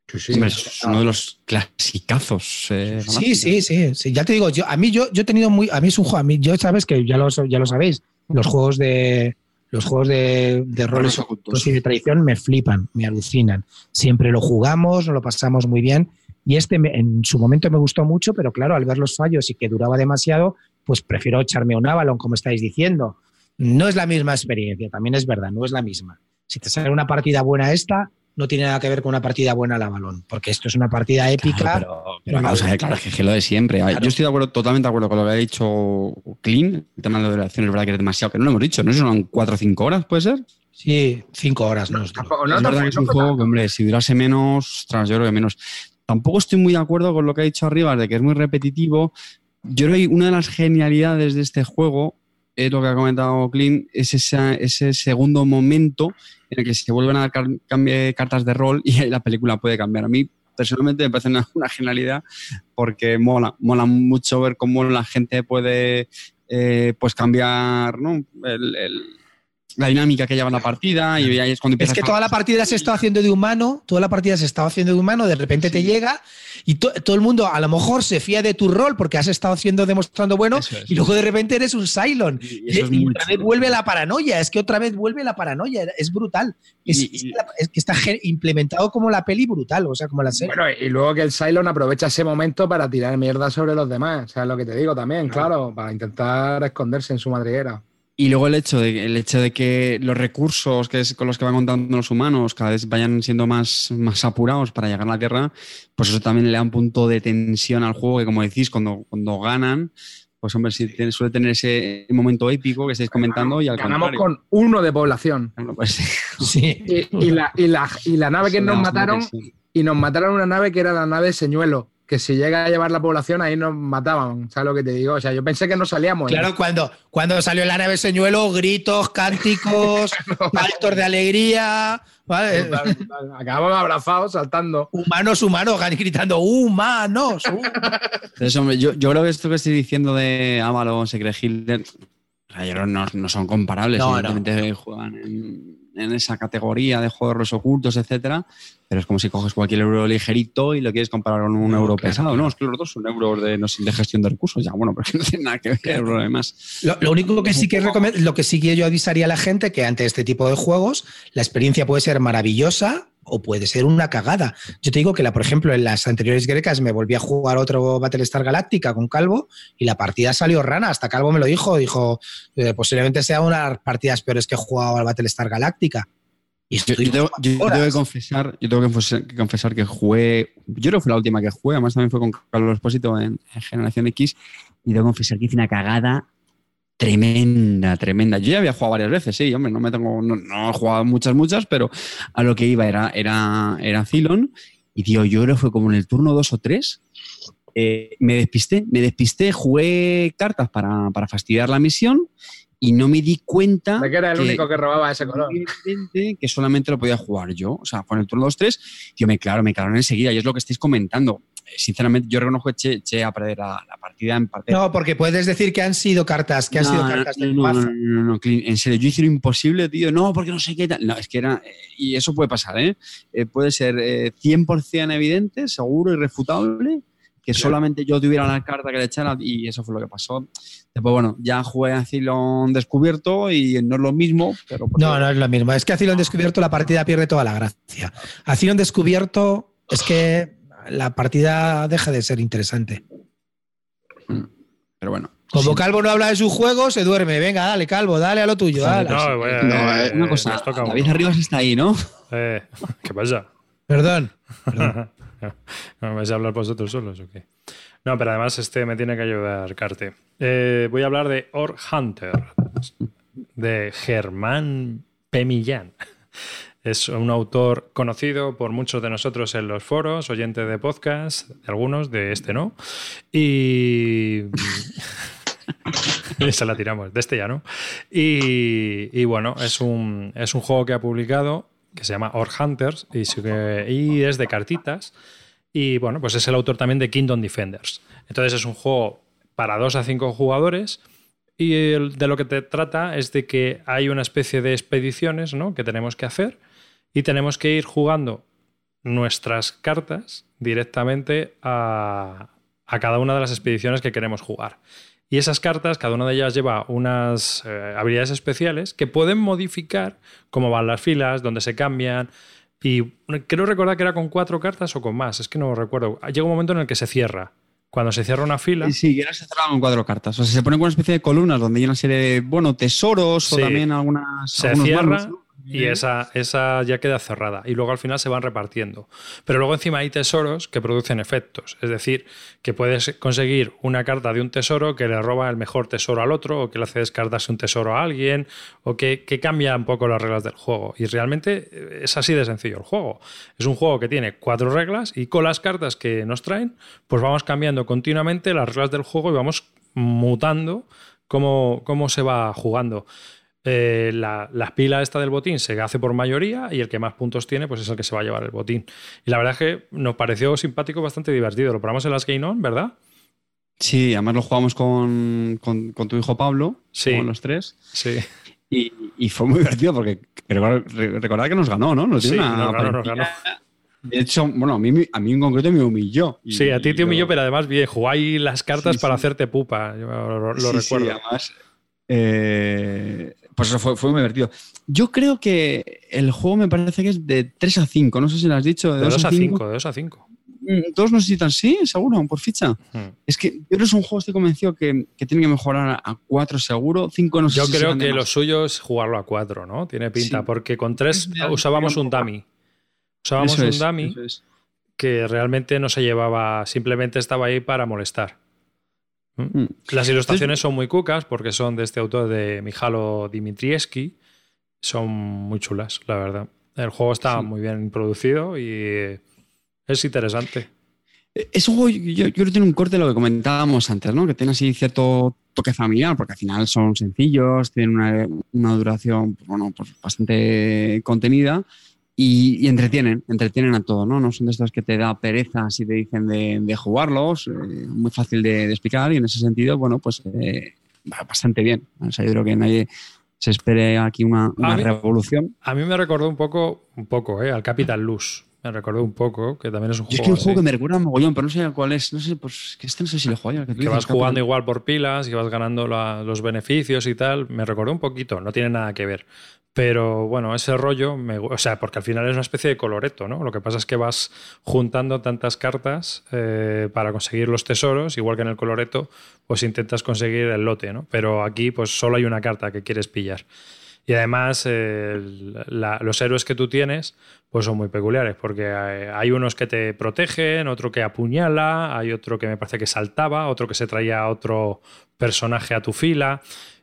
Sí, sí. Hombre, es uno de los clasicazos. eh, Sí, sí, sí, sí. Ya te digo, yo, a mí yo, yo he tenido muy, a mí es un juego, a mí, yo sabes que ya lo, ya lo sabéis, los juegos de los juegos de, de roles ocultos. y de traición me flipan, me alucinan. Siempre lo jugamos, nos lo pasamos muy bien. Y este en su momento me gustó mucho, pero claro, al ver los fallos y que duraba demasiado, pues prefiero echarme un Avalon, como estáis diciendo. No es la misma experiencia, también es verdad, no es la misma. Si te sale una partida buena esta, no tiene nada que ver con una partida buena al Avalon, porque esto es una partida épica. Claro, pero, pero vamos a ver, claro, es que es lo de siempre. Yo estoy de acuerdo, totalmente de acuerdo con lo que ha dicho Clean. El tema de la duración es verdad que es demasiado, que no lo hemos dicho, ¿no? Son cuatro o cinco horas, ¿puede ser? Sí, cinco horas, no. Tampoco- es verdad que es un juego que, hombre, si durase menos, ostras, yo creo que menos. Tampoco estoy muy de acuerdo con lo que ha dicho arriba, de que es muy repetitivo. Yo creo que una de las genialidades de este juego, es lo que ha comentado Clint, es esa- ese segundo momento en el que se vuelven a dar car- cartas de rol y la película puede cambiar. A mí, personalmente, me parece una, una genialidad porque mola, mola mucho ver cómo la gente puede eh, pues cambiar ¿no? El- el- la dinámica que lleva la partida y ahí es cuando empieza Es que toda la partida se está haciendo de humano, toda la partida se estaba haciendo de humano, de repente te llega y to- todo el mundo a lo mejor se fía de tu rol porque has estado haciendo, demostrando bueno, es. y luego de repente eres un Cylon. Y Y, eso es y muy otra vez vuelve la paranoia, es que otra vez vuelve la paranoia, es brutal. Es, Y- es y- que la- es que está implementado como la peli brutal, o sea, como la serie. Bueno, y luego que el Cylon aprovecha ese momento para tirar mierda sobre los demás. ¿Sabes lo que te digo también? Claro, para intentar esconderse en su madriguera. Y luego el hecho, de, el hecho de que los recursos que es con los que van contando los humanos cada vez vayan siendo más, más apurados para llegar a la Tierra, pues eso también le da un punto de tensión al juego que, como decís, cuando, cuando ganan, pues hombre, sí, tiene- suele tener ese momento épico que estáis comentando y al Ganamos contrario. con uno de población. Bueno, pues, Sí. Y, y la, y, la, y la nave que nos mataron, y nos mataron una nave que era la nave Señuelo, que si llega a llevar la población ahí nos mataban. ¿Sabes lo que te digo? O sea, yo pensé que no salíamos. ¿eh? Claro, cuando, cuando salió la nave señuelo, gritos, cánticos, saltos de alegría, ¿vale? Acabamos abrazados, saltando. humanos, humanos, gritando humanos. uh". Entonces, hombre, yo, yo creo que esto que estoy diciendo de Avalon, Secret Hitler, o sea, yo creo que no, no son comparables. No, Evidentemente juegan en, en esa categoría de juegos ocultos, etcétera, pero es como si coges cualquier euro ligerito y lo quieres comparar con un No, euro claro, pesado. No, es que los dos son euros de, no sé, de gestión de recursos. Ya, bueno, pero que no tiene nada que ver lo demás. Lo, lo único que sí que recome- lo que sí que yo avisaría a la gente que ante este tipo de juegos la experiencia puede ser maravillosa o puede ser una cagada. Yo te digo que, la, por ejemplo, en las anteriores grecas me volví a jugar otro Battlestar Galactica con Calvo y la partida salió rana. Hasta Calvo me lo dijo. Dijo, eh, posiblemente sea una de las partidas peores que he jugado al Battlestar Galactica. Y Yo, tengo, yo- yo horas. tengo que confesar, yo tengo que confesar, que confesar que jugué, yo creo que fue la última que jugué, además también fue con Carlos Espósito en, en Generación X, y tengo que confesar que hice una cagada tremenda, tremenda. Yo ya había jugado varias veces, sí, hombre, no me tengo, no, no he jugado muchas, muchas, pero a lo que iba era, era, era Cylon, y tío, yo creo que fue como en el turno 2 o 3, me despisté, me despisté, jugué cartas para, para fastidiar la misión, y no me di cuenta De que era el que- único que robaba ese color. que solamente lo podía jugar yo. O sea, con el turno 2-3, yo me claro, me claro enseguida, y es lo que estáis comentando. Sinceramente, yo reconozco que eché a perder la, la partida en parte. No, porque puedes decir que han sido cartas, que han sido cartas no, del no, mazo. no, no, en serio, yo hice lo imposible, tío. No, porque no sé qué tal. No, es que era. Y eso puede pasar, ¿eh? Eh, puede ser eh, 100% evidente, seguro, irrefutable, que solamente yo tuviera la carta que le echara y eso fue lo que pasó. Después, bueno, ya jugué a Cylon Descubierto y no es lo mismo, pero... No, no es lo mismo. Es que a Cylon Descubierto la partida pierde toda la gracia. A Cylon Descubierto es que la partida deja de ser interesante. Pero bueno. Como Sí. Calvo no habla de su juego, se duerme. Venga, dale, Calvo, dale a lo tuyo. dale. No, bueno, No, eh, eh, Una eh, cosa, David. Arribas está ahí, ¿no? Eh, ¿Qué pasa? Perdón. ¿No vais a hablar vosotros solos o qué? No, pero además este me tiene que ayudar, Carte. Eh, voy a hablar de Or Hunter, de Germán Pemillán. Es un autor conocido por muchos de nosotros en los foros, oyente de podcast, algunos, de este no. Y. Se la tiramos, de este ya no. Y, y bueno, es un, es un juego que ha publicado que se llama Or Hunters y, es de cartitas. Y bueno, pues es el autor también de Kingdom Defenders. Entonces es un juego para 2 a 5 jugadores y de lo que te trata es de que hay una especie de expediciones ¿no? que tenemos que hacer y tenemos que ir jugando nuestras cartas directamente a, a cada una de las expediciones que queremos jugar. Y esas cartas, cada una de ellas lleva unas eh, habilidades especiales que pueden modificar cómo van las filas, dónde se cambian. Y creo recordar que era con cuatro cartas o con más, es que no recuerdo. Llega un momento en el que se cierra. Cuando se cierra una fila, Sí, ahora se cerraban con cuatro cartas. O sea, se pone con una especie de columnas donde hay una serie de, bueno, tesoros o también algunas. se cierra. Y esa, esa ya queda cerrada. Y luego al final se van repartiendo. Pero luego encima hay tesoros que producen efectos. Es decir, que puedes conseguir una carta de un tesoro que le roba el mejor tesoro al otro, o que le hace descartarse un tesoro a alguien, o que, que cambia un poco las reglas del juego. Y realmente eh, es así de sencillo el juego. Es un juego que tiene cuatro reglas y con las cartas que nos traen, pues vamos cambiando continuamente las reglas del juego y vamos mutando cómo, cómo se va jugando. Eh, la, la pila esta del botín se hace por mayoría y el que más puntos tiene pues es el que se va a llevar el botín. Y la verdad es que nos pareció simpático, bastante divertido. Lo probamos en las Game On, ¿verdad? Sí, además lo jugamos con, con- con tu hijo Pablo, Sí. con los tres. Sí. Y, y fue muy divertido porque recordad, que nos ganó, ¿no? Nos dio Sí, una nos ganó, nos ganó. De hecho, bueno, a mí, a mí en concreto me humilló. Y- Sí, a ti te humilló, pero además bien, jugáis las cartas Sí, para hacerte pupa. Yo lo, lo recuerdo. además, eh, pues eso fue, fue muy divertido. Yo creo que el juego me parece que es de 3 a 5, no sé si lo has dicho. De, de 2 a 5, 5. de 2 a 5. Mm, Todos necesitan, sí, seguro, por ficha. Hmm. Es que yo creo que es un juego, estoy convencido que, que tiene que mejorar a 4 seguro, 5 no sé Yo si creo que lo suyo es jugarlo a 4, ¿no? Tiene pinta, Sí. porque con 3 Es real, usábamos un dummy. Usábamos Eso un dummy es. que realmente no se llevaba, simplemente estaba ahí para molestar. ¿Mm? Mm. Las ilustraciones son muy cucas porque son de este autor de Mijalo Dimitrievski. Son muy chulas, la verdad. El juego está Sí. muy bien producido y es interesante. Es un juego, yo, yo creo que tiene un corte de lo que comentábamos antes, ¿no? Que tiene así cierto toque familiar, porque al final son sencillos, tienen una, una duración, pues, bueno, pues bastante contenida y, y entretienen, entretienen a todo, ¿no? No son de estos que te da pereza si te dicen de, de jugarlos, eh, muy fácil de, de explicar y en ese sentido, bueno, pues eh, va bastante bien. O sea, yo creo que nadie se espere aquí una, una A mí- revolución. A mí me recordó un poco, un poco, ¿eh? al Capital Luz. Me recordó un poco, que también es un Yo es que juego un juego así. que me recuerda un mogollón, pero no sé cuál es. No sé, pues que este no sé si lo juego que tú que dices, vas jugando igual por pilas, que vas ganando la- los beneficios y tal. Me recordó un poquito, no tiene nada que ver. Pero bueno, ese rollo, me o sea, porque al final es una especie de coloreto, ¿no? Lo que pasa es que vas juntando tantas cartas eh, para conseguir los tesoros, igual que en el coloreto, pues intentas conseguir el lote, ¿no? Pero aquí, pues solo hay una carta que quieres pillar. Y además, eh, la- los héroes que tú tienes, pues son muy peculiares, porque hay, hay unos que te protegen, otro que apuñala, hay otro que me parece que saltaba, otro que se traía a otro personaje a tu fila.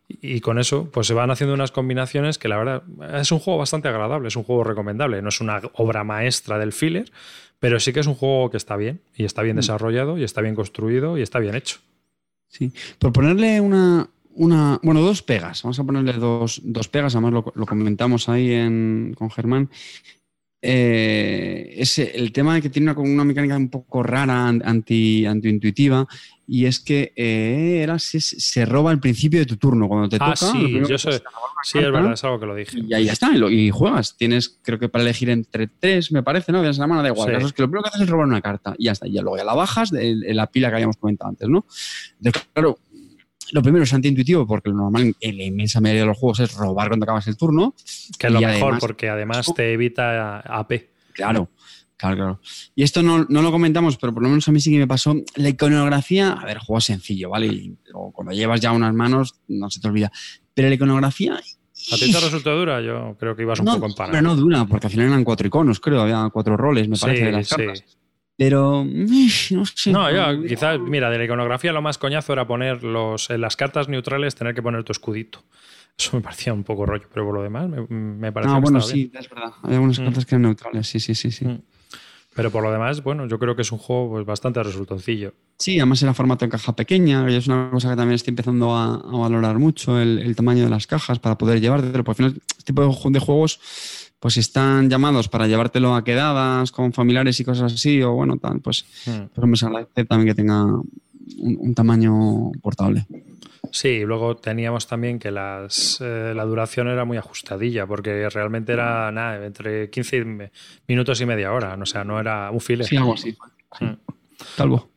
Y y con eso, pues se van haciendo unas combinaciones que la verdad es un juego bastante agradable, es un juego recomendable. No es una obra maestra del filler, pero sí que es un juego que está bien, y está bien desarrollado, y está bien construido, y está bien hecho. Sí. Por ponerle una, una. Bueno, dos pegas. Vamos a ponerle dos, dos pegas. Además, lo, lo comentamos ahí en- con Germán. eh, es el tema de que tiene una, una mecánica un poco rara, anti, anti-intuitiva, y es que eh, era, se, se, roba el principio de tu turno cuando te ah, toca. Sí, yo sé. sí es verdad, es algo que lo dije. Y ahí ya está, y, y, juegas. Tienes, creo que para elegir entre tres, me parece, ¿no? Tienes la mano, da igual. Sí. es que lo primero que haces es robar una carta y ya está. Y ya luego ya la bajas de, de la pila que habíamos comentado antes, ¿no? Claro, lo primero es antiintuitivo porque lo normal en la inmensa mayoría de los juegos es robar cuando acabas el turno. Que es lo mejor además, porque además te evita AP. Claro, claro, claro. Y esto no, no, lo comentamos, pero por lo menos a mí sí que me pasó. La iconografía, a ver, juego sencillo, ¿vale? Y, cuando llevas ya unas manos no se te olvida. Pero la iconografía... ¿A ti te resultó dura? Yo creo que ibas un no, poco en pana. Pero no dura, porque al final eran cuatro iconos, creo. Había cuatro roles, me parece, sí, de las sí. cartas. Pero no sé. No, yo quizás, mira, de la iconografía lo más coñazo era poner los, en las cartas neutrales, tener que poner tu escudito. Eso me parecía un poco rollo, pero por lo demás me, me parecía. Que bueno, sí, bien. es verdad. Hay algunas Mm. cartas que eran neutrales, sí, sí, sí. sí. Mm. Pero por lo demás, bueno, yo creo que es un juego pues, bastante resultoncillo. Sí, además era formato en caja pequeña, es una cosa que también estoy empezando a, a valorar mucho, el, el, tamaño de las cajas para poder llevártelo. Porque al final, este tipo de, de juegos pues si están llamados para llevártelo a quedadas con familiares y cosas así, o bueno, tal, pues, Mm. pues me agradece también que tenga un, un tamaño portable. Sí, luego teníamos también que las, eh, la duración era muy ajustadilla, porque realmente era nada, entre 15 minutos y media hora, o sea, no era un file. Sí, algo así. Mm. Talvo.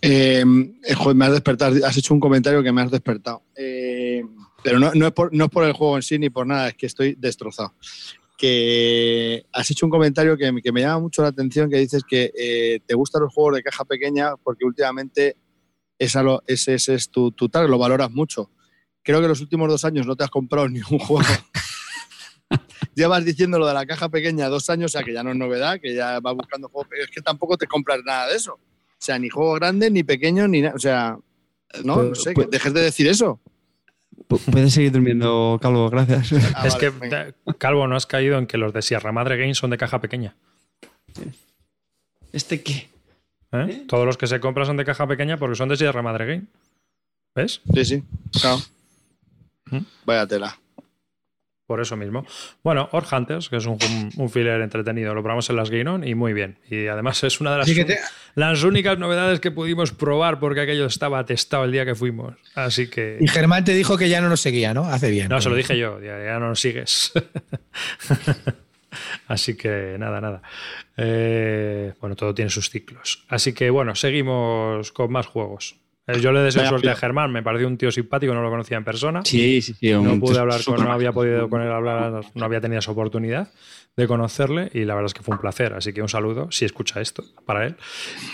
Eh, joder, me has despertado, has hecho un comentario que me has despertado. Eh, pero no, no, es por, no es por el juego en sí ni por nada, es que estoy destrozado. Que has hecho un comentario que, que me llama mucho la atención, que dices que eh, te gustan los juegos de caja pequeña porque últimamente esa lo, ese, ese, es tu, tu target, lo valoras mucho. Creo que los últimos dos años no te has comprado ni un juego. Llevas diciendo lo de la caja pequeña dos años, o sea que ya no es novedad, que ya vas buscando juegos, pero es que tampoco te compras nada de eso. O sea, ni juegos grandes, ni pequeños, ni nada. O sea, no, no sé, que dejes de decir eso. Puedes seguir durmiendo, Calvo, gracias. Ah, es vale, que, venga. Calvo, no has caído en que los de Sierra Madre Games son de caja pequeña. ¿Este qué? ¿Eh? ¿Eh? Todos los que se compran son de caja pequeña porque son de Sierra Madre Game. ¿Ves? Sí, sí. Claro. ¿Mm? Vaya tela. Por eso mismo. Bueno, Or Hunters, que es un, un filler entretenido, lo probamos en las Game On y muy bien. Y además es una de las, te... las únicas novedades que pudimos probar porque aquello estaba atestado el día que fuimos. Así que. Y Germán te dijo que ya no nos seguía, ¿no? Hace bien. No, se lo dije yo, ya, ya no nos sigues. Así que nada, nada. Eh, bueno, todo tiene sus ciclos. Así que bueno, seguimos con más juegos. Eh, Yo le deseo Vaya, suerte a Germán, me pareció un tío simpático, no lo conocía en persona. Sí, sí, sí. No pude hablar con, no había podido con él hablar, no había tenido esa oportunidad de conocerle y la verdad es que fue un placer. Así que un saludo, si escucha esto, para él.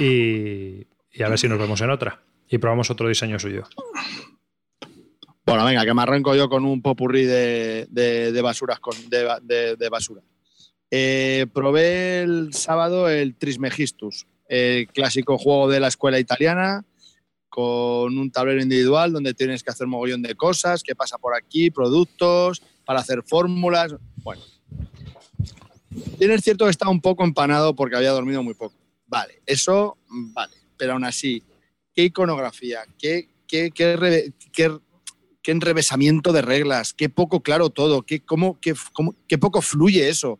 Y, y a ver si nos vemos en otra. Y probamos otro diseño suyo. Bueno, venga, que me arranco yo con un popurrí de, de, de basuras, con, de, de basura. Eh, probé el sábado el Trismegistus, el clásico juego de la escuela italiana, con un tablero individual donde tienes que hacer mogollón de cosas, que pasa por aquí, productos, para hacer fórmulas. Bueno, tienes cierto que estaba un poco empanado porque había dormido muy poco. Vale, eso vale, pero aún así, qué iconografía, qué, qué, qué, qué, qué enrevesamiento de reglas, qué poco claro todo, qué, cómo, qué, cómo, qué poco fluye eso,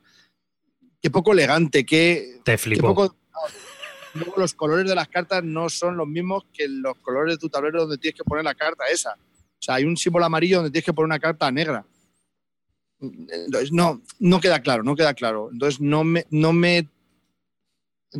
qué poco elegante, qué, Te qué poco luego los colores de las cartas no son los mismos que los colores de tu tablero donde tienes que poner la carta esa. O sea, hay un símbolo amarillo donde tienes que poner una carta negra. Entonces, no, no queda claro, no queda claro. Entonces, no me. No me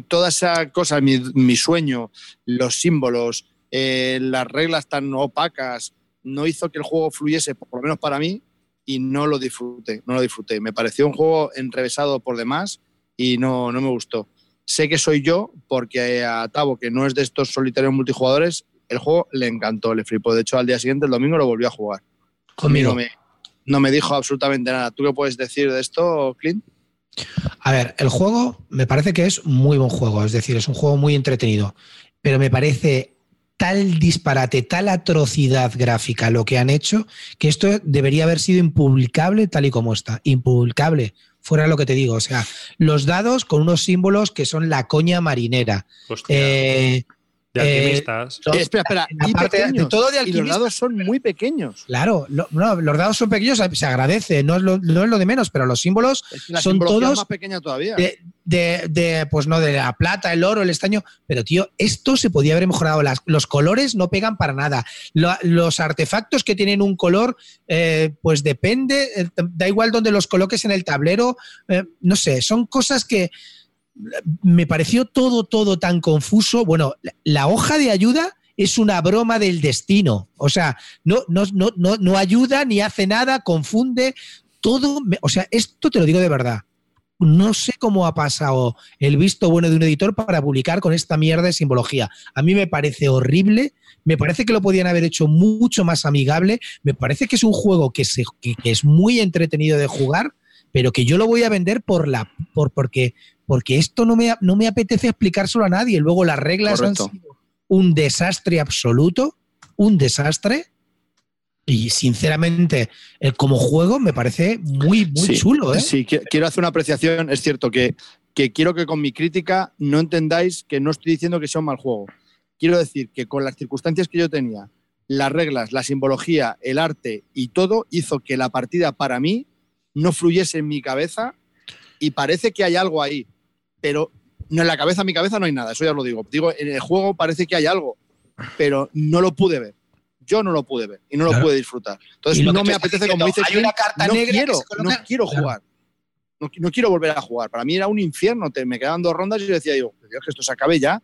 toda esa cosa, mi, mi sueño, los símbolos, eh, las reglas tan opacas, no hizo que el juego fluyese, por lo menos para mí, y no lo disfruté. No lo disfruté. Me pareció un juego enrevesado por demás y no, no me gustó sé que soy yo, porque a Tavo, que no es de estos solitarios multijugadores, el juego le encantó, le flipó. De hecho, al día siguiente, el domingo, lo volvió a jugar. Conmigo. No me, no me dijo absolutamente nada. ¿Tú qué puedes decir de esto, Clint? A ver, el juego me parece que es muy buen juego, es decir, es un juego muy entretenido, pero me parece tal disparate, tal atrocidad gráfica lo que han hecho, que esto debería haber sido impublicable tal y como está. Impublicable fuera lo que te digo. O sea, los dados con unos símbolos que son la coña marinera. Eh, De Eh, alquimistas. los- espera, espera. y parte de- todo de y los dados son muy pequeños. Claro, lo- no, los dados son pequeños, se agradece, no es, lo, no es lo de menos, pero los símbolos la Son todos es más pequeña todavía. de, de- de, pues no, de la plata, el oro, el estaño. Pero, tío, esto se podía haber mejorado. Las, los colores no pegan para nada. Lo- los artefactos que tienen un color, eh, pues depende, eh, da igual donde los coloques en el tablero. eh, no sé, son cosas que eh, me pareció todo, todo tan confuso. Bueno, la, hoja de ayuda es una broma del destino. O sea, no, no, no, no, no ayuda ni hace nada, confunde. Todo, o sea, esto te lo digo de verdad no sé cómo ha pasado el visto bueno de un editor para publicar con esta mierda de simbología. A mí me parece horrible, me parece que lo podían haber hecho mucho más amigable, me parece que es un juego que, que es muy entretenido de jugar, pero que yo lo voy a vender por la por porque porque esto no me, no me apetece explicárselo a nadie. Luego las reglas Correcto. han sido un desastre absoluto, un desastre. Y sinceramente, el como juego me parece muy, muy Sí, chulo, ¿eh? Sí, qui- quiero hacer una apreciación. Es cierto que, que quiero que con mi crítica no entendáis que no estoy diciendo que sea un mal juego. Quiero decir que con las circunstancias que yo tenía, las reglas, la simbología, el arte y todo hizo que la partida para mí no fluyese en mi cabeza y parece que hay algo ahí, pero no en la cabeza, en mi cabeza no hay nada, eso ya os lo digo. Digo, en el juego parece que hay algo, pero no lo pude ver. Yo no lo pude ver y no lo pude disfrutar. Entonces no me apetece, como diciendo, dice hay una carta no negra quiero, no quiero Claro. jugar. No, no quiero volver a jugar. Para mí era un infierno. Te, me quedaban dos rondas y yo decía, digo, Dios, que esto se acabe ya,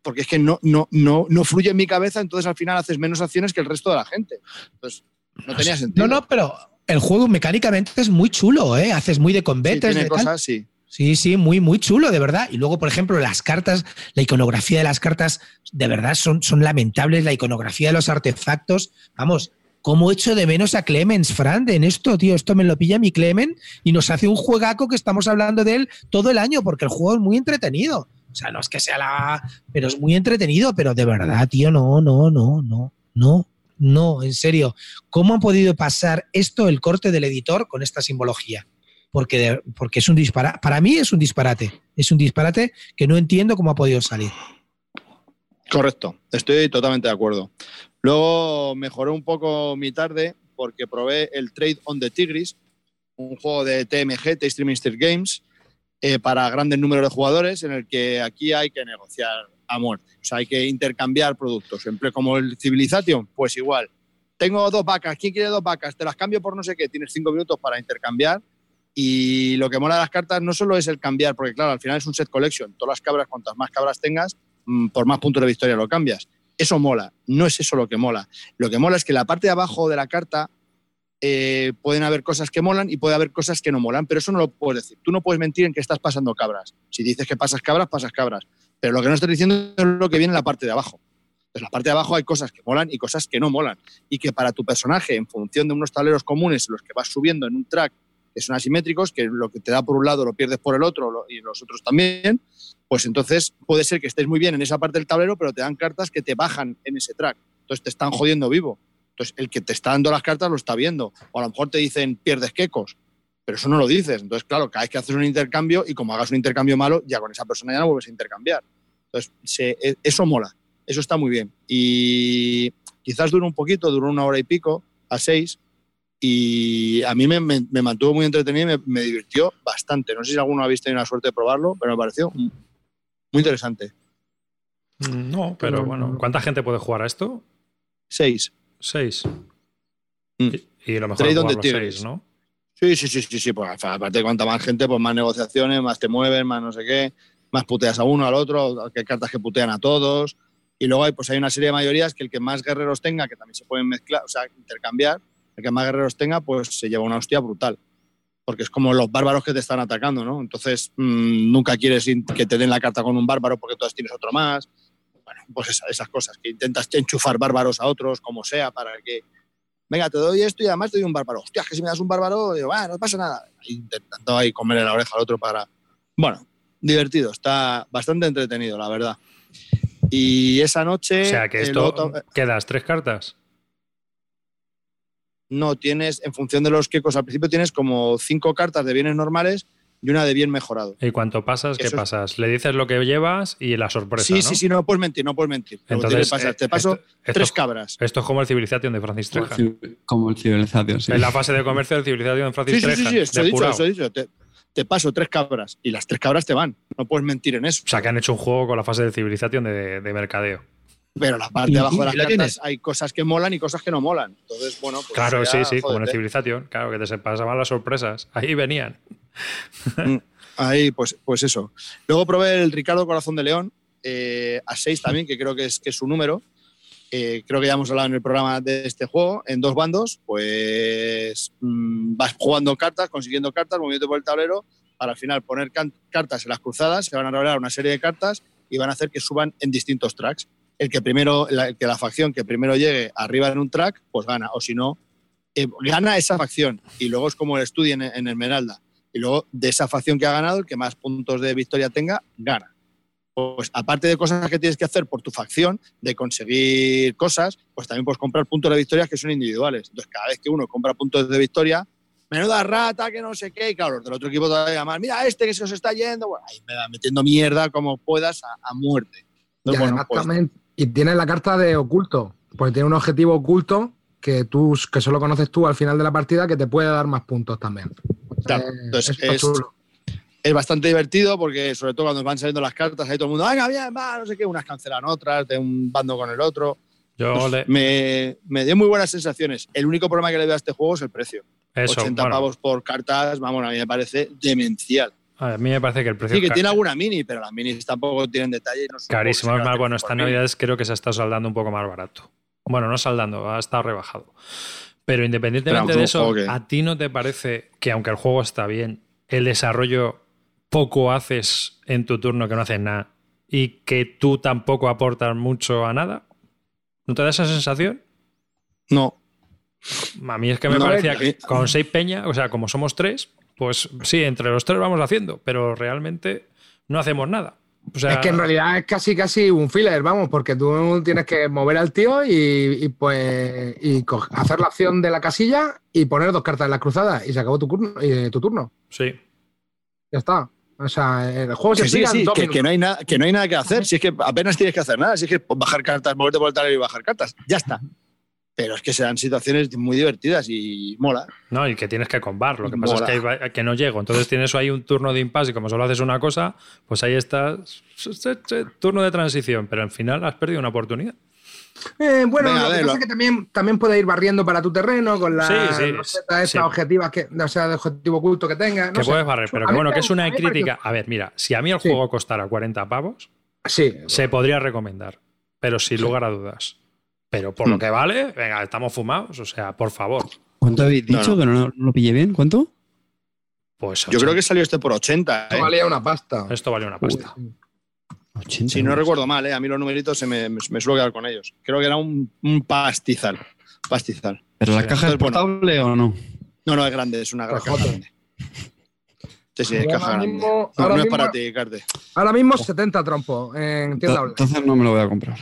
porque es que no, no, no, no fluye en mi cabeza, entonces al final haces menos acciones que el resto de la gente. Entonces, no tenía sentido. No, no, pero el juego mecánicamente es muy chulo, ¿eh? Haces muy de Sí, combates. tiene de tal. cosas, sí. Sí, sí, muy, muy chulo, de verdad. Y luego, por ejemplo, las cartas, la iconografía de las cartas, de verdad son, son lamentables. La iconografía de los artefactos, vamos, ¿cómo echo de menos a Clemens, Fran, en esto, tío? Esto me lo pilla mi Clemen y nos hace un juegaco que estamos hablando de él todo el año, porque el juego es muy entretenido. O sea, no es que sea la. Pero es muy entretenido, pero de verdad, tío, no, no, no, no, no, no, en serio. ¿Cómo han podido pasar esto, el corte del editor, con esta simbología? Porque, porque es un disparate. Para mí es un disparate. Es un disparate que no entiendo cómo ha podido salir. Correcto, estoy totalmente de acuerdo. Luego mejoré un poco mi tarde porque probé el Trade on the Tigris, un juego de TMG, Tasty Minister Games, eh, para grandes números de jugadores, en el que aquí hay que negociar a muerte. O sea, hay que intercambiar productos. Siempre como el Civilization, pues igual. Tengo dos vacas, ¿quién quiere dos vacas? Te las cambio por no sé qué. Tienes cinco minutos para intercambiar. Y lo que mola de las cartas no solo es el cambiar, porque claro, al final es un set collection. Todas las cabras, cuantas más cabras tengas, mm, por más puntos de victoria lo cambias. Eso mola, no es eso lo que mola. Lo que mola es que la parte de abajo de la carta eh, pueden haber cosas que molan y puede haber cosas que no molan, pero eso no lo puedes decir. Tú no puedes mentir en que estás pasando cabras. Si dices que pasas cabras, pasas cabras. Pero lo que no estás diciendo es lo que viene en la parte de abajo. Entonces, en la parte de abajo hay cosas que molan y cosas que no molan. Y que para tu personaje, en función de unos tableros comunes, los que vas subiendo en un track, que son asimétricos, que lo que te da por un lado lo pierdes por el otro y los otros también, pues entonces puede ser que estés muy bien en esa parte del tablero, pero te dan cartas que te bajan en ese track. Entonces te están jodiendo vivo. Entonces el que te está dando las cartas lo está viendo. O a lo mejor te dicen pierdes quecos, pero eso no lo dices. Entonces, claro, cada vez que haces un intercambio y como hagas un intercambio malo, ya con esa persona ya no vuelves a intercambiar. Entonces, e- eso mola. Eso está muy bien. Y quizás duró un poquito, duró una hora y pico, a seis. Y a mí me, me- me mantuvo muy entretenido y me, me divirtió bastante. No sé si alguno habéis tenido la suerte de probarlo, pero me pareció muy interesante. Mm, No, pero Pero- bueno, ¿cuánta gente puede jugar a esto? Seis. Seis. Mm. Y, y lo mejor es jugar los seis, ¿no? Sí, sí, sí, sí, sí. Pues aparte de cuanta más gente, pues más negociaciones, más te mueven, más no sé qué, más puteas a uno, al otro, que hay cartas que putean a todos. Y luego hay, pues hay una serie de mayorías que el que más guerreros tenga, que también se pueden mezclar, o sea, intercambiar, el que más guerreros tenga, pues se lleva una hostia brutal. Porque es como los bárbaros que te están atacando, ¿no? Entonces, mmm, nunca quieres que te den la carta con un bárbaro porque todas tienes otro más. Bueno, pues esa- esas cosas, que intentas enchufar bárbaros a otros, como sea, para que venga, te doy esto y además te doy un bárbaro. Hostia, que si me das un bárbaro, digo, ah, no pasa nada. Intentando ahí comerle la oreja al otro para. Bueno, divertido, está bastante entretenido, la verdad. Y esa noche. O sea, que eh, esto quedas tres cartas. No tienes, en función de los quecos, al principio tienes como cinco cartas de bienes normales y una de bien mejorado. Y cuanto pasas, ¿qué Eso es- pasas? Le dices lo que llevas y la sorpresa. Sí, ¿no? sí, sí, no puedes mentir, no puedes mentir. Entonces, pasar, eh, te paso esto- esto- tres cabras. Esto es como el Civilization de Francis Como Treja. Como el Civilization, sí. Es la fase de comercio del Civilization de Francis Sí, sí, sí, Treja. sí, eso he dicho, eso he dicho. Te, te paso tres cabras y las tres cabras te van. No puedes mentir en eso. O sea, que han hecho un juego con la fase del Civilization de, de mercadeo. Pero la parte de abajo de las cartas tienes. hay cosas que molan y cosas que no molan. Entonces, bueno, pues Claro, sí, sí, como en. Civilization. Claro, que te se pasaban las sorpresas. Ahí venían. Ahí, pues, pues eso. Luego probé el Ricardo Corazón de León, eh, a 6 también, que creo que es, que es su número. Eh, creo que ya hemos hablado en el programa de este juego, en dos bandos, pues mm, vas jugando cartas, consiguiendo cartas, moviendo por el tablero, para al final poner cartas en las cruzadas, se van a revelar una serie de cartas y van a hacer que suban en distintos tracks. El que primero, la, que la facción que primero llegue arriba en un track, pues gana, o si no, eh, gana esa facción y luego es como el estudio en, en Esmeralda. Y luego de esa facción que ha ganado, el que más puntos de victoria tenga, gana. Pues aparte de cosas que tienes que hacer por tu facción, de conseguir cosas, pues también puedes comprar puntos de victoria que son individuales. Entonces, cada vez que uno compra puntos de victoria, menuda rata, que no sé qué, y claro, los del otro equipo todavía más, mira este que se os está yendo, bueno, ahí me da metiendo mierda como puedas a, a muerte. Entonces, bueno, pues, también, y tienes la carta de oculto, porque tiene un objetivo oculto que tú, que solo conoces tú al final de la partida, que te puede dar más puntos también. Claro, Eh, entonces esto es- bastante divertido porque sobre todo cuando van saliendo las cartas, ahí todo el mundo, venga, bien, va, no sé qué, unas cancelan otras, de un bando con el otro. Yo Pues le- me, me dio muy buenas sensaciones. El único problema que le veo a este juego es el precio. Eso, 80 bueno, pavos por cartas, vamos, a mí me parece demencial. A mí me parece que el precio Sí, que tiene alguna mini, pero las minis tampoco tienen detalle. no carísimo. Es más, bueno, esta. Navidad creo que se está saldando un poco más barato. Bueno, no saldando, ha estado rebajado. Pero independientemente Pero, de eso, ¿a ti no te parece que aunque el juego está bien, el desarrollo poco haces en tu turno que no haces nada y que tú tampoco aportas mucho a nada? ¿No te da esa sensación? No, A mí es que me No, parecía que con seis peñas, o sea, como somos tres, pues sí, entre los tres vamos haciendo, pero realmente no hacemos nada. O sea, Es que en realidad es casi casi un filler, vamos, porque tú tienes que mover al tío y, y, pues y hacer la acción de la casilla y poner dos cartas en las cruzadas y se acabó tu, turno- eh, tu turno. sí. Ya está. O sea, el juego se sí, que no hay nada, que no hay nada que hacer. Si es que apenas tienes que hacer nada, si es que bajar cartas, moverte por el tablero y bajar cartas, ya está. Pero es que se dan situaciones muy divertidas y mola. No, y que tienes que combar. Lo que pasa es que, hay va- que no llego. Entonces tienes ahí un turno de impasse y como solo haces una cosa, pues ahí estás. Turno de transición, pero al final has perdido una oportunidad. Eh, bueno, Venga, lo que ver, pasa lo- es que también, también puedes ir barriendo para tu terreno con las Sí, sí, sí. objetivas, que, o sea, de objetivo oculto que tengas. no que sé. puedes barrer, pero que bueno, que es una crítica. A ver, mira, si a mí el Sí. juego costara 40 pavos, Sí, se podría recomendar, pero sin lugar a dudas. Pero por lo Hmm. que vale, venga, estamos fumados, o sea, por favor. ¿Cuánto habéis dicho? no. Que no, no lo pillé bien. ¿Cuánto? Pues Yo creo que salió este por 80. esto ¿eh? valía una pasta. esto vale una pasta. 80. Si no recuerdo mal, ¿eh? a mí los numeritos se me, me suelo quedar con ellos. Creo que era un, un pastizal. Pastizal. ¿Pero la Sí. caja es bueno. portable o no? No, no, es grande, es una caja grande. Sí, sí, es Ahora caja grande. mismo- No, ahora no es mismo- para ti, Carte. Ahora mismo 70 trompos en tienda. Entonces no me lo voy a comprar.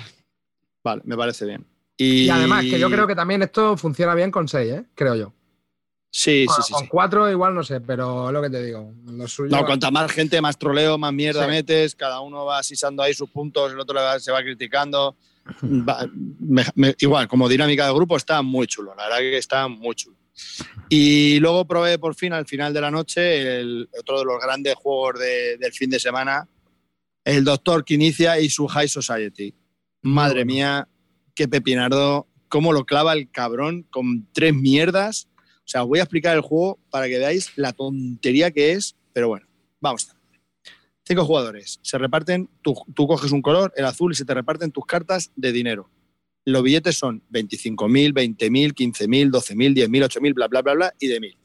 Vale, me parece bien. Y, Y además, que yo creo que también esto funciona bien con 6, ¿eh? creo yo. Sí, sí, Con, sí. con sí. 4 igual no sé, pero es lo que te digo. Lo suyo No, cuanta más gente, más troleo, más mierda Sí. metes, cada uno va asisando ahí sus puntos, el otro se va criticando. Va- me- me- igual, como dinámica de grupo está muy chulo, la verdad que está muy chulo. Y luego probé por fin, al final de la noche, el, otro de los grandes juegos de- del fin de semana, el Doctor que inicia y su High Society. Madre mía, qué pepinardo, cómo lo clava el cabrón con tres mierdas. O sea, os voy a explicar el juego para que veáis la tontería que es, pero bueno, vamos. Cinco jugadores. Se reparten, tú, tú coges un color, el azul, y se te reparten tus cartas de dinero. Los billetes son 25.000, 20.000, 15.000, 12.000, 10.000, 8.000, bla, bla, bla, bla, y de 1.000.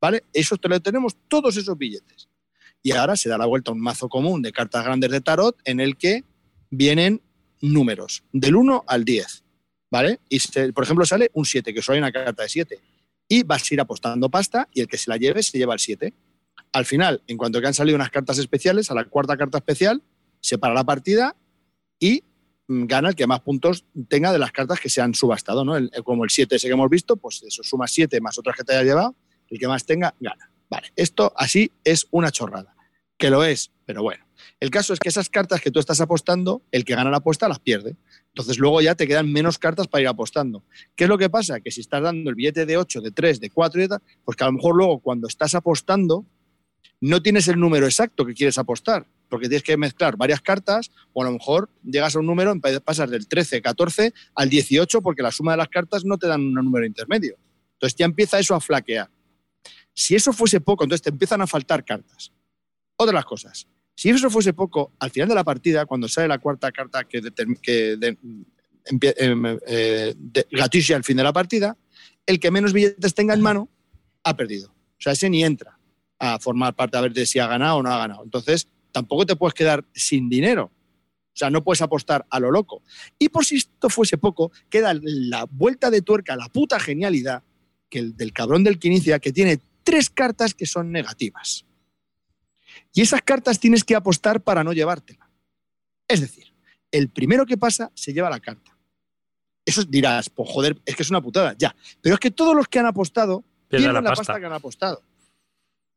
¿Vale? Eso te lo tenemos todos esos billetes. Y ahora se da la vuelta a un mazo común de cartas grandes de tarot en el que vienen números del 1 al 10. ¿Vale? Y se- por ejemplo sale un 7, que solo hay una carta de 7 y vas a ir apostando pasta y el que se la lleve se lleva el 7. Al final, en cuanto que han salido unas cartas especiales, a la cuarta carta especial, se para la partida y mm, gana el que más puntos tenga de las cartas que se han subastado. ¿no? El- el- como el 7 ese que hemos visto, pues eso suma 7 más otras que te hayas llevado, el que más tenga, gana. Vale, esto así es una chorrada, que lo es, pero bueno. El caso es que esas cartas que tú estás apostando, el que gana la apuesta las pierde. Entonces luego ya te quedan menos cartas para ir apostando. ¿Qué es lo que pasa? Que si estás dando el billete de 8, de 3, de 4 y tal, pues que a lo mejor luego cuando estás apostando no tienes el número exacto que quieres apostar, porque tienes que mezclar varias cartas o a lo mejor llegas a un número, pasas del 13, 14 al 18 porque la suma de las cartas no te dan un número intermedio. Entonces ya empieza eso a flaquear. Si eso fuese poco, entonces te empiezan a faltar cartas. Otras cosas. Si eso fuese poco, al final de la partida, cuando sale la cuarta carta que, que em, eh, al fin de la partida, el que menos billetes tenga en mano ha perdido. O sea, ese ni entra a formar parte a ver de si ha ganado o no ha ganado. Entonces, tampoco te puedes quedar sin dinero. O sea, no puedes apostar a lo loco. Y por si esto fuese poco, queda la vuelta de tuerca, la puta genialidad que el del cabrón del que inicia, que tiene tres cartas que son negativas. Y esas cartas tienes que apostar para no llevártela. Es decir, el primero que pasa se lleva la carta. Eso dirás, pues joder, es que es una putada, ya. Pero es que todos los que han apostado pierden la, pasta. que han apostado.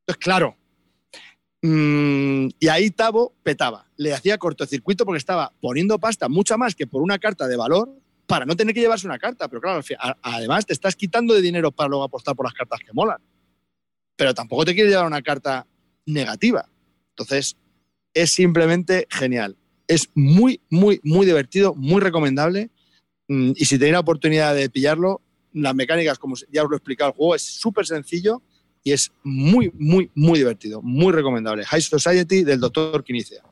Entonces, claro. Mm, y ahí Tavo petaba. Le hacía cortocircuito porque estaba poniendo pasta mucha más que por una carta de valor para no tener que llevarse una carta. Pero claro, además te estás quitando de dinero para luego apostar por las cartas que molan. Pero tampoco te quieres llevar una carta negativa. Entonces, es simplemente genial. Es muy, muy, muy divertido, muy recomendable. Mm, y si tenéis la oportunidad de pillarlo, las mecánicas, como ya os lo he explicado el juego, es súper sencillo y es muy, muy, muy divertido. Muy recomendable. High Society del Doctor Quinicia.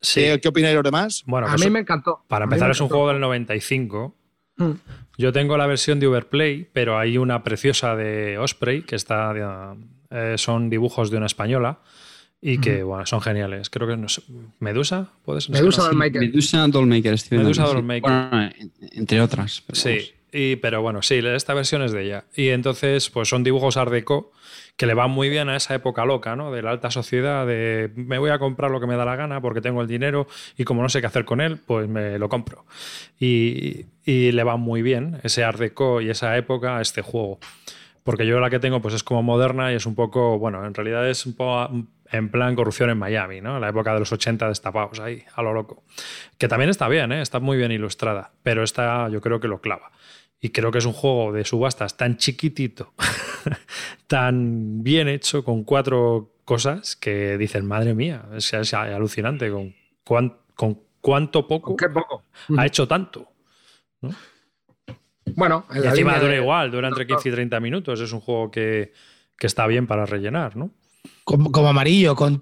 Sí. ¿Qué, opináis los demás? Bueno, a mí me encantó. Para empezar, es un juego del 95. Hmm. Yo tengo la versión de Uberplay, pero hay una preciosa de Osprey que está eh, son dibujos de una española y que bueno, son geniales. Creo que no sé, Medusa, ¿puedes? Medusa Dollmaker. Medusa Dollmaker, Medusa Dollmaker. entre otras. sí, y, pero bueno, sí, esta versión es de ella. Y entonces, pues son dibujos art deco que le van muy bien a esa época loca, ¿no? De la alta sociedad, de me voy a comprar lo que me da la gana porque tengo el dinero y como no sé qué hacer con él, pues me lo compro. Y, y le va muy bien ese art deco y esa época a este juego porque yo la que tengo pues es como moderna y es un poco, bueno, en realidad es un poco en plan corrupción en Miami, ¿no? La época de los 80 destapados ahí, a lo loco. Que también está bien, ¿eh? Está muy bien ilustrada, pero esta yo creo que lo clava. Y creo que es un juego de subastas tan chiquitito, tan bien hecho, con cuatro cosas que dicen, madre mía, es, alucinante con, con cuánto poco, poco? ha hecho tanto. ¿no? Bueno, y encima dura igual, dura entre 15 y 30 minutos. Es un juego que, está bien para rellenar, ¿no? Como, amarillo, con,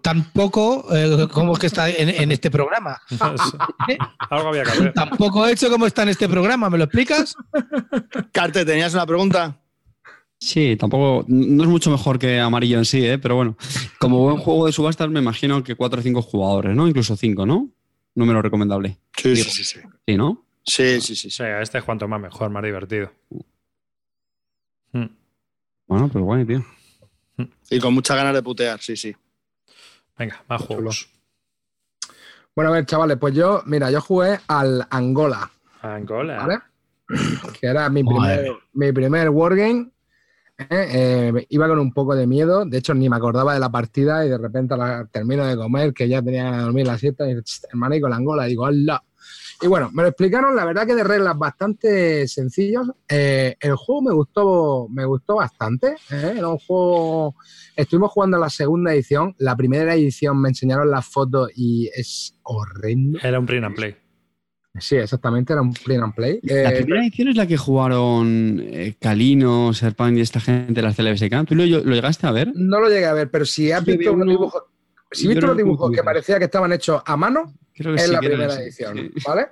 tan poco eh, como que está en, este programa. Algo había que hacer. Tan poco hecho como está en este programa, ¿me lo explicas? Carte, ¿tenías una pregunta? Sí, tampoco, no es mucho mejor que amarillo en sí, ¿eh? pero bueno, como buen juego de subastas me imagino que 4 o 5 jugadores, ¿no? Incluso 5, ¿no? Número recomendable. Sí, sí, sí, sí. Sí, ¿no? Sí, sí, sí. sí. este es cuanto más mejor, más divertido. Bueno, pues guay, tío. Y con muchas ganas de putear, sí, sí. Venga, más juegos. Bueno, a ver, chavales, pues yo, mira, yo jugué al Angola. Angola. ¿Vale? Que era mi primer, mi primer wargame. ¿eh? Eh, iba con un poco de miedo, de hecho ni me acordaba de la partida y de repente la, termino de comer, que ya tenía que dormir la siesta y hermano, y con la Angola, digo, ¡hala! Y bueno, me lo explicaron, la verdad que de reglas bastante sencillos. Eh, el juego me gustó, me gustó bastante. ¿eh? Era un juego. Estuvimos jugando la segunda edición. La primera edición me enseñaron las fotos y es horrendo. Era un print and play. Sí, exactamente, era un print and play. La eh, primera edición es la que jugaron Calino, Serpán y esta gente de las CLBSK. ¿Tú lo, llegaste a ver? No lo llegué a ver, pero si has visto un dibujo. Si visto los dibujos que parecía que estaban hechos a mano, es la primera edición, ¿vale?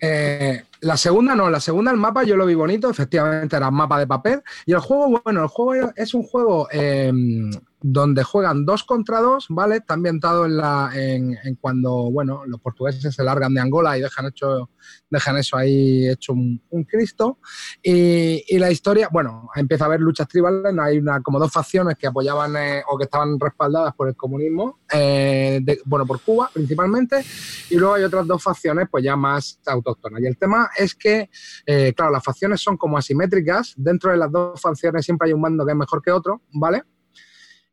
Eh, la segunda no, la segunda el mapa yo lo vi bonito, efectivamente era un mapa de papel. Y el juego, bueno, el juego es un juego em, donde juegan dos contra dos, ¿vale? Está ambientado en, la, en, cuando, bueno, los portugueses se largan de Angola y dejan, hecho, dejan eso ahí hecho un, Cristo. Y, la historia, bueno, empieza a haber luchas tribales, hay una, como dos facciones que apoyaban eh, o que estaban respaldadas por el comunismo, eh, bueno, por Cuba principalmente, y luego hay otras dos facciones pues ya más autóctonas. Y el tema es que, eh, claro, las facciones son como asimétricas. Dentro de las dos facciones siempre hay un mando que es mejor que otro, ¿vale?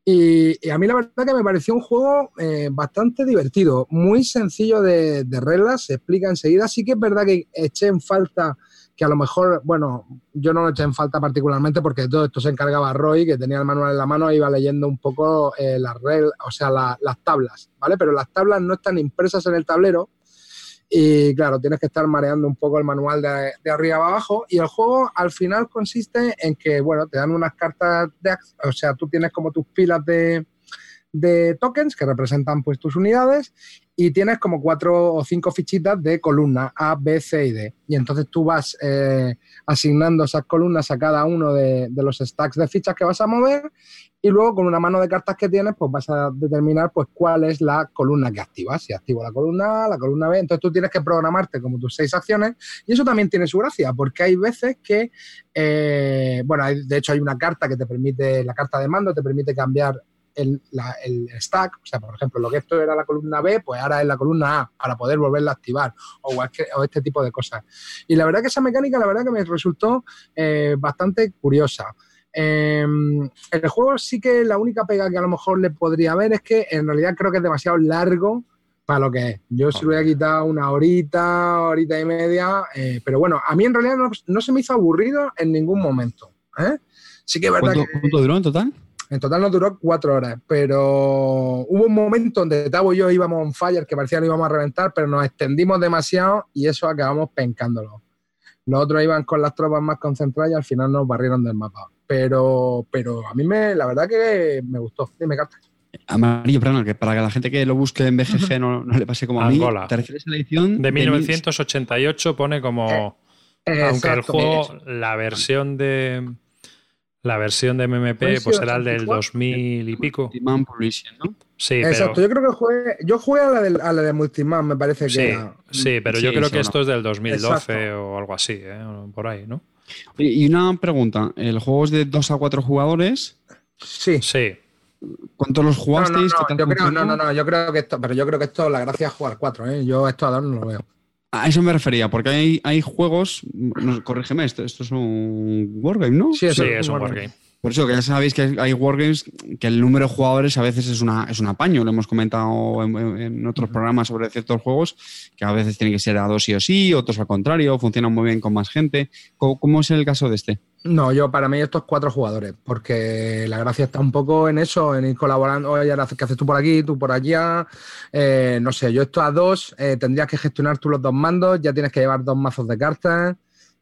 Y, a mí la verdad que me pareció un juego eh, bastante divertido, muy sencillo de, de, reglas, se explica enseguida. Sí que es verdad que eché en falta que a lo mejor, bueno, yo no lo eché en falta particularmente porque todo esto se encargaba Roy, que tenía el manual en la mano e iba leyendo un poco eh, las reglas, o sea, las tablas, ¿vale? Pero las tablas no están impresas en el tablero y claro, tienes que estar mareando un poco el manual de, arriba abajo. Y el juego al final consiste en que, bueno, te dan unas cartas de, o sea, tú tienes como tus pilas de, de tokens que representan pues tus unidades y tienes como cuatro o cinco fichitas de columna A, B, C y D. Y entonces tú vas eh, asignando esas columnas a cada uno de, los stacks de fichas que vas a mover y luego con una mano de cartas que tienes pues vas a determinar pues cuál es la columna que activas. Si activo la columna A, la columna B, entonces tú tienes que programarte como tus seis acciones y eso también tiene su gracia porque hay veces que, eh, bueno, de hecho hay una carta que te permite, la carta de mando te permite cambiar el, stack, o sea, por ejemplo, lo que esto era la columna B, pues ahora es la columna A para poder volverla a activar o, o este tipo de cosas. Y la verdad que esa mecánica, la verdad que me resultó eh, bastante curiosa. en em, el juego sí que la única pega que a lo mejor le podría ver es que en realidad creo que es demasiado largo para lo que es. Yo se lo voy a quitar una horita, horita y media, eh, pero bueno, a mí en realidad no, se me hizo aburrido en ningún momento. ¿eh? Sí que es verdad ¿Cuánto duró en total? En total nos duró cuatro horas, pero hubo un momento donde Tavo y yo íbamos on fire, que parecía que íbamos a reventar, pero nos extendimos demasiado y eso acabamos pencándolo. Los otros iban con las tropas más concentradas y al final nos barrieron del mapa. Pero, pero a mí me, la verdad que me gustó. Dime, Carta. Amarillo, perdón, que para que la gente que lo busque en BGG no, le pase como a mí. ¿Te refieres a la edición? De 1988 pone como... Eh, aunque el juego, la versión de la versión de MMP pues era el del 2000 y pico. Multiman Publishing, ¿no? Sí, Exacto, yo creo que jugué, yo jugué a la de, a la de Multiman, me parece que sí, era. Sí, pero yo creo que esto es del 2012 o algo así, ¿eh? por ahí, ¿no? Y una pregunta, ¿el juego es de 2 a 4 jugadores? Sí. Sí. ¿Cuántos los jugasteis? No, no, no, yo creo, no, no, no, yo creo que esto, pero yo creo que esto, la gracia es jugar 4, ¿eh? Yo esto a dos no lo veo. A eso me refería, porque hay, hay juegos, corrígeme, esto, esto es un wargame, ¿no? Sí, es un wargame. Por eso que ya sabéis que hay wargames que el número de jugadores a veces es, una, es un apaño. Lo hemos comentado en, otros programas sobre ciertos juegos que a veces tiene que ser a dos sí o sí, otros al contrario, funcionan muy bien con más gente. ¿Cómo, es el caso de este? No, yo para mí estos cuatro jugadores, porque la gracia está un poco en eso, en ir colaborando. Oye, ¿qué haces tú por aquí, tú por allá? Eh, no sé, yo esto a dos, eh, tendrías que gestionar tú los dos mandos, ya tienes que llevar dos mazos de cartas.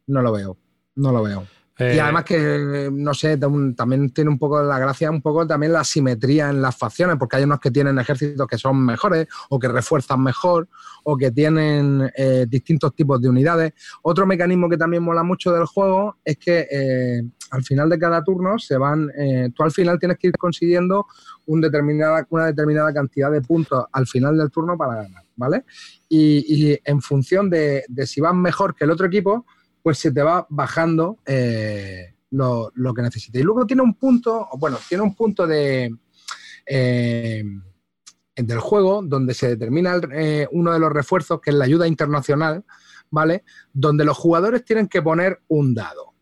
No lo veo, no lo veo y eh, además que, no sé, también tiene un poco la gracia, un poco también la simetría en las facciones, porque hay unos que tienen ejércitos que son mejores o que refuerzan mejor o que tienen eh, distintos tipos de unidades. Otro mecanismo que también mola mucho del juego es que eh, al final de cada turno se van, tú al final tienes que ir consiguiendo un determinada, una determinada cantidad de puntos al final del turno para ganar, ¿vale? Y, en función de, si vas mejor que el otro equipo, pues se te va bajando eh, lo, que necesitas. Y luego tiene un punto, bueno, tiene un punto de eh, del juego donde se determina eh, uno de los refuerzos, que es la ayuda internacional, ¿vale? Donde los jugadores tienen que poner un dado,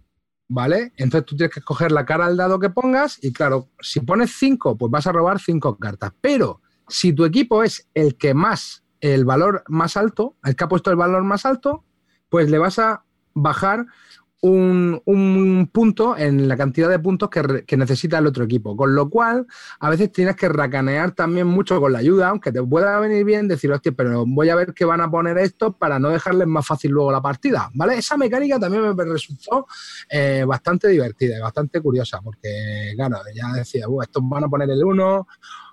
¿vale? Entonces tú tienes que escoger la cara al dado que pongas y claro, si pones cinco, pues vas a robar cinco cartas. Pero si tu equipo es el que más, el valor más alto, el que ha puesto el valor más alto, pues le vas a bajar un, punto en la cantidad de puntos que, necesita el otro equipo. Con lo cual, a veces tienes que racanear también mucho con la ayuda, aunque te pueda venir bien decir, hostia, pero voy a ver qué van a poner esto para no dejarles más fácil luego la partida. ¿Vale? Esa mecánica también me resultó eh, bastante divertida y bastante curiosa, porque, claro, ya decía, estos van a poner el 1.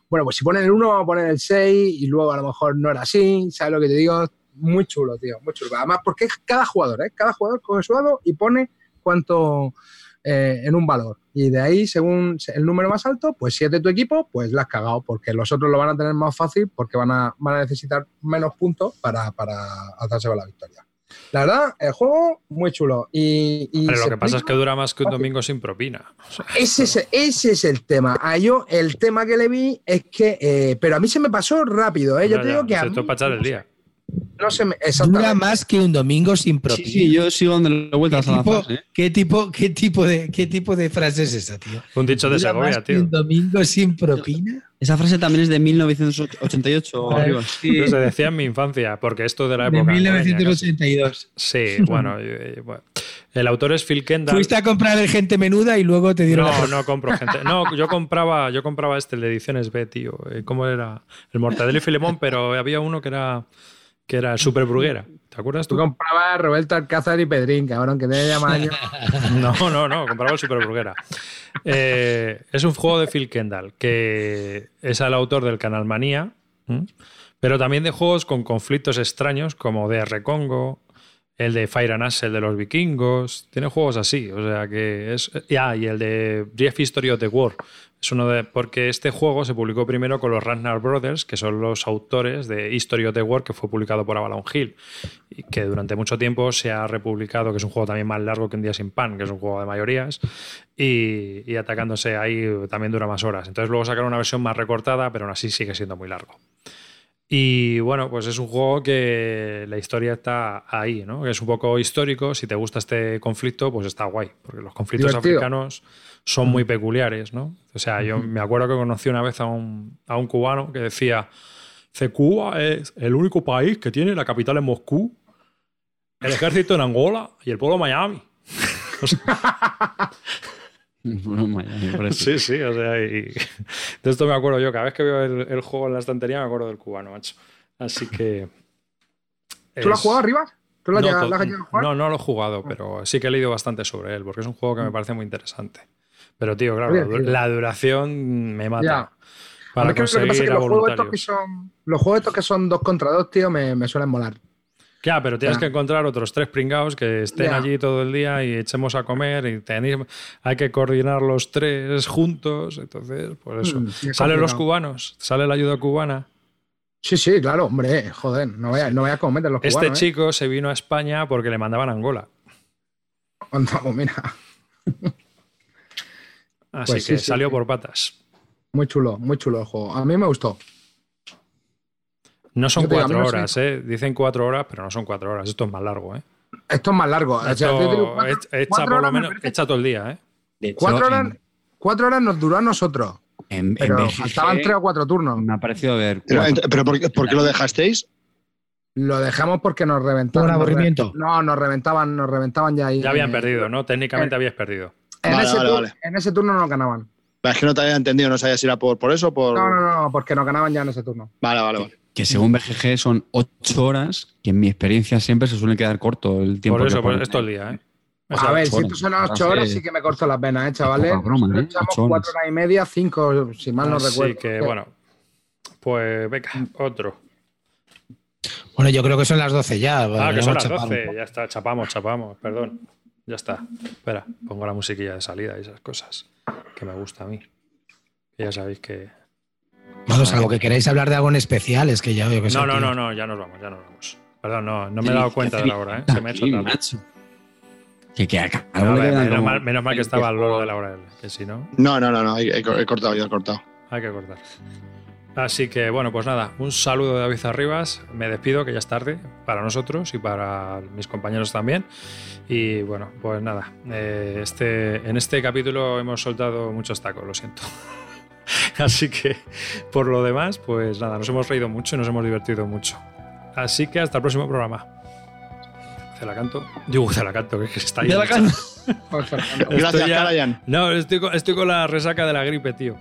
Bueno, pues si ponen el 1, van a poner el 6 y luego a lo mejor no era así, ¿sabes lo que te digo? Muy chulo, tío, muy chulo. Además, porque es cada jugador, ¿eh? Cada jugador coge su dado y pone cuánto eh, en un valor. Y de ahí, según el número más alto, pues si es de tu equipo, pues la has cagado, porque los otros lo van a tener más fácil porque van a, van a necesitar menos puntos para, para hacerse con la victoria. La verdad, el juego muy chulo. Y, Pero lo que pasa es que dura más que un domingo sin propina. ese, es, ese es el tema. A yo, el tema que le vi es que. Eh, pero a mí se me pasó rápido, ¿eh? Yo te digo que. A mí, echar el día. No sé, Dura exactamente. más que un domingo sin propina. Sí, sí, yo sigo ¿Qué vueltas a la tipo, frase. ¿eh? ¿qué, tipo, qué, tipo de, ¿Qué tipo de frase es esa, tío? Un dicho de Dura Segovia, que tío. un domingo sin propina? Esa frase también es de 1988 o arriba. Yo se decía en mi infancia, porque esto de la De época. angoleña, 1982. casi. Sí, bueno. El autor es Phil Kendall. Fuiste a comprar el gente menuda y luego te dieron No, la no compro gente. No, yo compraba, yo compraba este, el de ediciones B, tío. Eh, ¿Cómo era? El Mortadelo y Filemón, pero había uno que era que era el Super Bruguera. ¿Te acuerdas Tú tú? comprabas Roberto Alcázar y Pedrín, cabrón, que tiene ya más años. No, no, no, compraba el Super Bruguera. Eh, es un juego de Phil Kendall, que es el autor del canal Manía, pero también de juegos con conflictos extraños como DR Congo, el de Fire and Ash, el de los vikingos. Tiene juegos así, o sea que es. Y el de Brief History of the War. Es uno de. Porque este juego se publicó primero con los Ragnar Brothers, que son los autores de History of the War, que fue publicado por Avalon Hill. Y que durante mucho tiempo se ha republicado, que es un juego también más largo que Un Día Sin Pan, que es un juego de mayorías. Y, y atacándose ahí también dura más horas. Entonces luego sacaron una versión más recortada, pero aún así sigue siendo muy largo. Y bueno, pues es un juego que la historia está ahí, ¿no? Es un poco histórico. Si te gusta este conflicto, pues está guay. Porque los conflictos Divertido. africanos son muy peculiares, ¿no? O sea, yo me acuerdo que conocí una vez a un, a un cubano que decía: "Ce, Cuba es el único país que tiene la capital en Moscú, el ejército en Angola y el pueblo en Miami. Sí, sí, o sea, y de esto me acuerdo yo. Cada vez que veo el, el juego en la estantería me acuerdo del cubano, macho. Así que. ¿Tú lo has jugado arriba? ¿Tú lo has no, llegado- lo has llegado a jugar? no, no lo he jugado, pero sí que he leído bastante sobre él, porque es un juego que me parece muy interesante. Pero, tío, claro, la, duración me mata. Ya. A Para mí creo que lo que pasa es conseguir que a los juegos, estos que voluntarios. son, los juegos estos que son dos contra dos, tío, me, me suelen molar. Ya, pero tienes que encontrar otros tres pringados que estén Ya. allí todo el día y echemos a comer y tenéis, hay que coordinar los tres juntos. Entonces, pues eso. Mm, ¿Salen los cubanos? ¿Sale la ayuda cubana? Sí, sí, claro, hombre, joder, no veas no vaya cómo meten los Este cubanos, ¿eh? chico se vino a España porque le mandaban a Angola. Anda, pues mira, Así Pues que sí, salió sí. por patas. muy chulo, muy chulo el juego. A mí me gustó. No son digo, cuatro no horas, ¿eh? Dicen cuatro horas, pero no son cuatro horas. Esto es más largo, ¿eh? Esto es más largo. O sea, digo, cuatro- echa- cuatro por lo me menos, echa todo el día, ¿eh? Hecho, cuatro horas, en- cuatro horas nos duró a nosotros, en, en pero BGG faltaban tres o cuatro turnos. Me ha parecido ver. Pero, cuatro. ent- pero ¿por, qué, por qué lo dejasteis? Lo dejamos porque nos reventaban. Por nos re- aburrimiento. No, nos reventaban, nos reventaban ya ahí. Ya habían Eh, perdido, ¿no? Técnicamente habíais perdido. En, Vale, ese vale, tur- vale. en ese turno no nos ganaban. Es que no te había entendido, no sabía si era por, por eso o por. No, no, no, porque nos ganaban ya en ese turno. Vale, vale, vale. Que según BGG son ocho horas, que en mi experiencia siempre se suele quedar corto el tiempo. Por eso, pues ponen. es todo el día, ¿eh? O a ver, si esto son Ahora ocho horas, sí. sí que me corto las venas, ¿eh, chavales? Broma, ¿eh? echamos Ocho horas. cuatro horas y media, cinco, si mal no así recuerdo. que, bueno. Pues venga, otro. Bueno, yo creo que son las 12 ya. Ah, que son las Vamos a chapar 12. un poco. Ya está, chapamos, chapamos, perdón. Ya está. Espera, pongo la musiquilla de salida y esas cosas que me gusta a mí. Ya sabéis que. Vamos, algo que queráis hablar de algo en especial, es que ya veo que No, no, no, no, ya nos vamos, ya nos vamos. Perdón, no, no me he dado cuenta de la hora, ¿eh? Se me ha hecho tarde. Que, que a cada A uno le ver, quedan menos, como mal, menos mal que 20 estaba al juegos. de la hora, que si no, No, no, no, no, he, he- cortado, yo he cortado. hay que cortar. Así que bueno, pues nada, un saludo de David Arribas. Me despido, que ya es tarde para nosotros y para mis compañeros también. Y bueno, pues nada, eh, este, en este capítulo hemos soltado muchos tacos, lo siento. Así que por lo demás, pues nada, nos hemos reído mucho y nos hemos divertido mucho. Así que hasta el próximo programa. Se la canto. Digo, se la canto, que está ahí. La canto. Gracias, ya-. No, estoy con, estoy con la resaca de la gripe, tío.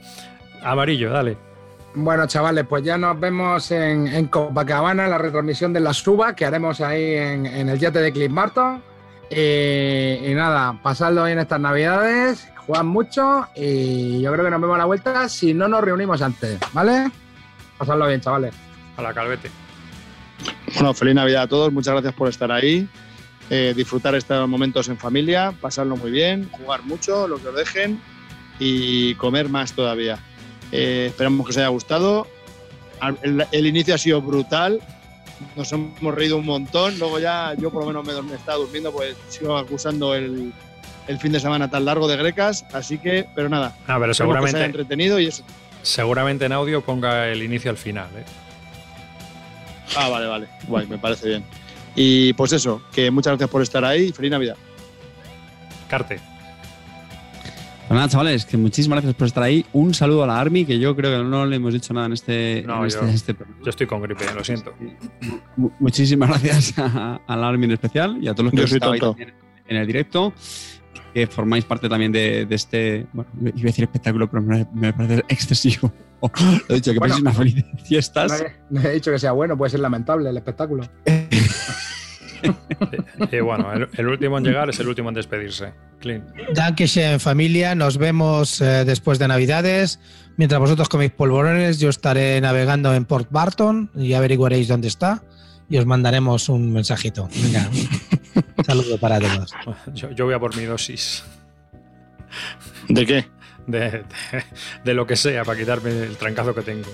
Amarillo, dale. Bueno, chavales, pues ya nos vemos en, en Copacabana, la retransmisión de la suba que haremos ahí en, en el yate de Cliff Martin. Y, y nada, pasadlo bien estas navidades, jugad mucho y yo creo que nos vemos a la vuelta si no nos reunimos antes, ¿vale? Pasadlo bien, chavales. A la calvete. Bueno, feliz Navidad a todos, muchas gracias por estar ahí. Eh, disfrutar estos momentos en familia, pasarlo muy bien, jugar mucho, lo que os dejen y comer más todavía. Eh, esperamos que os haya gustado. El, el inicio ha sido brutal, nos hemos reído un montón. Luego ya yo por lo menos me, dorm- estaba durmiendo, pues sigo acusando el, el fin de semana tan largo de Grecas. Así que, pero nada, Ah, pero esperemos que os haya seguramente, entretenido y eso. seguramente en audio ponga el inicio al final. ¿eh? Ah, vale, vale. Guay, me parece bien. Y pues eso, que muchas gracias por estar ahí y feliz Navidad. Carte. Pues nada, chavales, que muchísimas gracias por estar ahí. Un saludo a la Army, que yo creo que no le hemos dicho nada en este, No, en este, yo- este Yo estoy con gripe, lo siento. Mu- Muchísimas gracias a, a la Army en especial y a todos los que Yo soy también en el directo, que formáis parte también de, de este, bueno, iba a decir espectáculo, pero me, me parece excesivo. Lo he dicho, que Bueno. paséis unas felices No fiestas. he, no he dicho que sea bueno, puede ser lamentable el espectáculo. Y bueno, el, el último en llegar es el último en despedirse. Clean. Dankeschön familia, nos vemos eh, después de Navidades. Mientras vosotros coméis polvorones, yo estaré navegando en Port Barton y averiguaréis dónde está y os mandaremos un mensajito. Venga, un saludo para todos. Yo, yo voy a por mi dosis ¿De qué? de, de- de lo que sea para quitarme el trancazo que tengo.